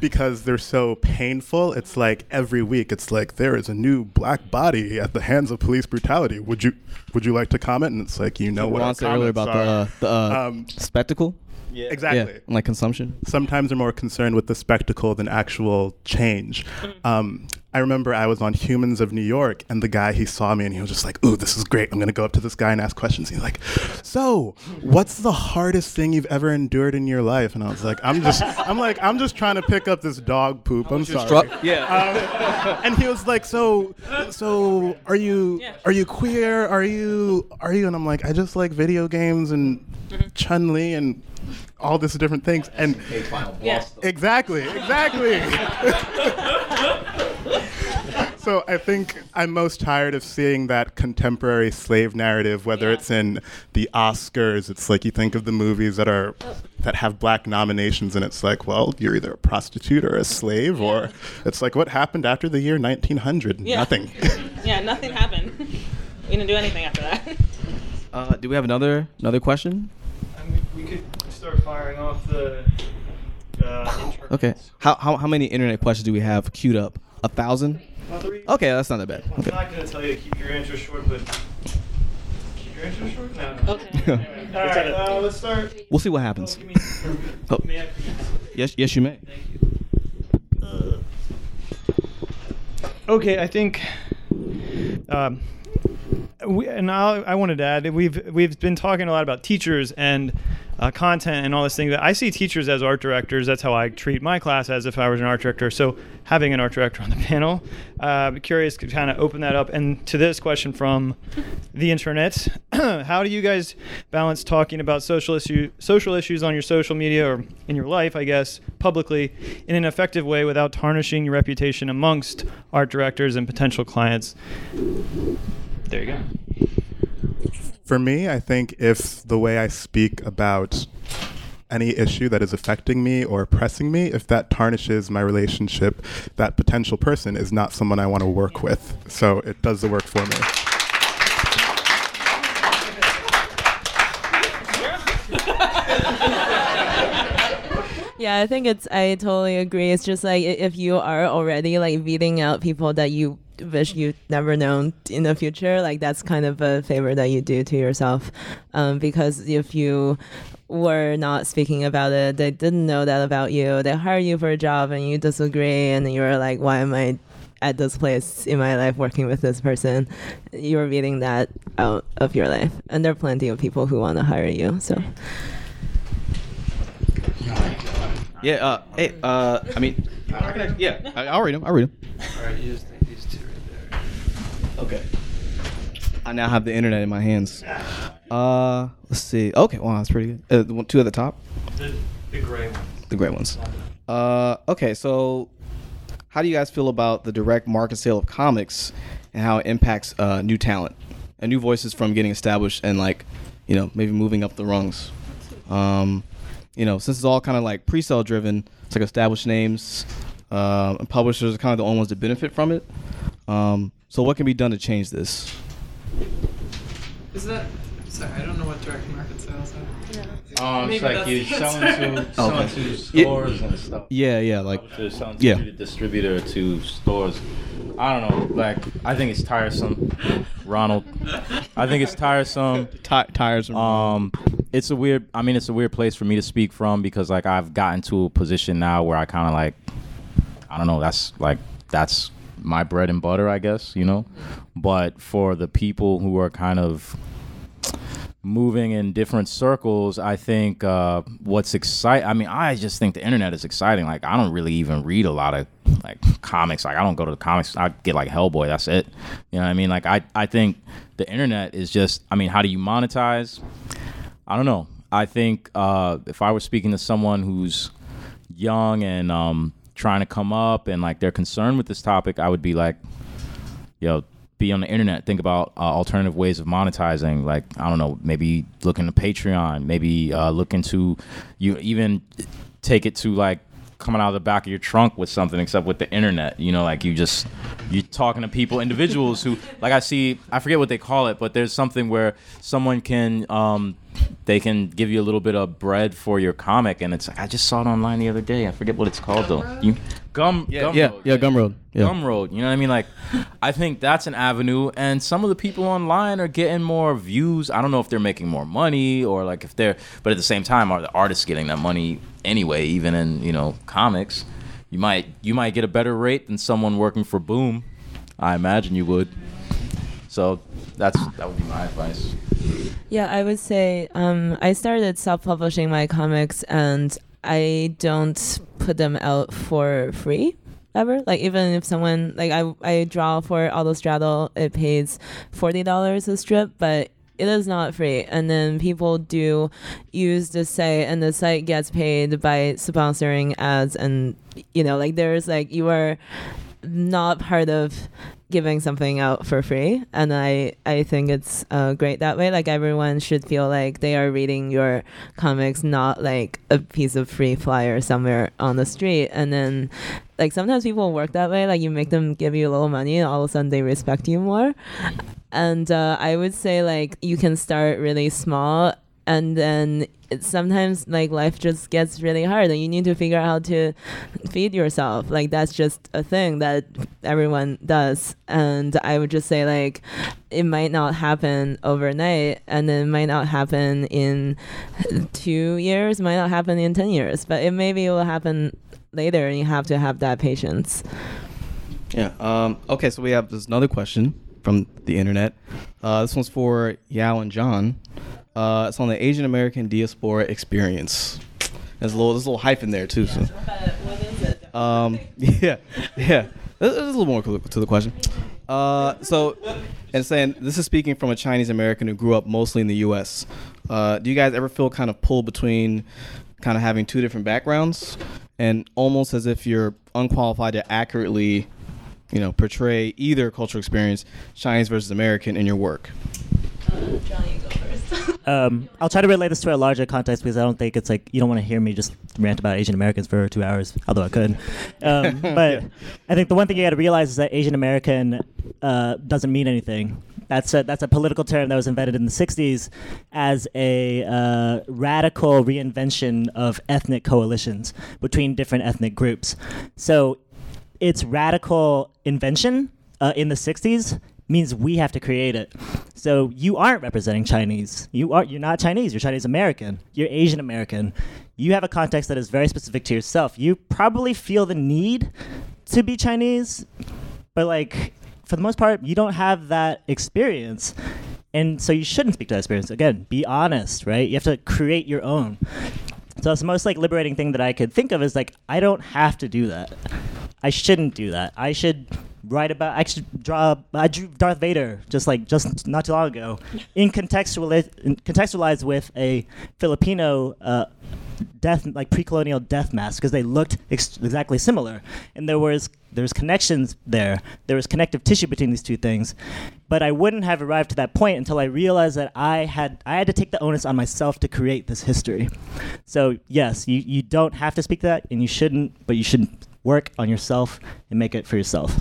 because they're so painful. It's like every week, it's like there is a new black body at the hands of police brutality. Would you Would you like to comment? And it's like you know what Ron our said earlier comments about the, are. uh, the uh, Um, spectacle. Exactly. Yeah, like consumption. Sometimes they're more concerned with the spectacle than actual change. Mm-hmm. Um, I remember I was on Humans of New York, and the guy he saw me, and he was just like, "Ooh, this is great! I'm gonna go up to this guy and ask questions." He's like, "So, what's the hardest thing you've ever endured in your life?" And I was like, "I'm just, I'm like, I'm just trying to pick up this dog poop. I'm sorry." struck? Yeah. Um, and he was like, "So, so are you, are you queer? Are you, are you?" And I'm like, "I just like video games and Chun Li and." All these different things and Yeah. exactly exactly so i think i'm most tired of seeing that contemporary slave narrative whether it's in the oscars it's like you think of the movies that are that have black nominations and it's like well you're either a prostitute or a slave or it's like what happened after the year 1900 Yeah. nothing Yeah, nothing happened. we didn't do anything after that. Uh, do we have another another question? We could start firing off the. Uh, Okay. How, how how many internet questions do we have queued up? A thousand? Three. Okay, that's not that bad. I'm Okay. not going to tell you to keep your intro short, but. Keep your intro short? No, no. Okay. All right, uh, let's start. We'll see what happens. Oh. Yes, yes, you may. Okay, I think. Um, we, and I, I wanted to add we've we've been talking a lot about teachers and uh, content and all this thing. That I see teachers as art directors. That's how I treat my class as if I was an art director. So having an art director on the panel, uh, curious to kind of open that up. And to this question from the internet, how do you guys balance talking about social issue social issues on your social media or in your life, I guess, publicly in an effective way without tarnishing your reputation amongst art directors and potential clients? There you go. For me, I think if the way I speak about any issue that is affecting me or oppressing me, if that tarnishes my relationship, that potential person is not someone I want to work with. So it does the work for me. Yeah, I think it's. I totally agree. It's just like if you are already like weeding out people that you wish you never known in the future, like that's kind of a favor that you do to yourself. Um, because if you were not speaking about it, they didn't know that about you. They hire you for a job and you disagree, and you're like, why am I? At this place in my life, working with this person, you're weeding that out of your life, and there are plenty of people who want to hire you. So, Yeah. Uh, hey. Uh, I mean, yeah. I, I'll read them. I'll read them. All right, you just think these two right there. Okay. I now have the internet in my hands. Uh, let's see. Okay. Wow, that's pretty good. Uh, two at the top. The, the gray one. The great ones. Uh, okay, so how do you guys feel about the direct market sale of comics and how it impacts uh, new talent and new voices from getting established and like, you know, maybe moving up the rungs? Um, you know, since it's all kind of like pre-sale driven, it's like established names um, and publishers are kind of the only ones that benefit from it. Um, so what can be done to change this? Is that? Sorry, I don't know what direct market sales are. Um, it's Maybe like you're that's- selling that's- to selling Okay. to Yeah. stores and stuff. Yeah, yeah, like Publisher selling yeah. the distributor to stores. I don't know. Like I think it's tiresome, Ronald. I think it's tiresome. Ti- tiresome. Um, it's a weird. I mean, it's a weird place for me to speak from because like I've gotten to a position now where I kind of like, I don't know. That's like that's my bread and butter, I guess. You know, but for the people who are kind of moving in different circles, I think uh, what's exciting. I mean, I just think the internet is exciting. Like, I don't really even read a lot of like comics. Like, I don't go to the comics. I get like Hellboy. That's it. You know what I mean? Like, I I think the internet is just. I mean, how do you monetize? I don't know. I think uh, if I were speaking to someone who's young and um, trying to come up and like they're concerned with this topic, I would be like, yo, be on the internet. Think about uh, alternative ways of monetizing. Like I don't know, maybe look into Patreon. Maybe uh, look into you even take it to like coming out of the back of your trunk with something except with the internet you know like you just you're talking to people individuals who like i see i forget what they call it but there's something where someone can um they can give you a little bit of bread for your comic and it's like i just saw it online the other day. I forget what it's called though. You gum Yeah, gum yeah, road. yeah, Gumroad. Yeah. Gumroad. You know what I mean? Like, I think that's an avenue, and some of the people online are getting more views. I don't know if they're making more money or like if they're, but at the same time, are the artists getting that money anyway? Even in you know comics, you might you might get a better rate than someone working for Boom. I imagine you would. So that's that would be my advice. Yeah, I would say um, I started self-publishing my comics, and I don't put them out for free ever. Like even if someone like I I draw for Autostraddle, it pays forty dollars a strip, but it is not free. And then people do use the site, and the site gets paid by sponsoring ads, and you know like there's like you are not part of giving something out for free. And i i think it's uh, great that way. Like everyone should feel like they are reading your comics not like a piece of free flyer somewhere on the street. And then like sometimes people work that way. Like you make them give you a little money and all of a sudden they respect you more. And uh, i would say like you can start really small and then sometimes like life just gets really hard and you need to figure out how to feed yourself like that's just a thing that everyone does and i would just say like it might not happen overnight and it might not happen in two years might not happen in 10 years but it maybe will happen later and you have to have that patience Yeah. Um, okay, so we have this another question from the internet. Uh, this one's for Yao and John. Uh, it's on the Asian American diaspora experience. There's a little, there's a little hyphen there too. So. Um, yeah, yeah. There's, a little more to the- question. Uh, so, and saying this is speaking from a Chinese American who grew up mostly in the U.S. Uh, do you guys ever feel kind of pulled between kind of having two different backgrounds and almost as if you're unqualified to accurately, you know, portray either cultural experience, Chinese versus American, in your work? um, I'll try to relate this to a larger context because I don't think it's like you don't want to hear me just rant about Asian Americans for two hours, although I could. Um, but I think the one thing you got to realize is that Asian American uh, doesn't mean anything. That's a that's a political term that was invented in the '60s as a uh, radical reinvention of ethnic coalitions between different ethnic groups. So its radical invention uh, in the 60s means we have to create it. So you aren't representing Chinese. You are you're not Chinese, you're Chinese American. You're Asian American. You have a context that is very specific to yourself. You probably feel the need to be Chinese, but like for the most part, you don't have that experience. And so you shouldn't speak to that experience. Again, be honest, right? You have to create your own. So it's the most like liberating thing that I could think of is like I don't have to do that. I shouldn't do that. I should write about. Should draw. I drew Darth Vader just like just not too long ago, in contextualize contextualized with a Filipino. Uh, death like pre-colonial death masks because they looked ex- exactly similar and there was there was connections there there was connective tissue between these two things but i wouldn't have arrived to that point until i realized that i had i had to take the onus on myself to create this history so yes you, you don't have to speak to that and you shouldn't but you should work on yourself and make it for yourself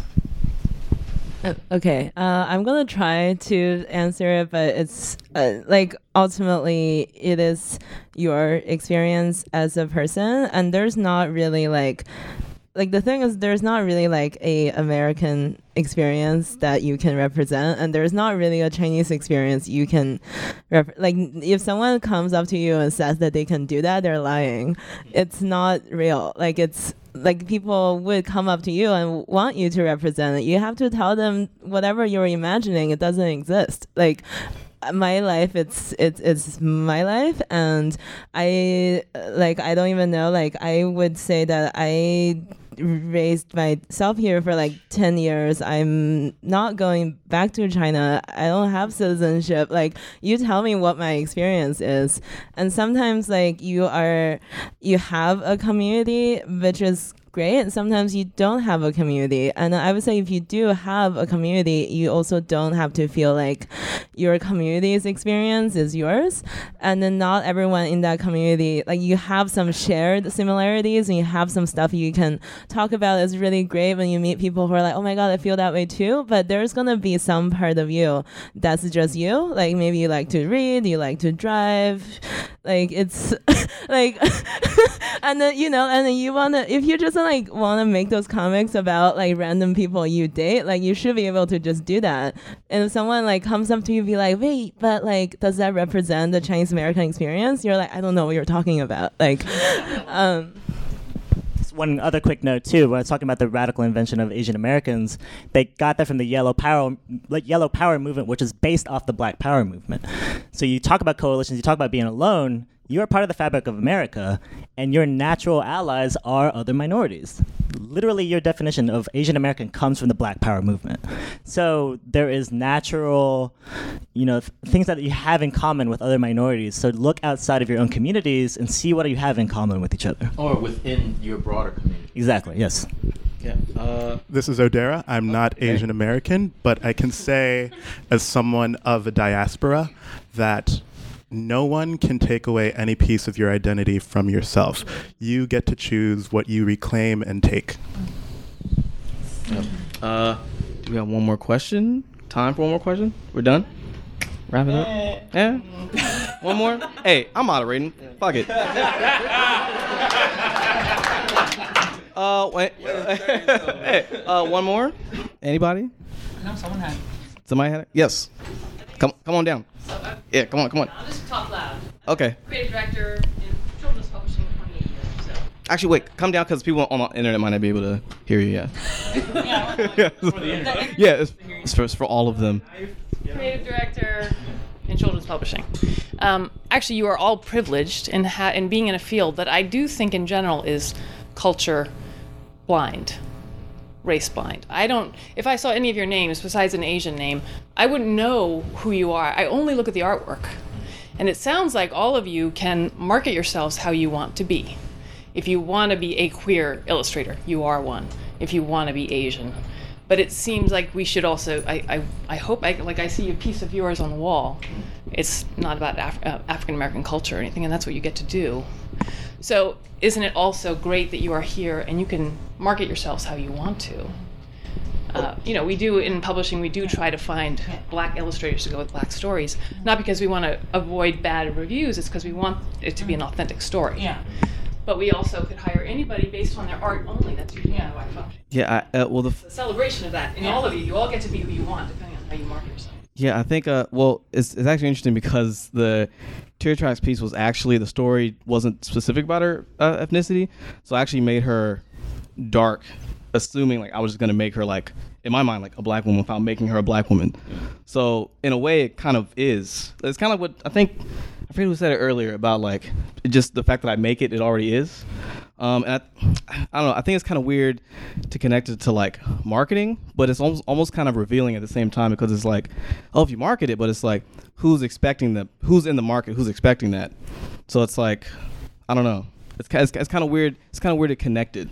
Okay, uh, I'm gonna try to answer it, but it's uh, like ultimately it is your experience as a person, and there's not really like like the thing is there's not really like a American experience that you can represent, and there's not really a Chinese experience you can rep- like if someone comes up to you and says that they can do that, they're lying. It's not real. Like it's like people would come up to you and want you to represent it. You have to tell them whatever you're imagining, it doesn't exist. Like my life it's it's it's my life and i like i don't even know like i would say that i raised myself here for like 10 years. I'm not going back to China. I don't have citizenship. Like, you tell me what my experience is. And sometimes, like, you are, you have a community, which is great. Sometimes you don't have a community. And I would say if you do have a community, you also don't have to feel like your community's experience is yours. And then not everyone in that community, like you have some shared similarities and you have some stuff you can talk about. It's really great when you meet people who are like, oh my God, I feel that way too. But there's going to be some part of you that's just you. Like maybe you like to read, you like to drive. Like it's like, and then, you know, and then you want to, if you just like want to make those comics about like random people you date, like you should be able to just do that. And if someone like comes up to you, be like, wait, but like, does that represent the Chinese American experience? You're like, I don't know what you're talking about. Like, um, One other quick note too. When I was talking about the radical invention of Asian Americans, they got that from the Yellow Power, like Yellow Power movement, which is based off the Black Power movement. So you talk about coalitions, you talk about being alone. You're part of the fabric of America, and your natural allies are other minorities. Literally, your definition of Asian American comes from the Black Power movement. So there is natural, you know, th- things that you have in common with other minorities. So look outside of your own communities and see what you have in common with each other. Or within your broader community. Exactly. Yes. Yeah. Uh, This is Odera. I'm not Asian American, but I can say, as someone of a diaspora, that no one can take away any piece of your identity from yourself. You get to choose what you reclaim and take. Uh, do we have one more question? Time for one more question? We're done? Wrap it up? Yeah? one more? Hey, I'm moderating. Fuck it. Uh, wait. hey, uh, one more? Anybody? No, someone had. Somebody had it? Yes. Come, come on down. Yeah, come on, come on. I'll just talk loud. Okay. Creative director in children's publishing for 28 years. So. Actually, wait. Come down because people on the internet might not be able to hear you. Yeah. yeah. yeah, it's, it's, for, it's for all of them. Creative director in children's publishing. Um, actually, you are all privileged in ha- in being in a field that I do think, in general, is culture blind, race blind. I don't. If I saw any of your names besides an Asian name, I wouldn't know who you are. I only look at the artwork, and it sounds like all of you can market yourselves how you want to be. If you want to be a queer illustrator, you are one. If you want to be Asian, but it seems like we should also. I I, I hope I like I see a piece of yours on the wall. It's not about Af- uh, African American culture or anything, and that's what you get to do. So, isn't it also great that you are here and you can market yourselves how you want to? Uh, you know, we do in publishing, we do try to find black illustrators to go with black stories, not because we want to avoid bad reviews, it's because we want it to be an authentic story. Yeah. But we also could hire anybody based on their art only. That's usually how I function. Yeah. I, uh, well, the f- The celebration of that in all of you, you all get to be who you want, depending on how you market yourself. Yeah, I think. Uh, well, it's it's actually interesting because the Tear Tracks piece was actually the story wasn't specific about her uh, ethnicity, so I actually made her dark, assuming like I was just gonna make her like in my mind like a black woman without making her a black woman. So in a way, it kind of is. It's kind of what I think. I forget who said it earlier about like just the fact that I make it, it already is. Um, and I, I don't know. I think it's kind of weird to connect it to like marketing, but it's almost almost kind of revealing at the same time because it's like, oh, if you market it, but it's like who's expecting the who's in the market, who's expecting that. So it's like, I don't know. It's it's, it's kind of weird. It's kind of weird to connect it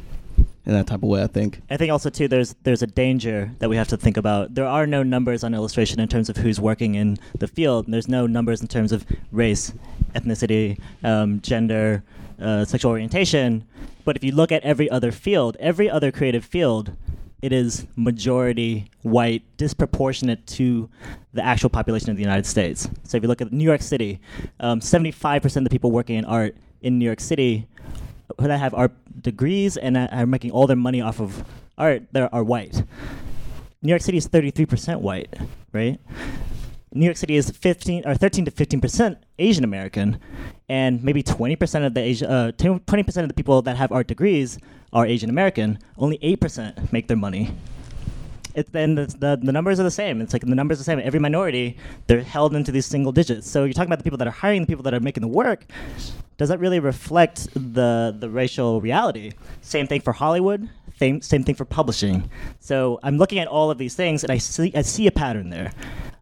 in that type of way. I think. I think also too there's there's a danger that we have to think about. There are no numbers on illustration in terms of who's working in the field. There's no numbers in terms of race, ethnicity, um, gender, uh, sexual orientation. But if you look at every other field, every other creative field, it is majority white, disproportionate to the actual population of the United States. So if you look at New York City, um, 75% of the people working in art in New York City who that have art degrees and are making all their money off of art that are white. New York City is 33% white, right? New York City is 15 or 13 to 15 percent Asian American, and maybe 20 percent of the Asia, uh, 20 percent of the people that have art degrees are Asian American. Only 8 percent make their money. It's then the, the the numbers are the same. It's like the numbers are the same. Every minority they're held into these single digits. So you're talking about the people that are hiring, the people that are making the work. does that really reflect the the racial reality? Same thing for Hollywood. Same, same thing for publishing. So I'm looking at all of these things, and I see I see a pattern there.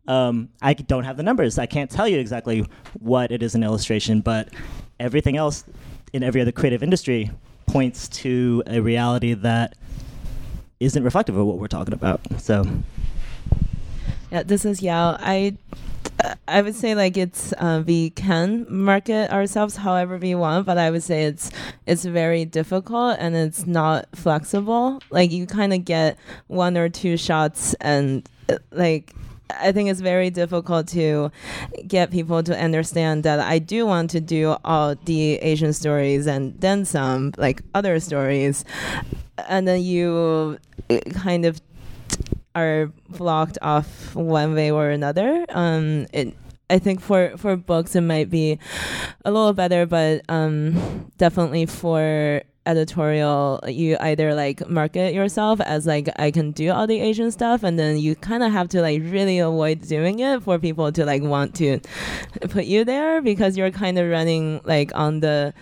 Um, I don't have the numbers. I can't tell you exactly what it is in illustration, but everything else in every other creative industry points to a reality that isn't reflective of what we're talking about. So, Yeah, this is Yao. I I would say like it's uh, we can market ourselves however we want, but I would say it's it's very difficult and it's not flexible. Like you kind of get one or two shots and like I think it's very difficult to get people to understand that I do want to do all the Asian stories and then some like other stories, and then you uh, kind of are blocked off one way or another. Um, it, I think for, for books it might be a little better, but um, definitely for editorial, you either like market yourself as like I can do all the Asian stuff, and then you kind of have to like really avoid doing it for people to like want to put you there because you're kind of running like on the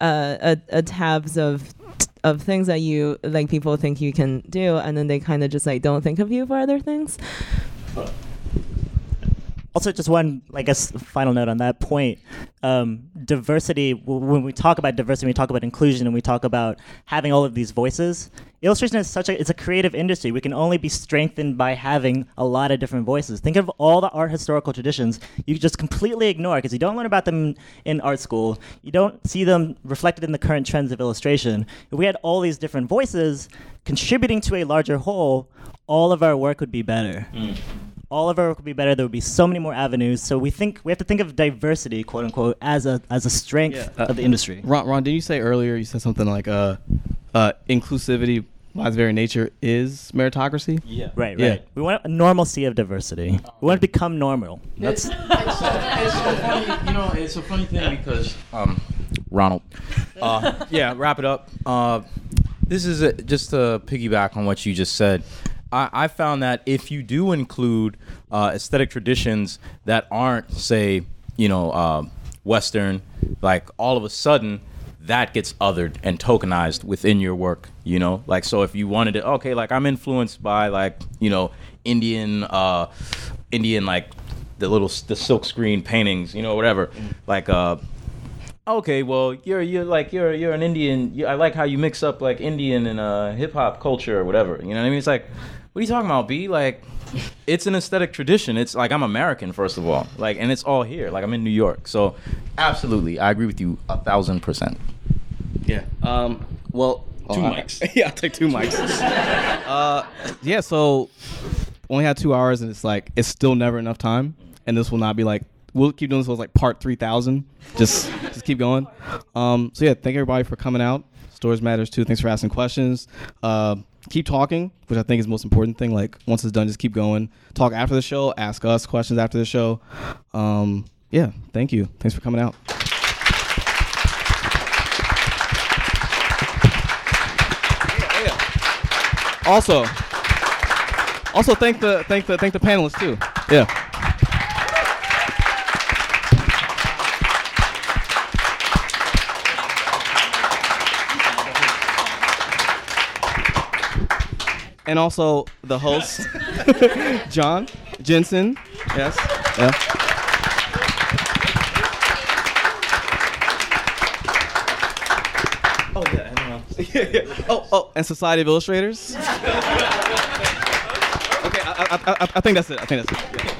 uh, a, a tabs of of things that you like people think you can do and then they kind of just like don't think of you for other things also just one i guess final note on that point. Um, diversity w- when we talk about diversity we talk about inclusion and we talk about having all of these voices illustration is such a it's a creative industry. We can only be strengthened by having a lot of different voices. Think of all the art historical traditions you just completely ignore because you don't learn about them in art school. You don't see them reflected in the current trends of illustration. If we had all these different voices contributing to a larger whole all of our work would be better all of our work would be better. There would be so many more avenues. So we think we have to think of diversity, quote unquote, as a as a strength Uh, of the industry. Ron, Ron, did you say earlier? You said something like uh, uh, inclusivity by its very nature is meritocracy. Yeah. Right. Yeah. Right. We want a normalcy of diversity. We want to become normal. That's it's so funny, you know, it's a funny thing because um, Ronald. Uh, yeah, wrap it up. Uh, this is a, just to piggyback on what you just said. I, I found that if you do include uh, aesthetic traditions that aren't, say, you know, uh, Western, like all of a sudden that gets othered and tokenized within your work. You know, like so if you wanted to, okay, like I'm influenced by like you know Indian, uh, Indian like the little the silk screen paintings, you know, whatever, like uh okay, well, you're you're like you're you're an Indian. You, I like how you mix up like Indian and uh, hip hop culture or whatever. You know what I mean? It's like, what are you talking about, B? Like, it's an aesthetic tradition. It's like I'm American first of all, like, and it's all here. Like I'm in New York, so absolutely, I agree with you a thousand percent. Yeah. Um. Well, Two I- mics. yeah, I'll take two mics. uh, yeah. So only had two hours, and it's like it's still never enough time, and this will not be like we'll keep doing this as like part three thousand. Just just keep going. Um. So yeah, thank everybody for coming out. Stories matters too. Thanks for asking questions. Uh, keep talking, which I think is most important thing. Like once it's done, just keep going. Talk after the show. Ask us questions after the show. Um. Yeah. Thank you. Thanks for coming out. Also, also thank the thank the thank the panelists too. Yeah. And also the host, John Jensen. Yes. Yeah. Oh yeah, I don't know. yeah, yeah. Oh, oh, and Society of Illustrators. okay, I, I, I, I think that's it. I think that's it. Yeah.